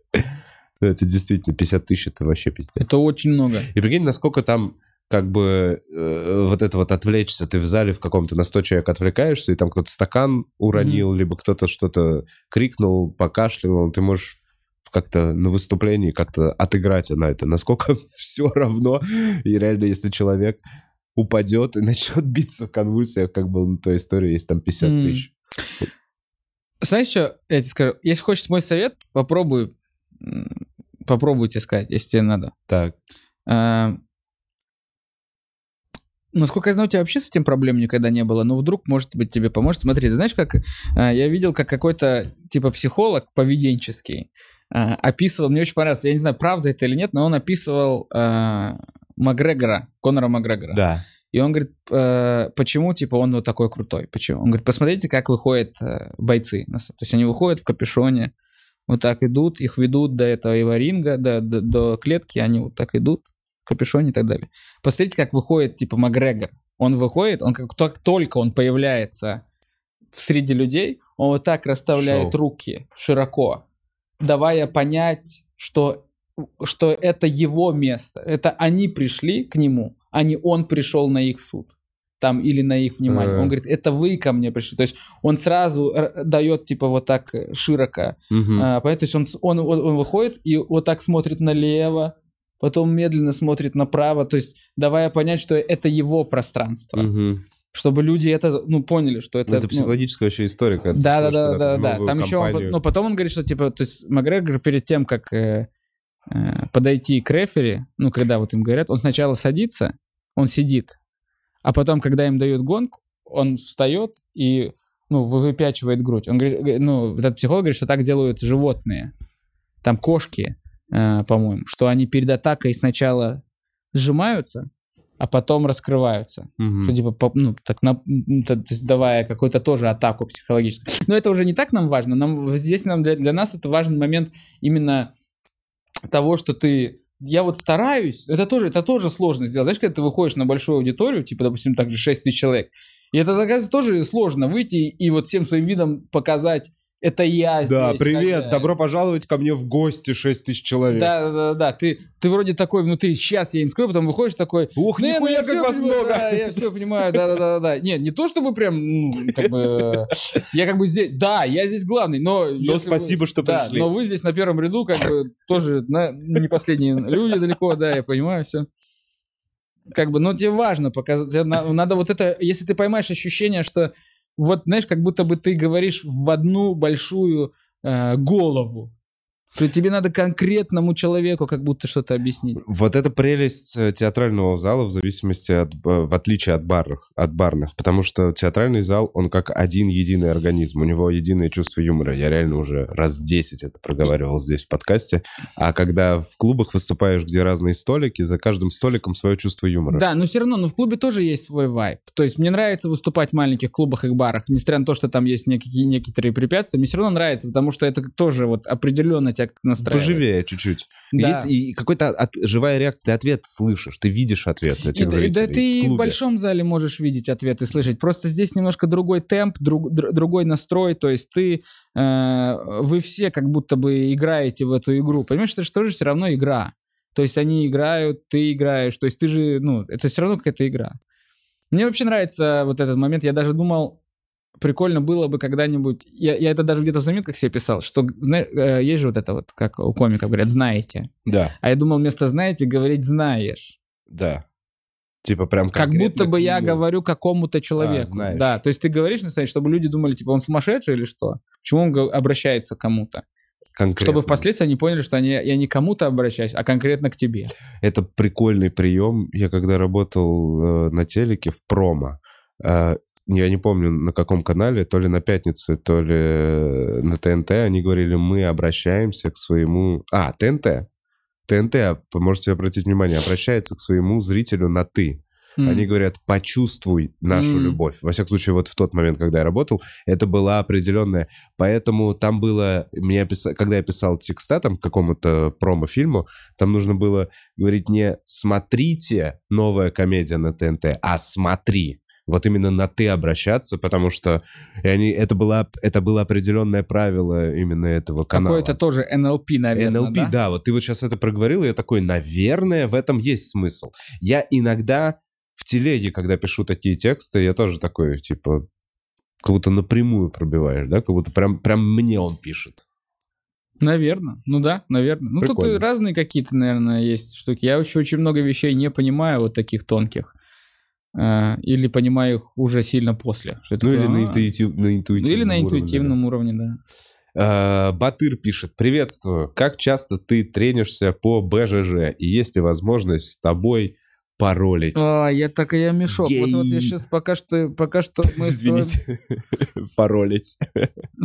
Ну, Это действительно 50 тысяч, это вообще пиздец. Это очень много. И прикинь, насколько там как бы э, вот это вот отвлечься, ты в зале в каком-то на 100 человек отвлекаешься, и там кто-то стакан уронил, либо кто-то что-то крикнул, покашлял, ты можешь как-то на выступлении как-то отыграть на это. Насколько <laughs> все равно, и реально, если человек упадет и начнет биться в конвульсиях, как было на той истории, есть там 50 М. тысяч. Знаешь, что я тебе скажу? Если хочешь мой совет, попробуй, м, попробуй тебе сказать, если тебе надо. Так, А, Насколько я знаю, у тебя вообще с этим проблем никогда не было, но вдруг, может быть, тебе поможет. Смотри, знаешь, как а, я видел, как какой-то типа психолог поведенческий а, описывал, мне очень понравилось, я не знаю, правда это или нет, но он описывал а, Макгрегора, Конора Макгрегора. да. И он говорит, э, почему, типа, он вот такой крутой? Почему? Он говорит, посмотрите, как выходят э, бойцы. То есть они выходят в капюшоне, вот так идут, их ведут до этого ринга, до, до, до клетки, они вот так идут в капюшоне и так далее. Посмотрите, как выходит, типа, Макгрегор. Он выходит, он как, как только он появляется среди людей, он вот так расставляет Шоу. руки широко, давая понять, что, что это его место. Это они пришли к нему, а не он пришел на их суд. Там или на их внимание. Э. Он говорит, это вы ко мне пришли. То есть он сразу э, дает типа вот так э, широко. Мгм. А? То есть он, он, он, он выходит и вот так смотрит налево, потом медленно смотрит направо, то есть давая понять, что это его пространство. Мгм. Чтобы люди это, ну, поняли, что это... Это ну, психологическая вообще история, когда да, да, да, да, да. Там еще, он, но потом он говорит, что типа, то есть Макгрегор перед тем, как э, э, подойти к рефери, ну, когда вот им говорят, он сначала садится, он сидит, а потом, когда им дают гонку, он встает и, ну, вы- выпячивает грудь. Он говорит, ну, этот психолог говорит, что так делают животные. Там кошки, э, по-моему, что они перед атакой сначала сжимаются, а потом раскрываются. Мгм. Что, типа, по- ну, так на- давая какую-то тоже атаку психологическую. Но это уже не так нам важно. Нам, здесь нам для, для нас это важный момент именно того, что ты... Я вот стараюсь, это тоже, это тоже сложно сделать. Знаешь, когда ты выходишь на большую аудиторию, типа, допустим, так же 6 тысяч человек, и это, оказывается, тоже сложно выйти и вот всем своим видом показать, это я Да, здесь. привет, хозяин». добро пожаловать ко мне в гости 6 тысяч человек. Да, да, да, да. Ты, ты вроде такой внутри, сейчас я им скажу, потом выходишь такой, Ух, «Ну, нихуя, я как вас понимаю, много. Да, я все понимаю, да, да, да, да. Нет, не то чтобы прям, ну, как бы, я как бы здесь, да, я здесь главный, но... Но спасибо, вы- что да, пришли. но вы здесь на первом ряду, как бы, тоже на- не последние люди далеко, да, я понимаю все. Как бы, но тебе важно показать, тебе на- надо вот это, если ты поймаешь ощущение, что вот, знаешь, как будто бы ты говоришь в одну большую э, голову, что тебе надо конкретному человеку как будто что-то объяснить. Вот это прелесть э, театрального зала в зависимости от, э, в отличие от барных, от барных, потому что театральный зал, он как один единый организм, у него единое чувство юмора. Я реально уже раз 10 это проговаривал здесь в подкасте. А когда в клубах выступаешь, где разные столики, за каждым столиком свое чувство юмора. Да, но все равно, но в клубе тоже есть свой вайб. То есть мне нравится выступать в маленьких клубах и барах, несмотря на то, что там есть некие, некоторые препятствия, мне все равно нравится, потому что это тоже вот определенно тебя как настраивает. Поживее чуть-чуть. Да. Есть и какой-то от- живая реакция, ты ответ слышишь, ты видишь ответ И этих да- зрителей. да ты в и в большом зале можешь видеть ответ и слышать. Просто здесь немножко другой темп, друг- др- другой настрой. То есть ты, э, вы все как будто бы играете в эту игру. Понимаешь, это же тоже все равно игра. То есть они играют, ты играешь. То есть ты же, ну, это все равно какая-то игра. Мне вообще нравится вот этот момент. Я даже думал, прикольно было бы когда-нибудь... Я, я это даже где-то в заметках себе писал, что зна- э, есть же вот это вот, как у комиков говорят, знаете. Да, А я думал вместо знаете говорить знаешь. да. Типа прям Как будто бы я нему. говорю какому-то человеку. знаешь. Да, то есть ты говоришь, настоящий, чтобы люди думали, типа, он сумасшедший или что? Почему он обращается к кому-то? Конкретно. Чтобы впоследствии они поняли, что они, я не кому-то обращаюсь, а конкретно к тебе. Это прикольный прием. Я когда работал э, на телеке в промо, э, я не помню на каком канале, то ли на пятнице, то ли э, на ТНТ, они говорили, мы обращаемся к своему... А, ТНТ. ТНТ, можете обратить внимание, обращается к своему зрителю на «ты». М. Они говорят, почувствуй нашу М. любовь. Во всяком случае, вот в тот момент, когда я работал, это была определенная... Поэтому там было... Мне писа- Когда я писал текста там к какому-то промо-фильму, там нужно было говорить не «смотрите новая комедия на ТНТ», а «смотри». Вот именно на «ты» обращаться, потому что и они, это, была, это было определенное правило именно этого канала. Какой-то тоже НЛП, наверное, НЛП, да? да? вот ты вот сейчас это проговорил, и я такой, наверное, в этом есть смысл. Я иногда в телеге, когда пишу такие тексты, я тоже такой, типа, как будто напрямую пробиваешь, да, как будто прям, прям мне он пишет. Наверное. Ну да, наверное. Ну тут Прикольно. и разные какие-то, наверное, есть штуки. Я еще очень много вещей не понимаю, вот таких тонких. Э, Или понимаю их уже сильно после. Что Ну такой, или на, «А». интуитив- на интуитивном Или на уровне, интуитивном уровне, да. Э, Батыр пишет, приветствую, как часто ты тренишься по БЖЖ, и есть ли возможность с тобой паролить? А, я так и я мешок. Вот, вот я Гей. сейчас пока что, пока что <laughs> мы Извините, <laughs> паролить.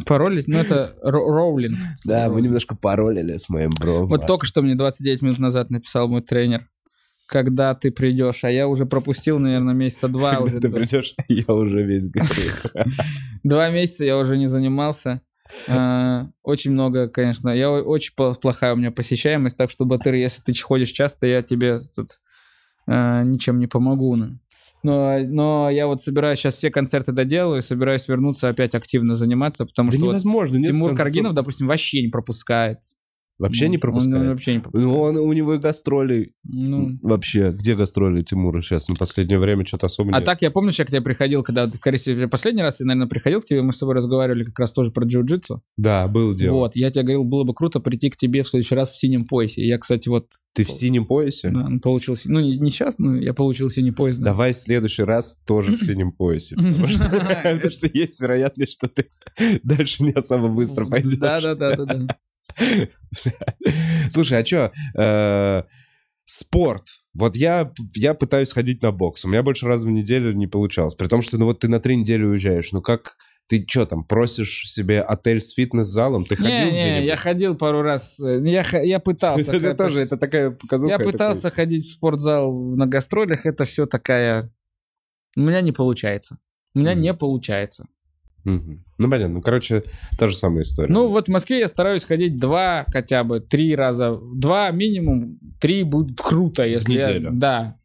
паролить, ну это ро- роулинг. Да, мы немножко паролили с моим бро. Вот только что мне 29 минут назад написал мой тренер, когда ты придешь, а я уже пропустил, наверное, месяца два Когда уже. ты придешь, <laughs> я уже весь горю. <laughs> Два месяца я уже не занимался. А, Очень много, конечно. Я очень пл- плохая у меня посещаемость, так что, Батыр, если ты ходишь часто, я тебе тут а, ничем не помогу. ну. Но, но я вот собираюсь сейчас все концерты доделаю и собираюсь вернуться опять активно заниматься, потому Да что вот невозможно. нет Тимур. Каргинов, допустим, вообще не пропускает. Вообще не Вот, он пропускает? вообще не пропускает. Ну, он, у него и гастроли. Ну, Вообще, где гастроли Тимура сейчас? На последнее время что-то особо А нет. так, я помню, я к тебе приходил, когда ты, скорее всего, последний раз я, наверное, приходил к тебе, мы с тобой разговаривали как раз тоже про джиу-джитсу. Да, был дело. Вот, я тебе говорил, было бы круто прийти к тебе в следующий раз в синем поясе. Я, кстати, вот Ты в синем поясе? да, получил, си- ну, не, не сейчас, но я получил синий пояс. да. Давай в следующий раз тоже в синем поясе. Потому что <laughs> <laughs> есть вероятность, что ты <laughs> дальше не особо быстро пойдешь. Да, да, да, да, да. <laughs> Слушай, а что? Спорт. Вот я, я пытаюсь ходить на бокс. У меня больше раза в неделю не получалось. При том, что ну вот ты на три недели уезжаешь. Ну как... Ты что там, просишь себе отель с фитнес-залом? Ты ходил Не, не, где-нибудь? я ходил пару раз, э, я, х- я пытался. Это тоже, это такая показуха. Я пытался ходить в спортзал на гастролях, это все такая... У меня не получается. У меня не получается. Мгм. Ну, понятно. Ну, короче, та же самая история. Ну, вот в Москве я стараюсь ходить два, хотя бы три раза. Два минимум, три будет круто, если я- неделю. Да.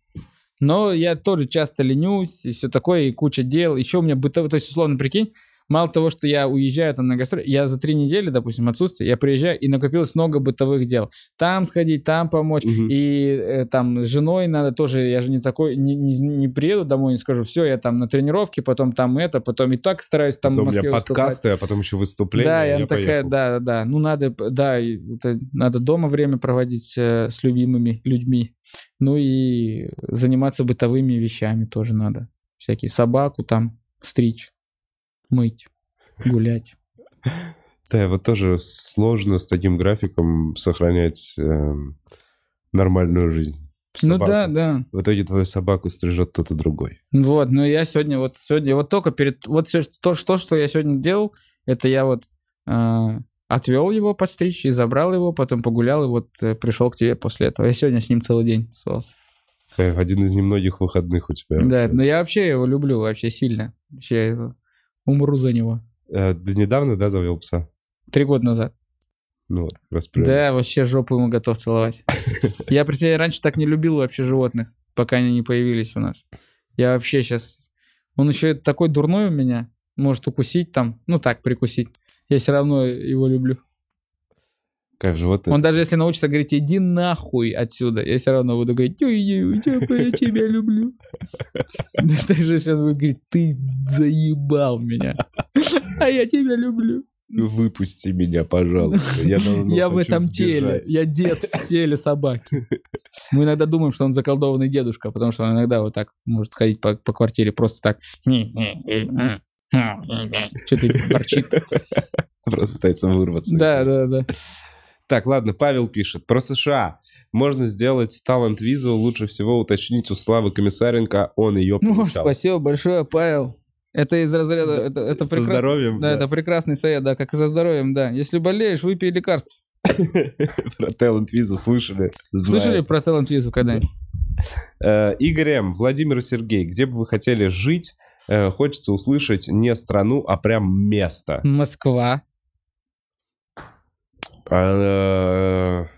Но я тоже часто ленюсь, и все такое, и куча дел. Еще у меня бытовые... То есть, условно, прикинь, мало того, что я уезжаю там на гастроли, я за три недели, допустим, отсутствия, я приезжаю, и накопилось много бытовых дел. Там сходить, там помочь, Мгм. и э, там с женой надо тоже, я же не такой, не, не- не приеду домой и скажу, все, я там на тренировке, потом там это, потом и так стараюсь там Потом в у меня Москве выступать. подкасты, а потом еще выступления. Да, я такая, поехал. да, да, да. Ну, надо, да, это надо дома время проводить э, с любимыми людьми. Ну и заниматься бытовыми вещами тоже надо. Всякие собаку там стричь, мыть, гулять. Да, вот тоже сложно с таким графиком сохранять эм, нормальную жизнь. Ну Собаку. да, да. В итоге твою собаку стрижет кто-то другой. Вот, но я сегодня, вот сегодня, вот только перед, вот все, то, что, что я сегодня делал, это я вот э, отвел его подстричь и забрал его, потом погулял и вот э, пришел к тебе после этого. Я сегодня с ним целый день тусовался. Э, Один из немногих выходных у тебя. Да, но я вообще его люблю, вообще сильно. Вообще умру за него. Э, Ты недавно, да, завел пса? Три года назад. Ну вот, как раз правильно. Да, вообще жопу ему готов целовать. <laughs> Я, себе раньше так не любил вообще животных, пока они не появились у нас. Я вообще сейчас... Он еще такой дурной у меня, может укусить там, ну так, прикусить. Я все равно его люблю. Как же вот Он даже если научится говорить, иди нахуй отсюда, я все равно буду говорить, я тебя люблю. <laughs> Даже если он будет говорить, ты заебал меня, а я тебя люблю. Выпусти меня, пожалуйста. Я, давно Я в этом теле, сбежать. я дед в теле собаки. Мы иногда думаем, что он заколдованный дедушка, потому что он иногда вот так может ходить по, по квартире просто так. Что-то ворчит. Просто пытается вырваться. Да, да, да. Так, ладно, Павел пишет. Про США. Можно сделать талант-визу. Лучше всего уточнить у Славы Комиссаренко. Он ее Ну, получал. спасибо большое, Павел. Это из разряда, это, это Со прекрасно. здоровьем. Да, это прекрасный совет, да, как и за здоровьем, да. Если болеешь, выпей лекарств. <laughs> Про талант-визу слышали? Слышали про талант визу когда-нибудь? Э, Игорь М. Владимир Сергей. Где бы вы хотели жить? Э, Хочется услышать не страну, а прям место. Москва. А, э,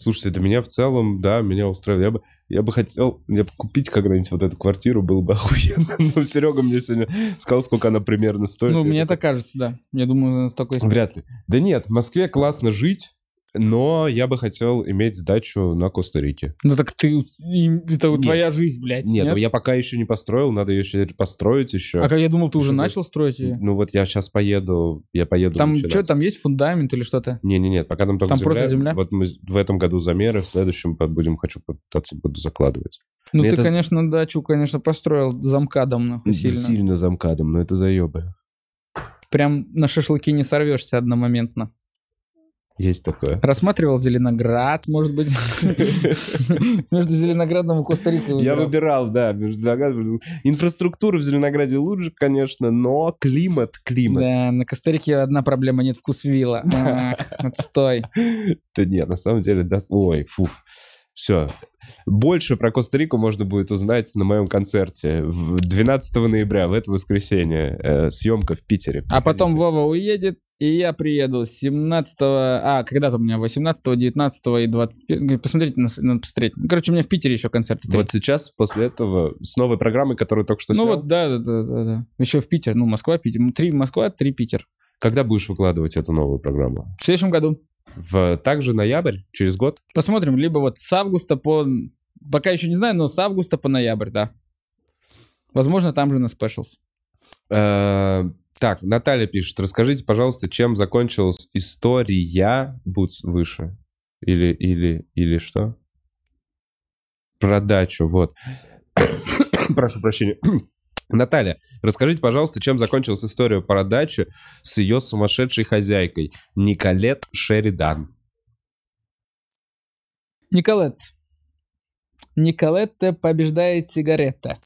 Слушайте, для меня в целом, да, меня устраивает. Я бы, я бы хотел я бы купить когда-нибудь вот эту квартиру, было бы <laughs> охуенно. Но Серега мне сегодня сказал, сколько она примерно стоит. Ну, мне так кажется, да. Я думаю, такой... Вряд ли. Да нет, в Москве классно жить, но я бы хотел иметь дачу на Коста-Рике. Ну так ты... Это Нет. твоя жизнь, блядь. Нет, ну я пока еще не построил, надо ее еще построить еще. А как я думал, ты уже Что начал строить ее? Ну вот я сейчас поеду, я поеду Там начинать. что, там есть фундамент или что-то? Не, не, нет, пока там только Там просто земля? Вот мы в этом году замеры, в следующем будем хочу попытаться буду закладывать. Ну, Мне ты, это- конечно, дачу, конечно, построил замкадом, нахуй, сильно. Сильно замкадом, но это заебы. Прям на шашлыки не сорвешься одномоментно. Есть такое. Рассматривал Зеленоград, может быть. <laughs> Между Зеленоградом и Коста-Рикой Я выбирал. да, между Зеленоградом- Инфраструктура в Зеленограде лучше, конечно, но климат, климат. Да, на Коста-Рике одна проблема, нет вкусвилла. <laughs> Ах, Отстой. Да нет, на самом деле, да, ой, фу. Все. Больше про Коста-Рику можно будет узнать на моем концерте в- 12 ноября, в это воскресенье. Э, съемка в Питере. А потом. Вова уедет, и я приеду 17 А, когда-то у меня 18 19 и 20 Посмотрите, на- надо посмотреть. Короче, у меня в Питере еще концерты. Вот сейчас, после этого, с новой программой, которую только что Ну снял, вот, да, да, да, да, да. Еще в Питер. Ну, Москва, Питер. Три Москва, три Питер. когда будешь выкладывать эту новую программу? В следующем году. В также ноябрь, через год? Посмотрим, либо вот с августа по... Пока еще не знаю, но с августа по ноябрь, да. Возможно, там же на спешлс. Так, Наталья пишет, расскажите, пожалуйста, чем закончилась история, будь выше, или, или, или что? Про дачу, вот. <coughs> Прошу прощения. <coughs> Наталья, расскажите, пожалуйста, чем закончилась история про дачу с ее сумасшедшей хозяйкой Николет Шеридан. Николет. Николетта побеждает сигарета.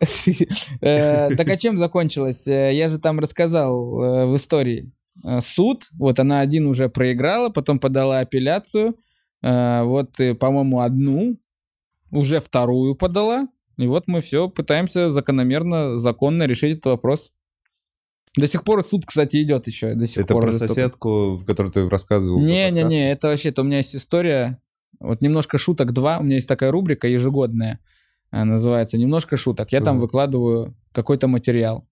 <laughs> Э, Так а чем закончилось? Э, Я же там рассказал э, в истории. Суд, вот она один уже проиграла, потом подала апелляцию, вот, по-моему, одну, уже вторую подала, и вот мы все пытаемся закономерно, законно решить этот вопрос. До сих пор суд, кстати, идет еще. До сих Это пор про соседку, в которой ты рассказывал? Не-не-не, это вообще, это у меня есть история, вот немножко шуток два, у меня есть такая рубрика ежегодная, называется «Немножко шуток». Я там выкладываю какой-то материал.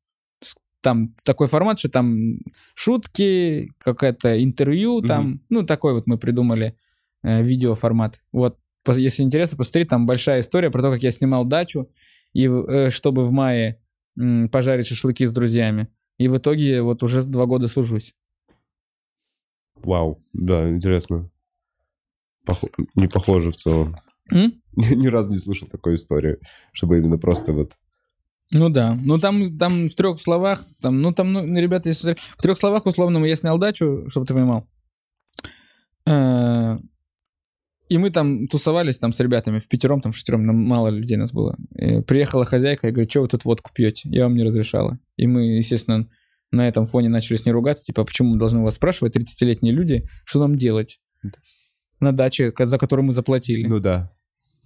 Там такой формат, что там шутки, какое-то интервью, там, Мгм. ну, такой вот мы придумали э, видеоформат. Вот, если интересно, посмотри, там большая история про то, как я снимал дачу, и э, чтобы в мае м, пожарить шашлыки с друзьями. И в итоге вот уже два года служусь. Вау, да, интересно. Похо- Не похоже в целом. М? <laughs> Ни разу не слышал такой истории, чтобы именно просто вот... Ну да, ну там, там в трех словах, там, ну там, ну, ребята, если в трех словах условно я снял дачу, чтобы ты понимал. Э, И мы там тусовались там с ребятами, в пятером, там в шестером, нам мало людей нас было. И приехала хозяйка и говорит, что вы тут водку пьете? Я вам не разрешала. И мы, естественно, на этом фоне начали с ней ругаться, типа, «А почему мы должны вас спрашивать, 30-летние люди, что нам делать? На даче, за которую мы заплатили. Ну да.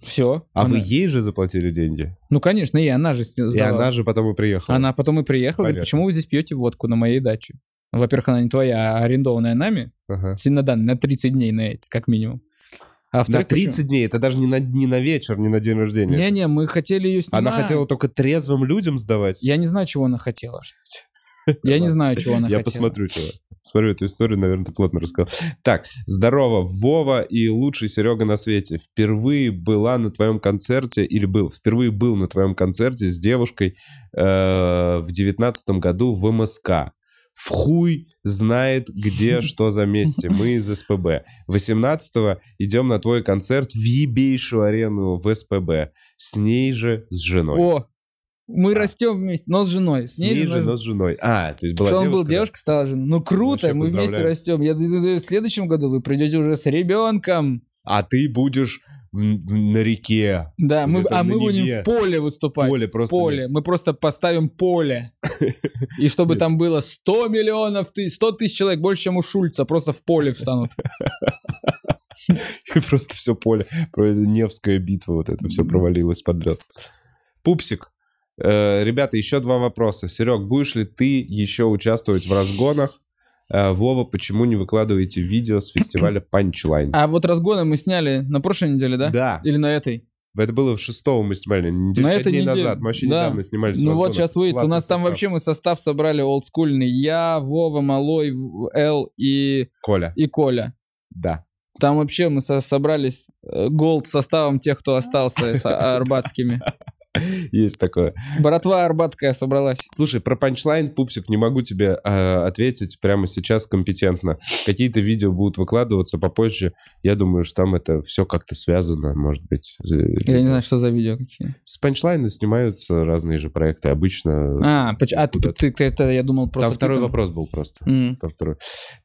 Все. А вы ей же заплатили деньги? Ну, конечно, и она же сни- И сдавала. она же потом и приехала. Она потом и приехала, говорит, почему вы здесь пьете водку на моей даче? Во-первых, она не твоя, а арендованная нами. Ага. На, дан- на 30 дней на эти, как минимум. А На во-вторых, 30 дней, это даже не на, не на вечер, не на день рождения. Не-не, мы хотели ее снимать. Она хотела только трезвым людям сдавать? Я не знаю, чего она хотела. Я не знаю, чего она Я хотела. посмотрю, чего. Смотрю эту историю, наверное, ты плотно рассказал. Так, здорово, Вова и лучший Серега на свете. Впервые была на твоем концерте, или был, впервые был на твоем концерте с девушкой э, в девятнадцатом году в МСК. В хуй знает, где <laughs> что за месте. Мы из СПБ. 18-го идем на твой концерт в ебейшую арену в СПБ. С ней же, с женой. О, мы Да. растем вместе, но с женой. с ней же, но с женой. А, то есть была Что он был девушка, стала жена. Ну круто, мы вместе растем. Я думаю, в следующем году вы придете уже с ребенком. А ты будешь на реке. Да, мы, а мы будем в поле выступать. Поле в просто поле. Мы просто поставим поле. <laughs> И чтобы там было 100 миллионов, ты- 100 тысяч человек, больше, чем у Шульца, просто в поле встанут. <laughs> И просто все поле. Невская битва, вот это все провалилось под лед. Пупсик. Э, ребята, еще два вопроса. Серег, будешь ли ты еще участвовать в разгонах? Э, Вова, почему не выкладываете видео с фестиваля Punchline? А вот разгоны мы сняли на прошлой неделе, да? Да. Или на этой? Это было в шестого мы снимали, неделю, На этой дней неделе. назад. Мы вообще Да. недавно снимались. Ну вот сейчас выйдет. У Классный нас там состав. вообще мы состав собрали олдскульный. Я, Вова, Малой, Эл и, Коля, и Коля. да. Там вообще мы со- собрались э, gold составом тех, кто остался с а- арбатскими. <laughs> Есть такое. Братва арбатская собралась. Слушай, про панчлайн, Пупсик, не могу тебе э, ответить прямо сейчас компетентно. Какие-то видео будут выкладываться попозже. Я думаю, что там это все как-то связано, может быть. Я не знаю, что за видео какие. С панчлайна снимаются разные же проекты. Обычно... А, поч- а ты, ты- ты- это, я думал, просто... там второй там- вопрос был просто. М. Там второй.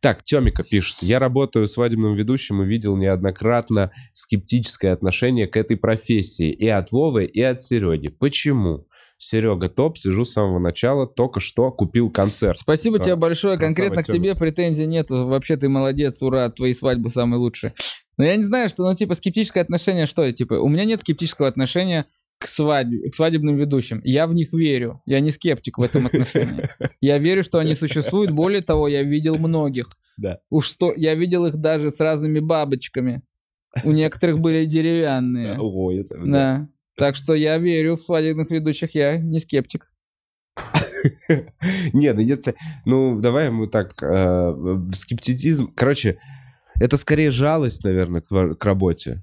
Так, Темика пишет. Я работаю свадебным ведущим и видел неоднократно скептическое отношение к этой профессии. И от Вовы, и от Сереги. Почему? Серега топ, сижу с самого начала, только что купил концерт. Спасибо Да. тебе большое. Конкретно к тебе претензий нет. Вообще ты молодец, ура, твои свадьбы самые лучшие. Но я не знаю, что, ну, типа, скептическое отношение, что, типа, у меня нет скептического отношения к свадьбе, к свадебным ведущим. Я в них верю. Я не скептик в этом отношении. Я верю, что они существуют. Более того, я видел многих. Да. Уж что, я видел их даже с разными бабочками. У некоторых были деревянные. Ого, это... Да. Так что я верю в свадебных ведущих, я не скептик. <laughs> Не, ну если... Ну, давай мы так... э, скептицизм... Короче, это скорее жалость, наверное, к, работе.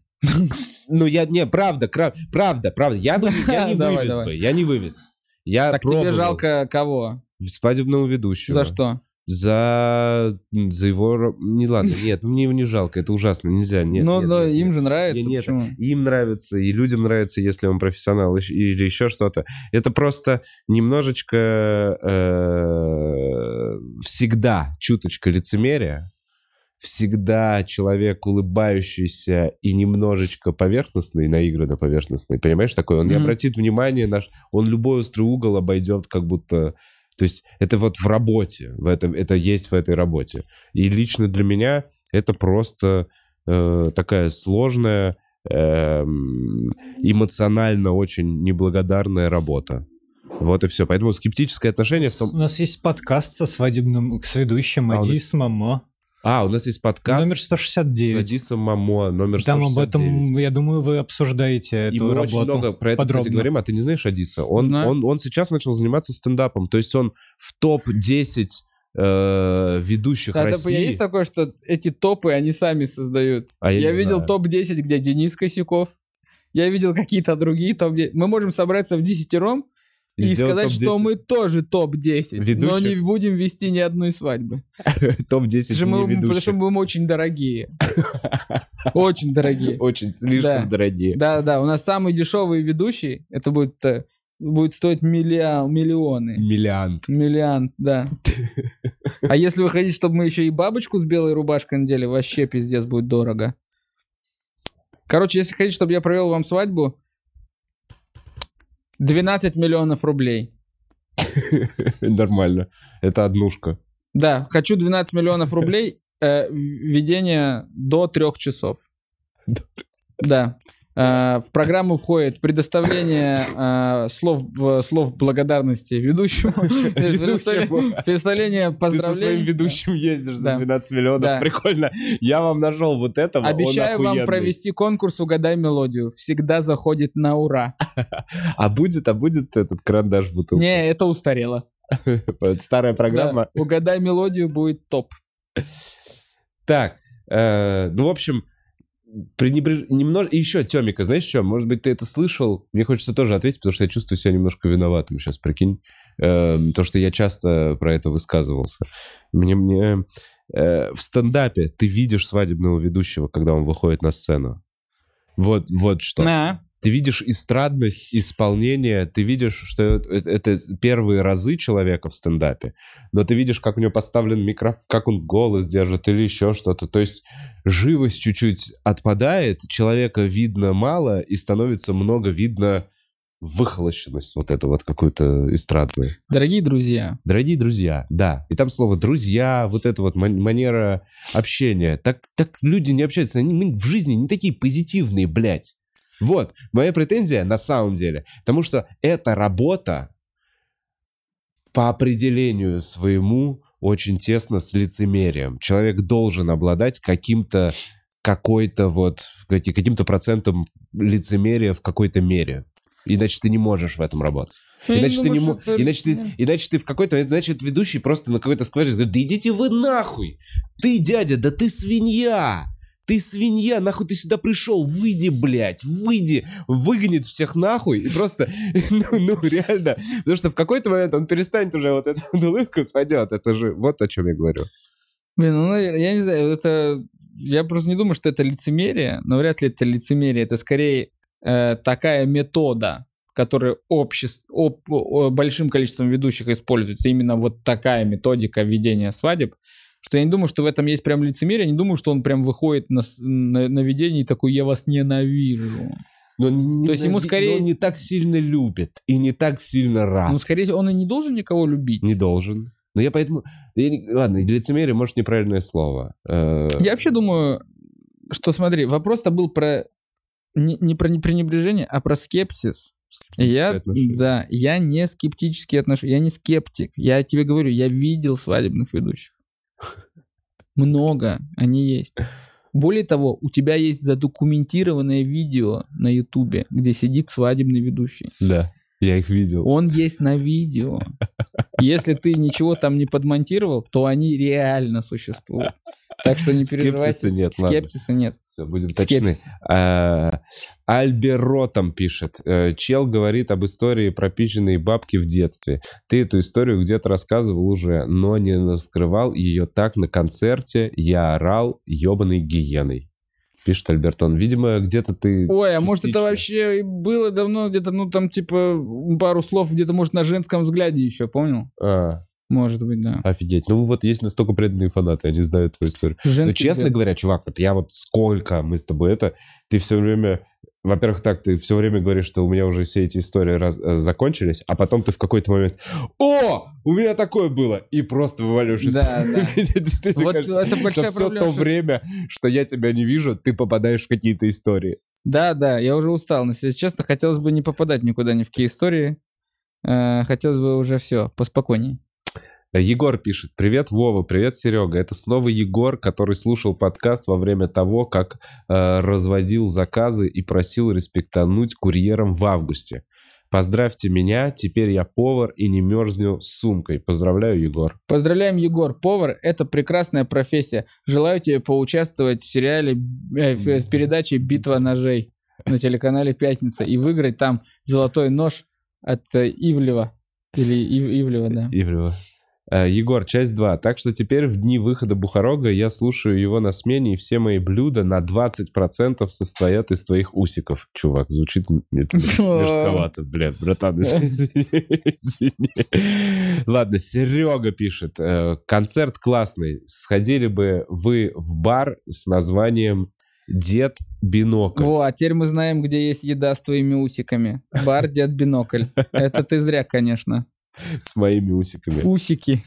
Ну, я... Не, правда, правда, правда. Я, бы, я не <laughs> вывез бы, я не вывез. Я Так тебе жалко кого? свадебного ведущего. За что? За... За его... Не, ладно, <laughs> нет, мне его не жалко, это ужасно, нельзя, нет. ну, нет, но нет, им нет. же нравится. Не, нет, почему? им нравится, и людям нравится, если он профессионал или еще что-то. Это просто немножечко э, всегда чуточка лицемерия, всегда человек улыбающийся и немножечко поверхностный, наигранно поверхностный, понимаешь, такой, он не Мгм. обратит внимания, наш, он любой острый угол обойдет, как будто... То есть это вот в работе, в этом, это есть в этой работе. И лично для меня это просто э, такая сложная, эм, эмоционально очень неблагодарная работа. Вот и все. Поэтому скептическое отношение в том... У нас есть подкаст со свадебным, с ведущим А, Мамо. А, у нас есть подкаст Номер с 169. Адисом Мамо, номер Там об 169. этом, я думаю, вы обсуждаете И эту мы работу. очень много про это, кстати, подробно. говорим, а ты не знаешь Адиса? Он, Знаю. он, он сейчас начал заниматься стендапом, то есть он в топ-10 э, ведущих Да, да, России. есть такое, что эти топы они сами создают. А я я видел знаю. топ-10, где Денис Косяков. Я видел какие-то другие топ-10. Мы можем собраться в десятером и, сказать, что топ-10. мы тоже топ-10. Но Ведущих? не будем вести ни одной свадьбы. <laughs> топ-10 Потому что мы, не потому что ведущих. мы очень дорогие. <laughs> Очень дорогие. Очень слишком Да. дорогие. Да, да, у нас самый дешевый ведущий, это будет, э, будет стоить миллион, миллионы. Миллиант. Миллион, да. <laughs> А если вы хотите, чтобы мы еще и бабочку с белой рубашкой надели, вообще пиздец будет дорого. Короче, если хотите, чтобы я провел вам свадьбу, 12 миллионов рублей. <laughs> Нормально. Это однушка. Да, хочу 12 миллионов рублей, э, ведение до трех часов. <laughs> Да. Э, в программу входит предоставление э, слов, в- слов благодарности ведущему, <laughs> представление Ты со своим поздравлений. ведущим ездишь за Да. 12 миллионов. Прикольно. Я вам нашел вот этого. Обещаю вам провести конкурс «Угадай мелодию». Всегда заходит на ура. <laughs> А будет, а будет этот карандаш бутылка? Не, это устарело. <laughs> Старая программа. Да. «Угадай мелодию» будет топ. Так, э, ну, в общем, пренебреж... немного... Еще, Тёмика, знаешь что, может быть, ты это слышал? Мне хочется тоже ответить, потому что я чувствую себя немножко виноватым сейчас, прикинь. Э, то, что я часто про это высказывался. Мне, мне э, в стендапе ты видишь свадебного ведущего, когда он выходит на сцену. Вот, вот что. На. Ты видишь эстрадность исполнения, ты видишь, что это, это первые разы человека в стендапе, но ты видишь, как у него поставлен микрофон, как он голос держит или еще что-то. То есть живость чуть-чуть отпадает, человека видно мало и становится много видно выхолощенность вот эту вот какую-то эстрадную. Дорогие друзья, Дорогие друзья, да. И там слово «друзья», вот эта вот ман- манера общения. Так, так люди не общаются, они мы в жизни не такие позитивные, блядь. Вот, моя претензия на самом деле. Потому что эта работа по определению своему очень тесно с лицемерием. Человек должен обладать каким-то какой-то вот каки- каким-то процентом лицемерия в какой-то мере. Иначе ты не можешь в этом работать. Ну, я Иначе ты, не думаю, мо- что это- иначе, ты, иначе ты в какой-то... Иначе ведущий просто на какой-то скваже говорит, да идите вы нахуй! Ты, дядя, да ты свинья! Ты свинья, нахуй ты сюда пришел, выйди, блядь, выйди, выгонит всех нахуй, и просто, <laughs> ну, ну, реально, потому что в какой-то момент он перестанет уже вот эту вот улыбку спадет, это же, вот о чем я говорю. Блин, ну, наверное, я не знаю, это... Я просто не думаю, что это лицемерие, но вряд ли это лицемерие. Это скорее э, такая метода, которая обществ... об- о- большим количеством ведущих используется. Именно вот такая методика ведения свадеб, что я не думаю, что в этом есть прям лицемерие. Я не думаю, что он прям выходит на, на, на ведение и такой, я вас ненавижу. Но не, То есть ему скорее- он не так сильно любит и не так сильно рад. Ну, скорее всего, он и не должен никого любить. Не должен. Но я поэтому... я не- Ладно, лицемерие, может, неправильное слово. Э, Я вообще думаю, что смотри, вопрос-то был про не, не про пренебрежение, а про скепсис. Я, да, я не скептически отношусь, я не скептик. Я тебе говорю, я видел свадебных ведущих. <laughs> Много, они есть. Более того, у тебя есть задокументированное видео на Ютубе, где сидит свадебный ведущий. Да, я их видел. Он есть на видео. Если ты ничего там не подмонтировал, то они реально существуют. Так что не переживайте. Скептиса нет, ладно. Скепсиса нет. Все, будем точны. А, Альберо там пишет. э, Чел говорит об истории пропищенной бабки в детстве. Ты эту историю где-то рассказывал уже, но не раскрывал ее так на концерте. Я орал ебаной гиеной. Пишет Альбертон. Видимо, где-то ты... Ой, а может это частично- вообще было давно где-то, ну там типа пару слов где-то, может, на женском взгляде еще, понял? А, Может быть, да. офигеть. Ну вот есть настолько преданные фанаты, они знают твою историю. Но Женский честно взгляд. говоря, чувак, вот я вот сколько мы с тобой это, ты все время, во-первых, так, ты все время говоришь, что у меня уже все эти истории раз- э, закончились, а потом ты в какой-то момент, о, у меня такое было, и просто вываливаешь из Да, <laughs> да. Вот кажется, это что большая все проблема. то что- время, что я тебя не вижу, ты попадаешь в какие-то истории. Да, да, я уже устал. Но, если честно, хотелось бы не попадать никуда ни в какие истории. Э, Хотелось бы уже все, поспокойней. Егор пишет. Привет, Вова, привет, Серега. Это снова Егор, который слушал подкаст во время того, как э, разводил заказы и просил респектануть курьером в августе. Поздравьте меня, теперь я повар и не мерзну с сумкой. Поздравляю, Егор. Поздравляем, Егор. Повар — это прекрасная профессия. Желаю тебе поучаствовать в сериале, э, в в передаче «Битва ножей» на телеканале «Пятница» и выиграть там золотой нож от э, Ивлева. Или Ив- Ивлева, да. Ивлева. Э, Егор, часть 2. Так что теперь в дни выхода Бухарога я слушаю его на смене, и все мои блюда на 20% состоят из твоих усиков. Чувак, звучит <laughs> мерзковато, блядь, братан, <laughs> извини. Ладно, Серега пишет. э, Концерт классный. Сходили бы вы в бар с названием «Дед Бинокль». Во, а теперь мы знаем, где есть еда с твоими усиками. Бар Дед Бинокль. Это ты зря, конечно. С моими усиками. Усики.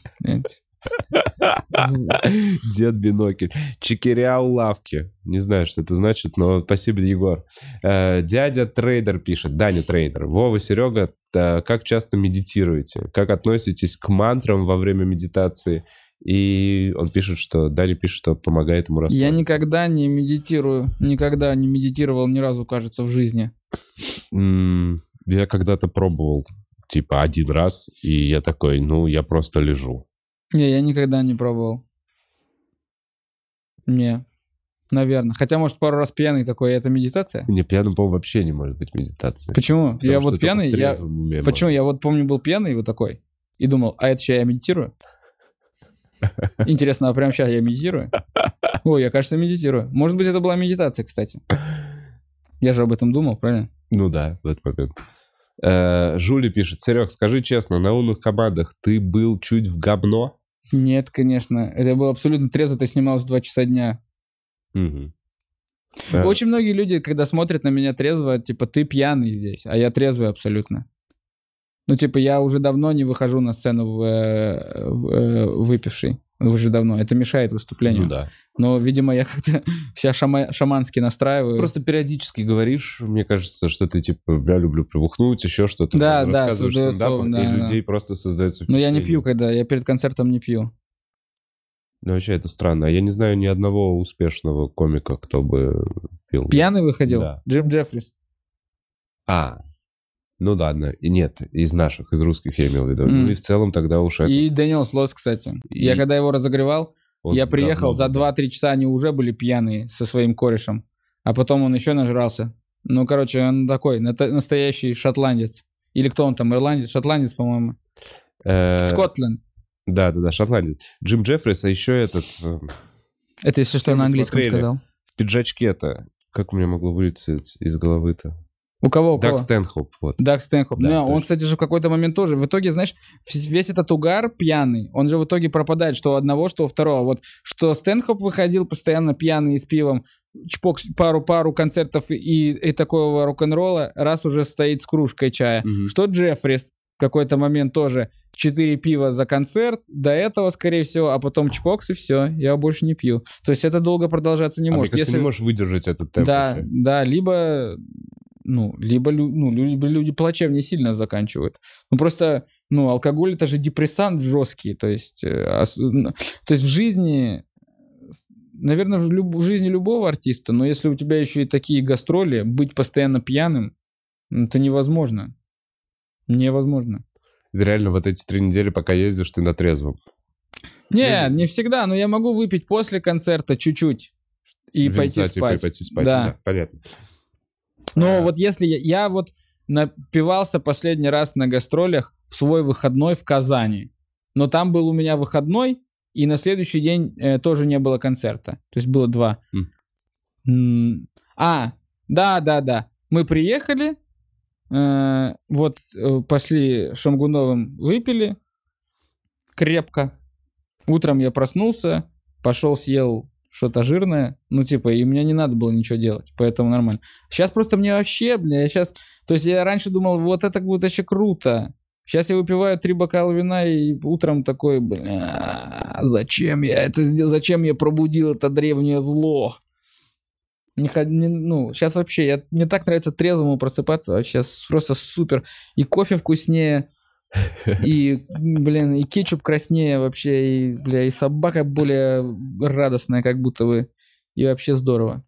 Дед Бинокль. Чекиряу лавки. Не знаю, что это значит, но спасибо, Егор. Э, Дядя Трейдер пишет. Даня Трейдер. Вова, Серега, э, как часто медитируете? Как относитесь к мантрам во время медитации? И он пишет, что... Даня пишет, что помогает ему расслабиться. Я никогда не медитирую. Никогда не медитировал ни разу, кажется, в жизни. Я когда-то пробовал, типа, один раз, и я такой, ну, я просто лежу. Не, я никогда не пробовал. Не. Наверное. Хотя, может, пару раз пьяный такой, это медитация? Не, пьяным, по вообще не может быть медитация. Почему? Потому я что вот пьяный, я... Почему? Я вот помню, был пьяный вот такой. И думал, а это сейчас я медитирую? <laughs> Интересно, а прямо сейчас я медитирую? Ой, я, кажется, медитирую. Может быть, это была медитация, кстати. Я же об этом думал, правильно? Ну да, в этот момент. Э, Жули пишет, Серег, скажи честно, на умных командах ты был чуть в говно? Нет, конечно. Это было абсолютно трезво, ты снимал в 2 часа дня. Э, Очень многие люди, когда смотрят на меня трезво, типа, ты пьяный здесь, а я трезвый абсолютно. Ну, типа, я уже давно не выхожу на сцену в, э, в, э, выпивший. Уже давно. Это мешает выступлению. Ну да. Но, видимо, я как-то <laughs> себя шама- шамански настраиваю. Просто периодически говоришь, мне кажется, что ты типа, я люблю прибухнуть, еще что-то. Да, там, да, рассказываешь стендапом, да, и да. людей просто создается Но я не пью, когда я перед концертом не пью. Ну вообще это странно. Я не знаю ни одного успешного комика, кто бы пил. Пьяный выходил? Да. Джим Джеффрис. А, ну ладно. И нет, из наших, из русских я имел в виду. М. Ну и в целом тогда уж это... И Дэниел Слос, кстати. И- Я когда его разогревал, он я приехал, за был. 2-3 часа они уже были пьяные со своим корешем. А потом он еще нажрался. Ну, короче, он такой, настоящий шотландец. Или кто он там, ирландец? Шотландец, по-моему. Э, Скотленд. Да, да, да, шотландец. Джим Джеффрис, а еще этот э, Это если что на английском сказал. в пиджачке-то. Как у меня могло вылететь из головы-то? У кого, у кого? Даг Стэнхоп, вот. Даг Стэнхоп. Да, он, кстати, же в какой-то момент тоже. В итоге, знаешь, весь этот угар пьяный, он же в итоге пропадает, что у одного, что у второго. Вот что Стэнхоп выходил постоянно пьяный и с пивом, чпок, пару-пару концертов и, и такого рок-н-ролла, раз уже стоит с кружкой чая. Мгм. Что Джеффрис в какой-то момент тоже 4 пива за концерт, до этого, скорее всего, а потом чпокс и все, я больше не пью. То есть это долго продолжаться не а может. кажется, Если- не можешь выдержать этот темп да, вообще. да, либо, ну, либо, ну, лю- либо люди плачевнее сильно заканчивают. Ну, просто, ну, алкоголь это же депрессант жесткий, то есть, э, ос- то есть в жизни, наверное, в, люб- в жизни любого артиста, но если у тебя еще и такие гастроли, быть постоянно пьяным, ну, это невозможно. Невозможно. Реально вот эти три недели, пока ездишь, ты на трезвом. Не, не всегда, но я могу выпить после концерта чуть-чуть и Винца, пойти типа, спать. и пойти спать. Да. Да, понятно. Но вот если я, я вот напивался последний раз на гастролях в свой выходной в Казани, но там был у меня выходной, и на следующий день э, тоже не было концерта. То есть было два. М. М, А, да, да, да. Мы приехали, э, вот э, пошли Шамгуновым, выпили крепко. Утром я проснулся, пошел съел что-то жирное, ну типа, и мне не надо было ничего делать, поэтому нормально. Сейчас просто мне вообще, бля, я сейчас... То есть я раньше думал, вот это будет вообще круто. Сейчас я выпиваю три бокала вина и утром такой, бля, зачем я это сделал, зачем я пробудил это древнее зло? Не, не- ну, сейчас вообще, я, мне так нравится трезвому просыпаться, сейчас просто супер. И кофе вкуснее, И, блин, и кетчуп краснее вообще, и, бля, и собака более радостная, как будто бы. И вообще здорово.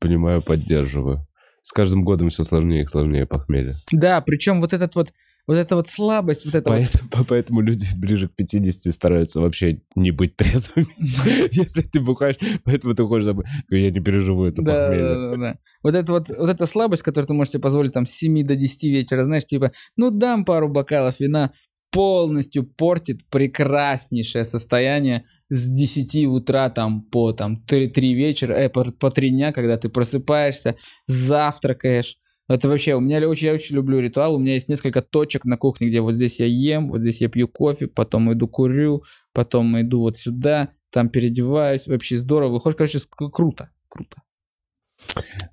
Понимаю, поддерживаю. С каждым годом все сложнее и сложнее похмелье. Да, причем вот этот вот, вот эта вот слабость, вот это вот Поэтому, поэтому люди ближе к 50 стараются вообще не быть трезвыми. <laughs> Если ты бухаешь, поэтому ты хочешь забыть. Я не переживу это Да, похмелье. да, да, да. Вот эта вот, вот эта слабость, которую ты можешь себе позволить там с 7 до 10 вечера, знаешь, типа, ну дам пару бокалов вина, полностью портит прекраснейшее состояние с 10 утра там по там 3, 3 вечера, э, по, по 3 дня, когда ты просыпаешься, завтракаешь. Это вообще, у меня очень, я очень люблю ритуал, у меня есть несколько точек на кухне, где вот здесь я ем, вот здесь я пью кофе, потом иду курю, потом иду вот сюда, там переодеваюсь, вообще здорово, выходит, короче, круто, круто.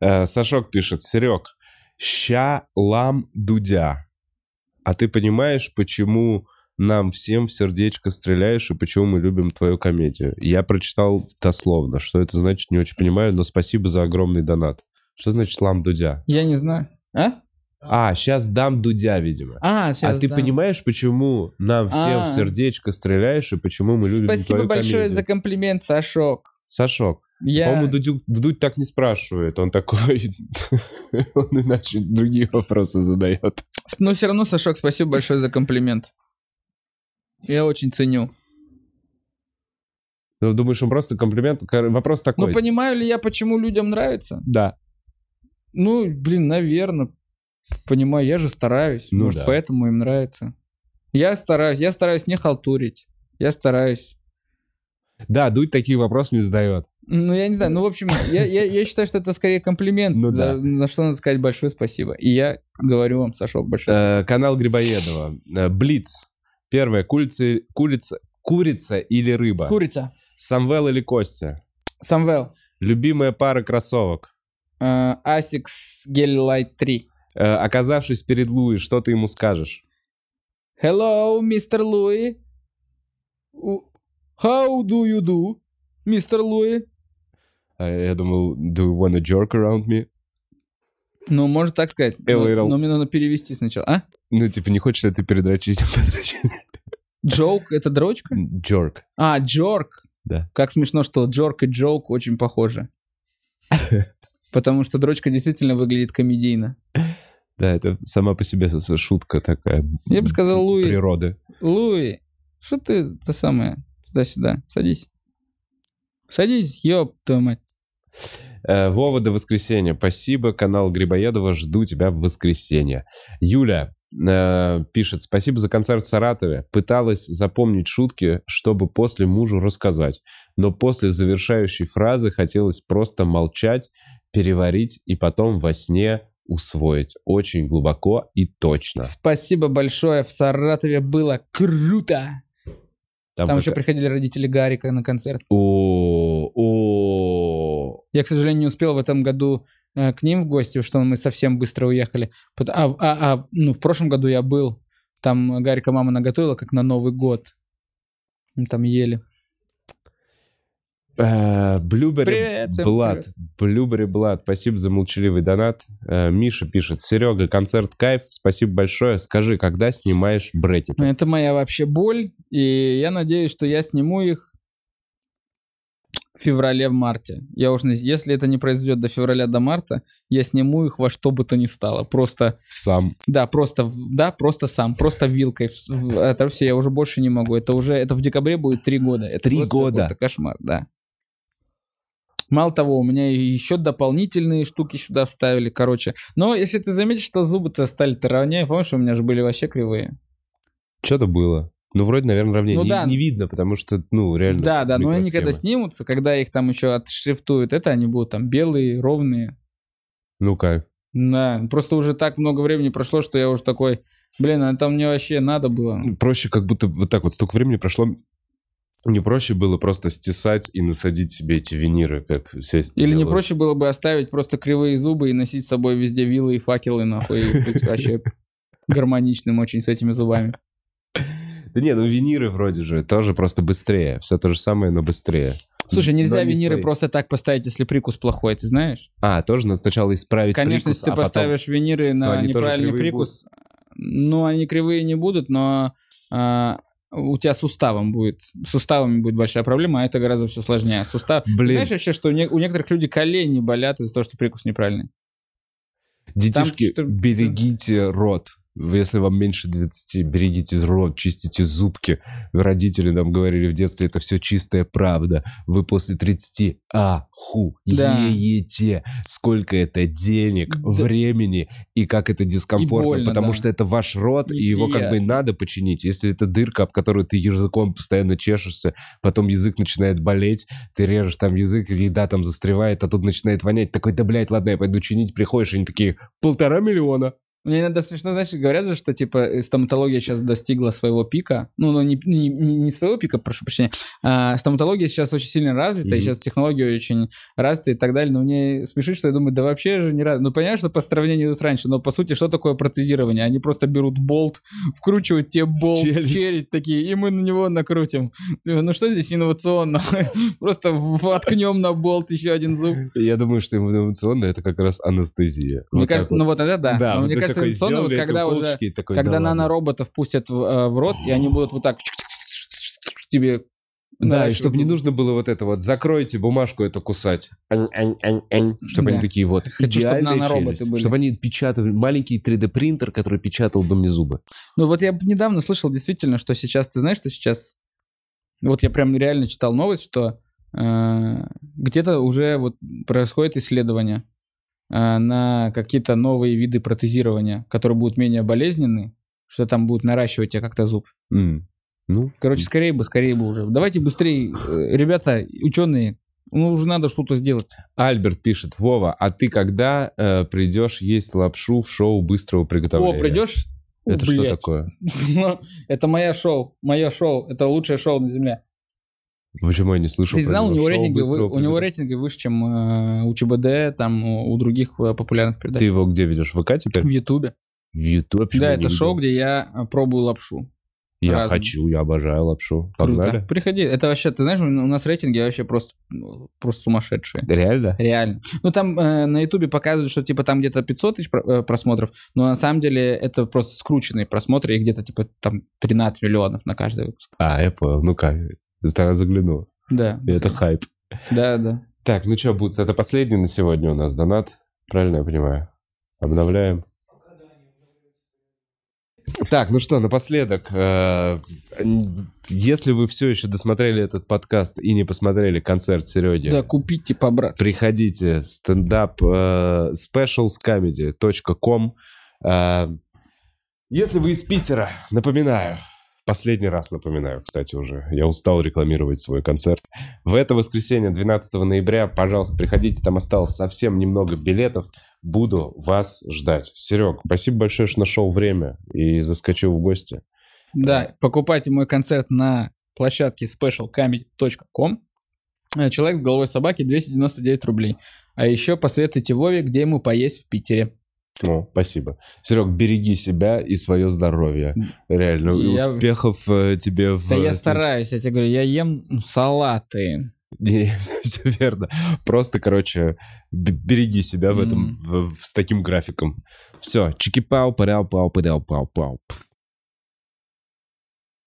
Э, Сашок пишет, Серег, ща лам дудя. А ты понимаешь, почему нам всем в сердечко стреляешь и почему мы любим твою комедию? Я прочитал дословно. Что это значит, не очень понимаю, но спасибо за огромный донат. Что значит лам дудя? Я не знаю. А? А, сейчас дам дудя, видимо. А, сейчас, а ты да. понимаешь, почему нам всем А. в сердечко стреляешь и почему мы любим Спасибо твою большое комедию? за комплимент, Сашок. Сашок, Я... по-моему, Дудю- Дудь так не спрашивает. Он такой... <laughs> Он иначе другие вопросы задает. Но все равно, Сашок, спасибо большое за комплимент. Я очень ценю. Ну, думаешь, он просто комплимент? Кор- Вопрос такой. Ну, понимаю ли я, почему людям нравится? Да. Ну, блин, наверное. Понимаю, я же стараюсь. Ну Может, да. поэтому им нравится. Я стараюсь, я стараюсь не халтурить. Я стараюсь. Да, Дудь такие вопросы не задает. Ну, я не знаю. Ну, в общем, я, я, я считаю, что это скорее комплимент. Ну за, да. На что надо сказать большое спасибо. И я говорю вам, Сашок, большое Э, канал Грибоедова. Э, Блиц. Первое. Курица, курица, курица или рыба? Курица. Самвел или Костя? Самвел. Любимая пара кроссовок. Э, Asics Gel Light 3. Э, оказавшись перед Луи, что ты ему скажешь? Hello, мистер Луи. How do you do, мистер Луи? Э, я думал, do you wanna jerk around me? Ну, можно так сказать. A Но, little. но мне надо перевести сначала. А? Ну, типа, не хочешь ли ты передрочить? <laughs> Джоук — это дрочка? Jerk. А, джорк. Да. Как смешно, что джорк и джоук очень похожи. Потому что дрочка действительно выглядит комедийно. Да, это сама по себе шутка такая. Я бы сказал, Луи. Природы. Луи, что ты, это самое, туда-сюда, садись. Садись, ёб твою мать. Э, Вова до воскресенья. Спасибо, канал Грибоедова. Жду тебя в воскресенье. Юля э, пишет. Спасибо за концерт в Саратове. Пыталась запомнить шутки, чтобы после мужу рассказать. Но после завершающей фразы хотелось просто молчать, переварить и потом во сне усвоить. Очень глубоко и точно. Спасибо большое, в Саратове было круто. Там, как- еще приходили родители Гарика на концерт. О, о. Я, к сожалению, не успел в этом году э, к ним в гости, что мы совсем быстро уехали. А, а- а, ну, в прошлом году я был, там Гарика мама наготовила, как на Новый год. Мы там ели. Э, Блюбери Блад. Блюбери Блад. Спасибо за молчаливый донат. Э, Миша пишет. Серега, концерт кайф. Спасибо большое. Скажи, когда снимаешь брекеты? Это моя вообще боль, и я надеюсь, что я сниму их в феврале, в марте. Я уж, не- если это не произойдет до февраля, до марта, я сниму их во что бы то ни стало. Просто, Сам. да, просто, да, просто сам, просто вилкой. В- Это все, я уже больше не могу. Это уже, это в декабре будет три года. Это Три года? какой-то кошмар, да. Мало того, у меня еще дополнительные штуки сюда вставили, короче. Но если ты заметишь, что зубы-то стали-то ровнее, помнишь, у меня же были вообще кривые. Что-то было. Ну, вроде, наверное, равнее. Ну не, да. не видно, потому что, ну, реально. Да, да, но они когда снимутся, когда их там еще отшрифтуют, это они будут там белые, ровные. Ну, кайф. Да, просто уже так много времени прошло, что я уже такой, блин, а это мне вообще надо было. Проще как будто вот так вот столько времени прошло. Не проще было просто стесать и насадить себе эти виниры, как все Или не делают. проще было бы оставить просто кривые зубы и носить с собой везде вилы и факелы, нахуй, и быть вообще гармоничным очень с этими зубами. Да не, ну виниры вроде же тоже просто быстрее. Все то же самое, но быстрее. Слушай, нельзя Но не виниры свои. просто так поставить, если прикус плохой, ты знаешь? А, тоже надо сначала исправить Конечно, прикус, если ты а потом- поставишь виниры на неправильный прикус, Ну, они кривые не будут, но а, у тебя суставом будет, суставами будет большая проблема, а это гораздо все сложнее. Сустав... Блин. Знаешь вообще, что у, не- у некоторых людей колени болят из-за того, что прикус неправильный? Детишки, что- берегите рот. Если вам меньше 20, берегите рот, чистите зубки. Родители нам говорили в детстве, это все чистая правда. Вы после 30 охуеете, сколько это денег, Да. времени и как это дискомфортно. больно, потому да. что это ваш рот, и И- его как бы надо починить. Если это дырка, об которую ты языком постоянно чешешься, потом язык начинает болеть, ты режешь там язык, еда там застревает, а тут начинает вонять. Такой, да, блядь, ладно, я пойду чинить. Приходишь, и они такие, полтора миллиона. Мне иногда смешно, знаешь, говорят же, что, типа, э, стоматология сейчас достигла своего пика. Ну, ну не, не, не- своего пика, прошу прощения. А стоматология сейчас очень сильно развита, и Мгм. сейчас технологии очень развиты и так далее. Но мне смешит, что я думаю, да вообще же не раз. Ну, понятно, что по сравнению с раньше, но, по сути, что такое протезирование? Они просто берут болт, вкручивают тебе болт челюсть. челюсть такие, и мы на него накрутим. Ну, что здесь инновационно? <laughs> Просто воткнем на болт еще один зуб. Я думаю, что инновационно это как раз анестезия. Мне кажется, ну вот это да. Да, мне такой инновационно, вот когда уже такой, когда да нанороботов пустят в, э, в рот, и они будут вот так тебе... Да, и чтобы не нужно было вот это вот, закройте бумажку эту кусать. Чтобы Да. они такие вот, Хочу, чтоб идеальные нанороботы были. Чтобы они печатали, маленький 3D-принтер, который печатал бы мне зубы. Ну вот я недавно слышал действительно, что сейчас, ты знаешь, что сейчас... Вот я прям реально читал новость, что э, где-то уже вот происходит исследование на какие-то новые виды протезирования, которые будут менее болезненны, что там будут наращивать тебе как-то зуб. М. Ну, Короче, скорее бы, скорее бы уже. Давайте быстрее, э, ребята, ученые, ну уже надо что-то сделать. Альберт пишет, Вова, а ты когда э, придешь есть лапшу в шоу быстрого приготовления? О, придешь? Это что блядь. такое? <laughs> Это мое шоу, мое шоу, это лучшее шоу на земле. Почему я не слышал Ты знал, у него, рейтинги, вы- у него рейтинги выше, чем э, у ЧБД, там, у, у других э, популярных передач. Ты его где видишь? В ВК теперь? В Ютубе. В Ютубе? Да, это шоу, где я э, пробую лапшу. Я разные. хочу, я обожаю лапшу. Круто. Погнали? Приходи. Это вообще, ты знаешь, у нас рейтинги вообще просто, ну, просто сумасшедшие. Реально? Реально. Ну, там э, на Ютубе показывают, что, типа, там где-то 500 тысяч э, просмотров, но на самом деле это просто скрученные просмотры, и где-то, типа, там 13 миллионов на каждый выпуск. А, я понял. Ну-ка, тогда загляну. Да. Это хайп. Да, да. Так, ну что, Бутс, это последний на сегодня у нас донат. Правильно я понимаю? Обновляем. Так, ну что, напоследок, э, если вы все еще досмотрели этот подкаст и не посмотрели концерт Сереги, Да, купите по брат. приходите стендап э, specialscomedy.com. Э, Если вы из Питера, напоминаю, последний раз напоминаю, кстати, уже, я устал рекламировать свой концерт. В это воскресенье, 12 ноября, пожалуйста, приходите, там осталось совсем немного билетов. Буду вас ждать. Серег, спасибо большое, что нашел время и заскочил в гости. Да, покупайте мой концерт на площадке specialcomedy.com. Э, Человек с головой собаки 299 рублей. А еще посоветуйте Вове, где ему поесть в Питере. Ну, спасибо. Серег, береги себя и свое здоровье. Реально, и Я- успехов э, тебе в... Да я стараюсь, я тебе говорю, я ем салаты. Не, <laughs> все верно. Просто, короче, береги себя в этом, Мгм. в- в- с таким графиком. Все, чики-пау, паряу-пау, паряу-пау-пау.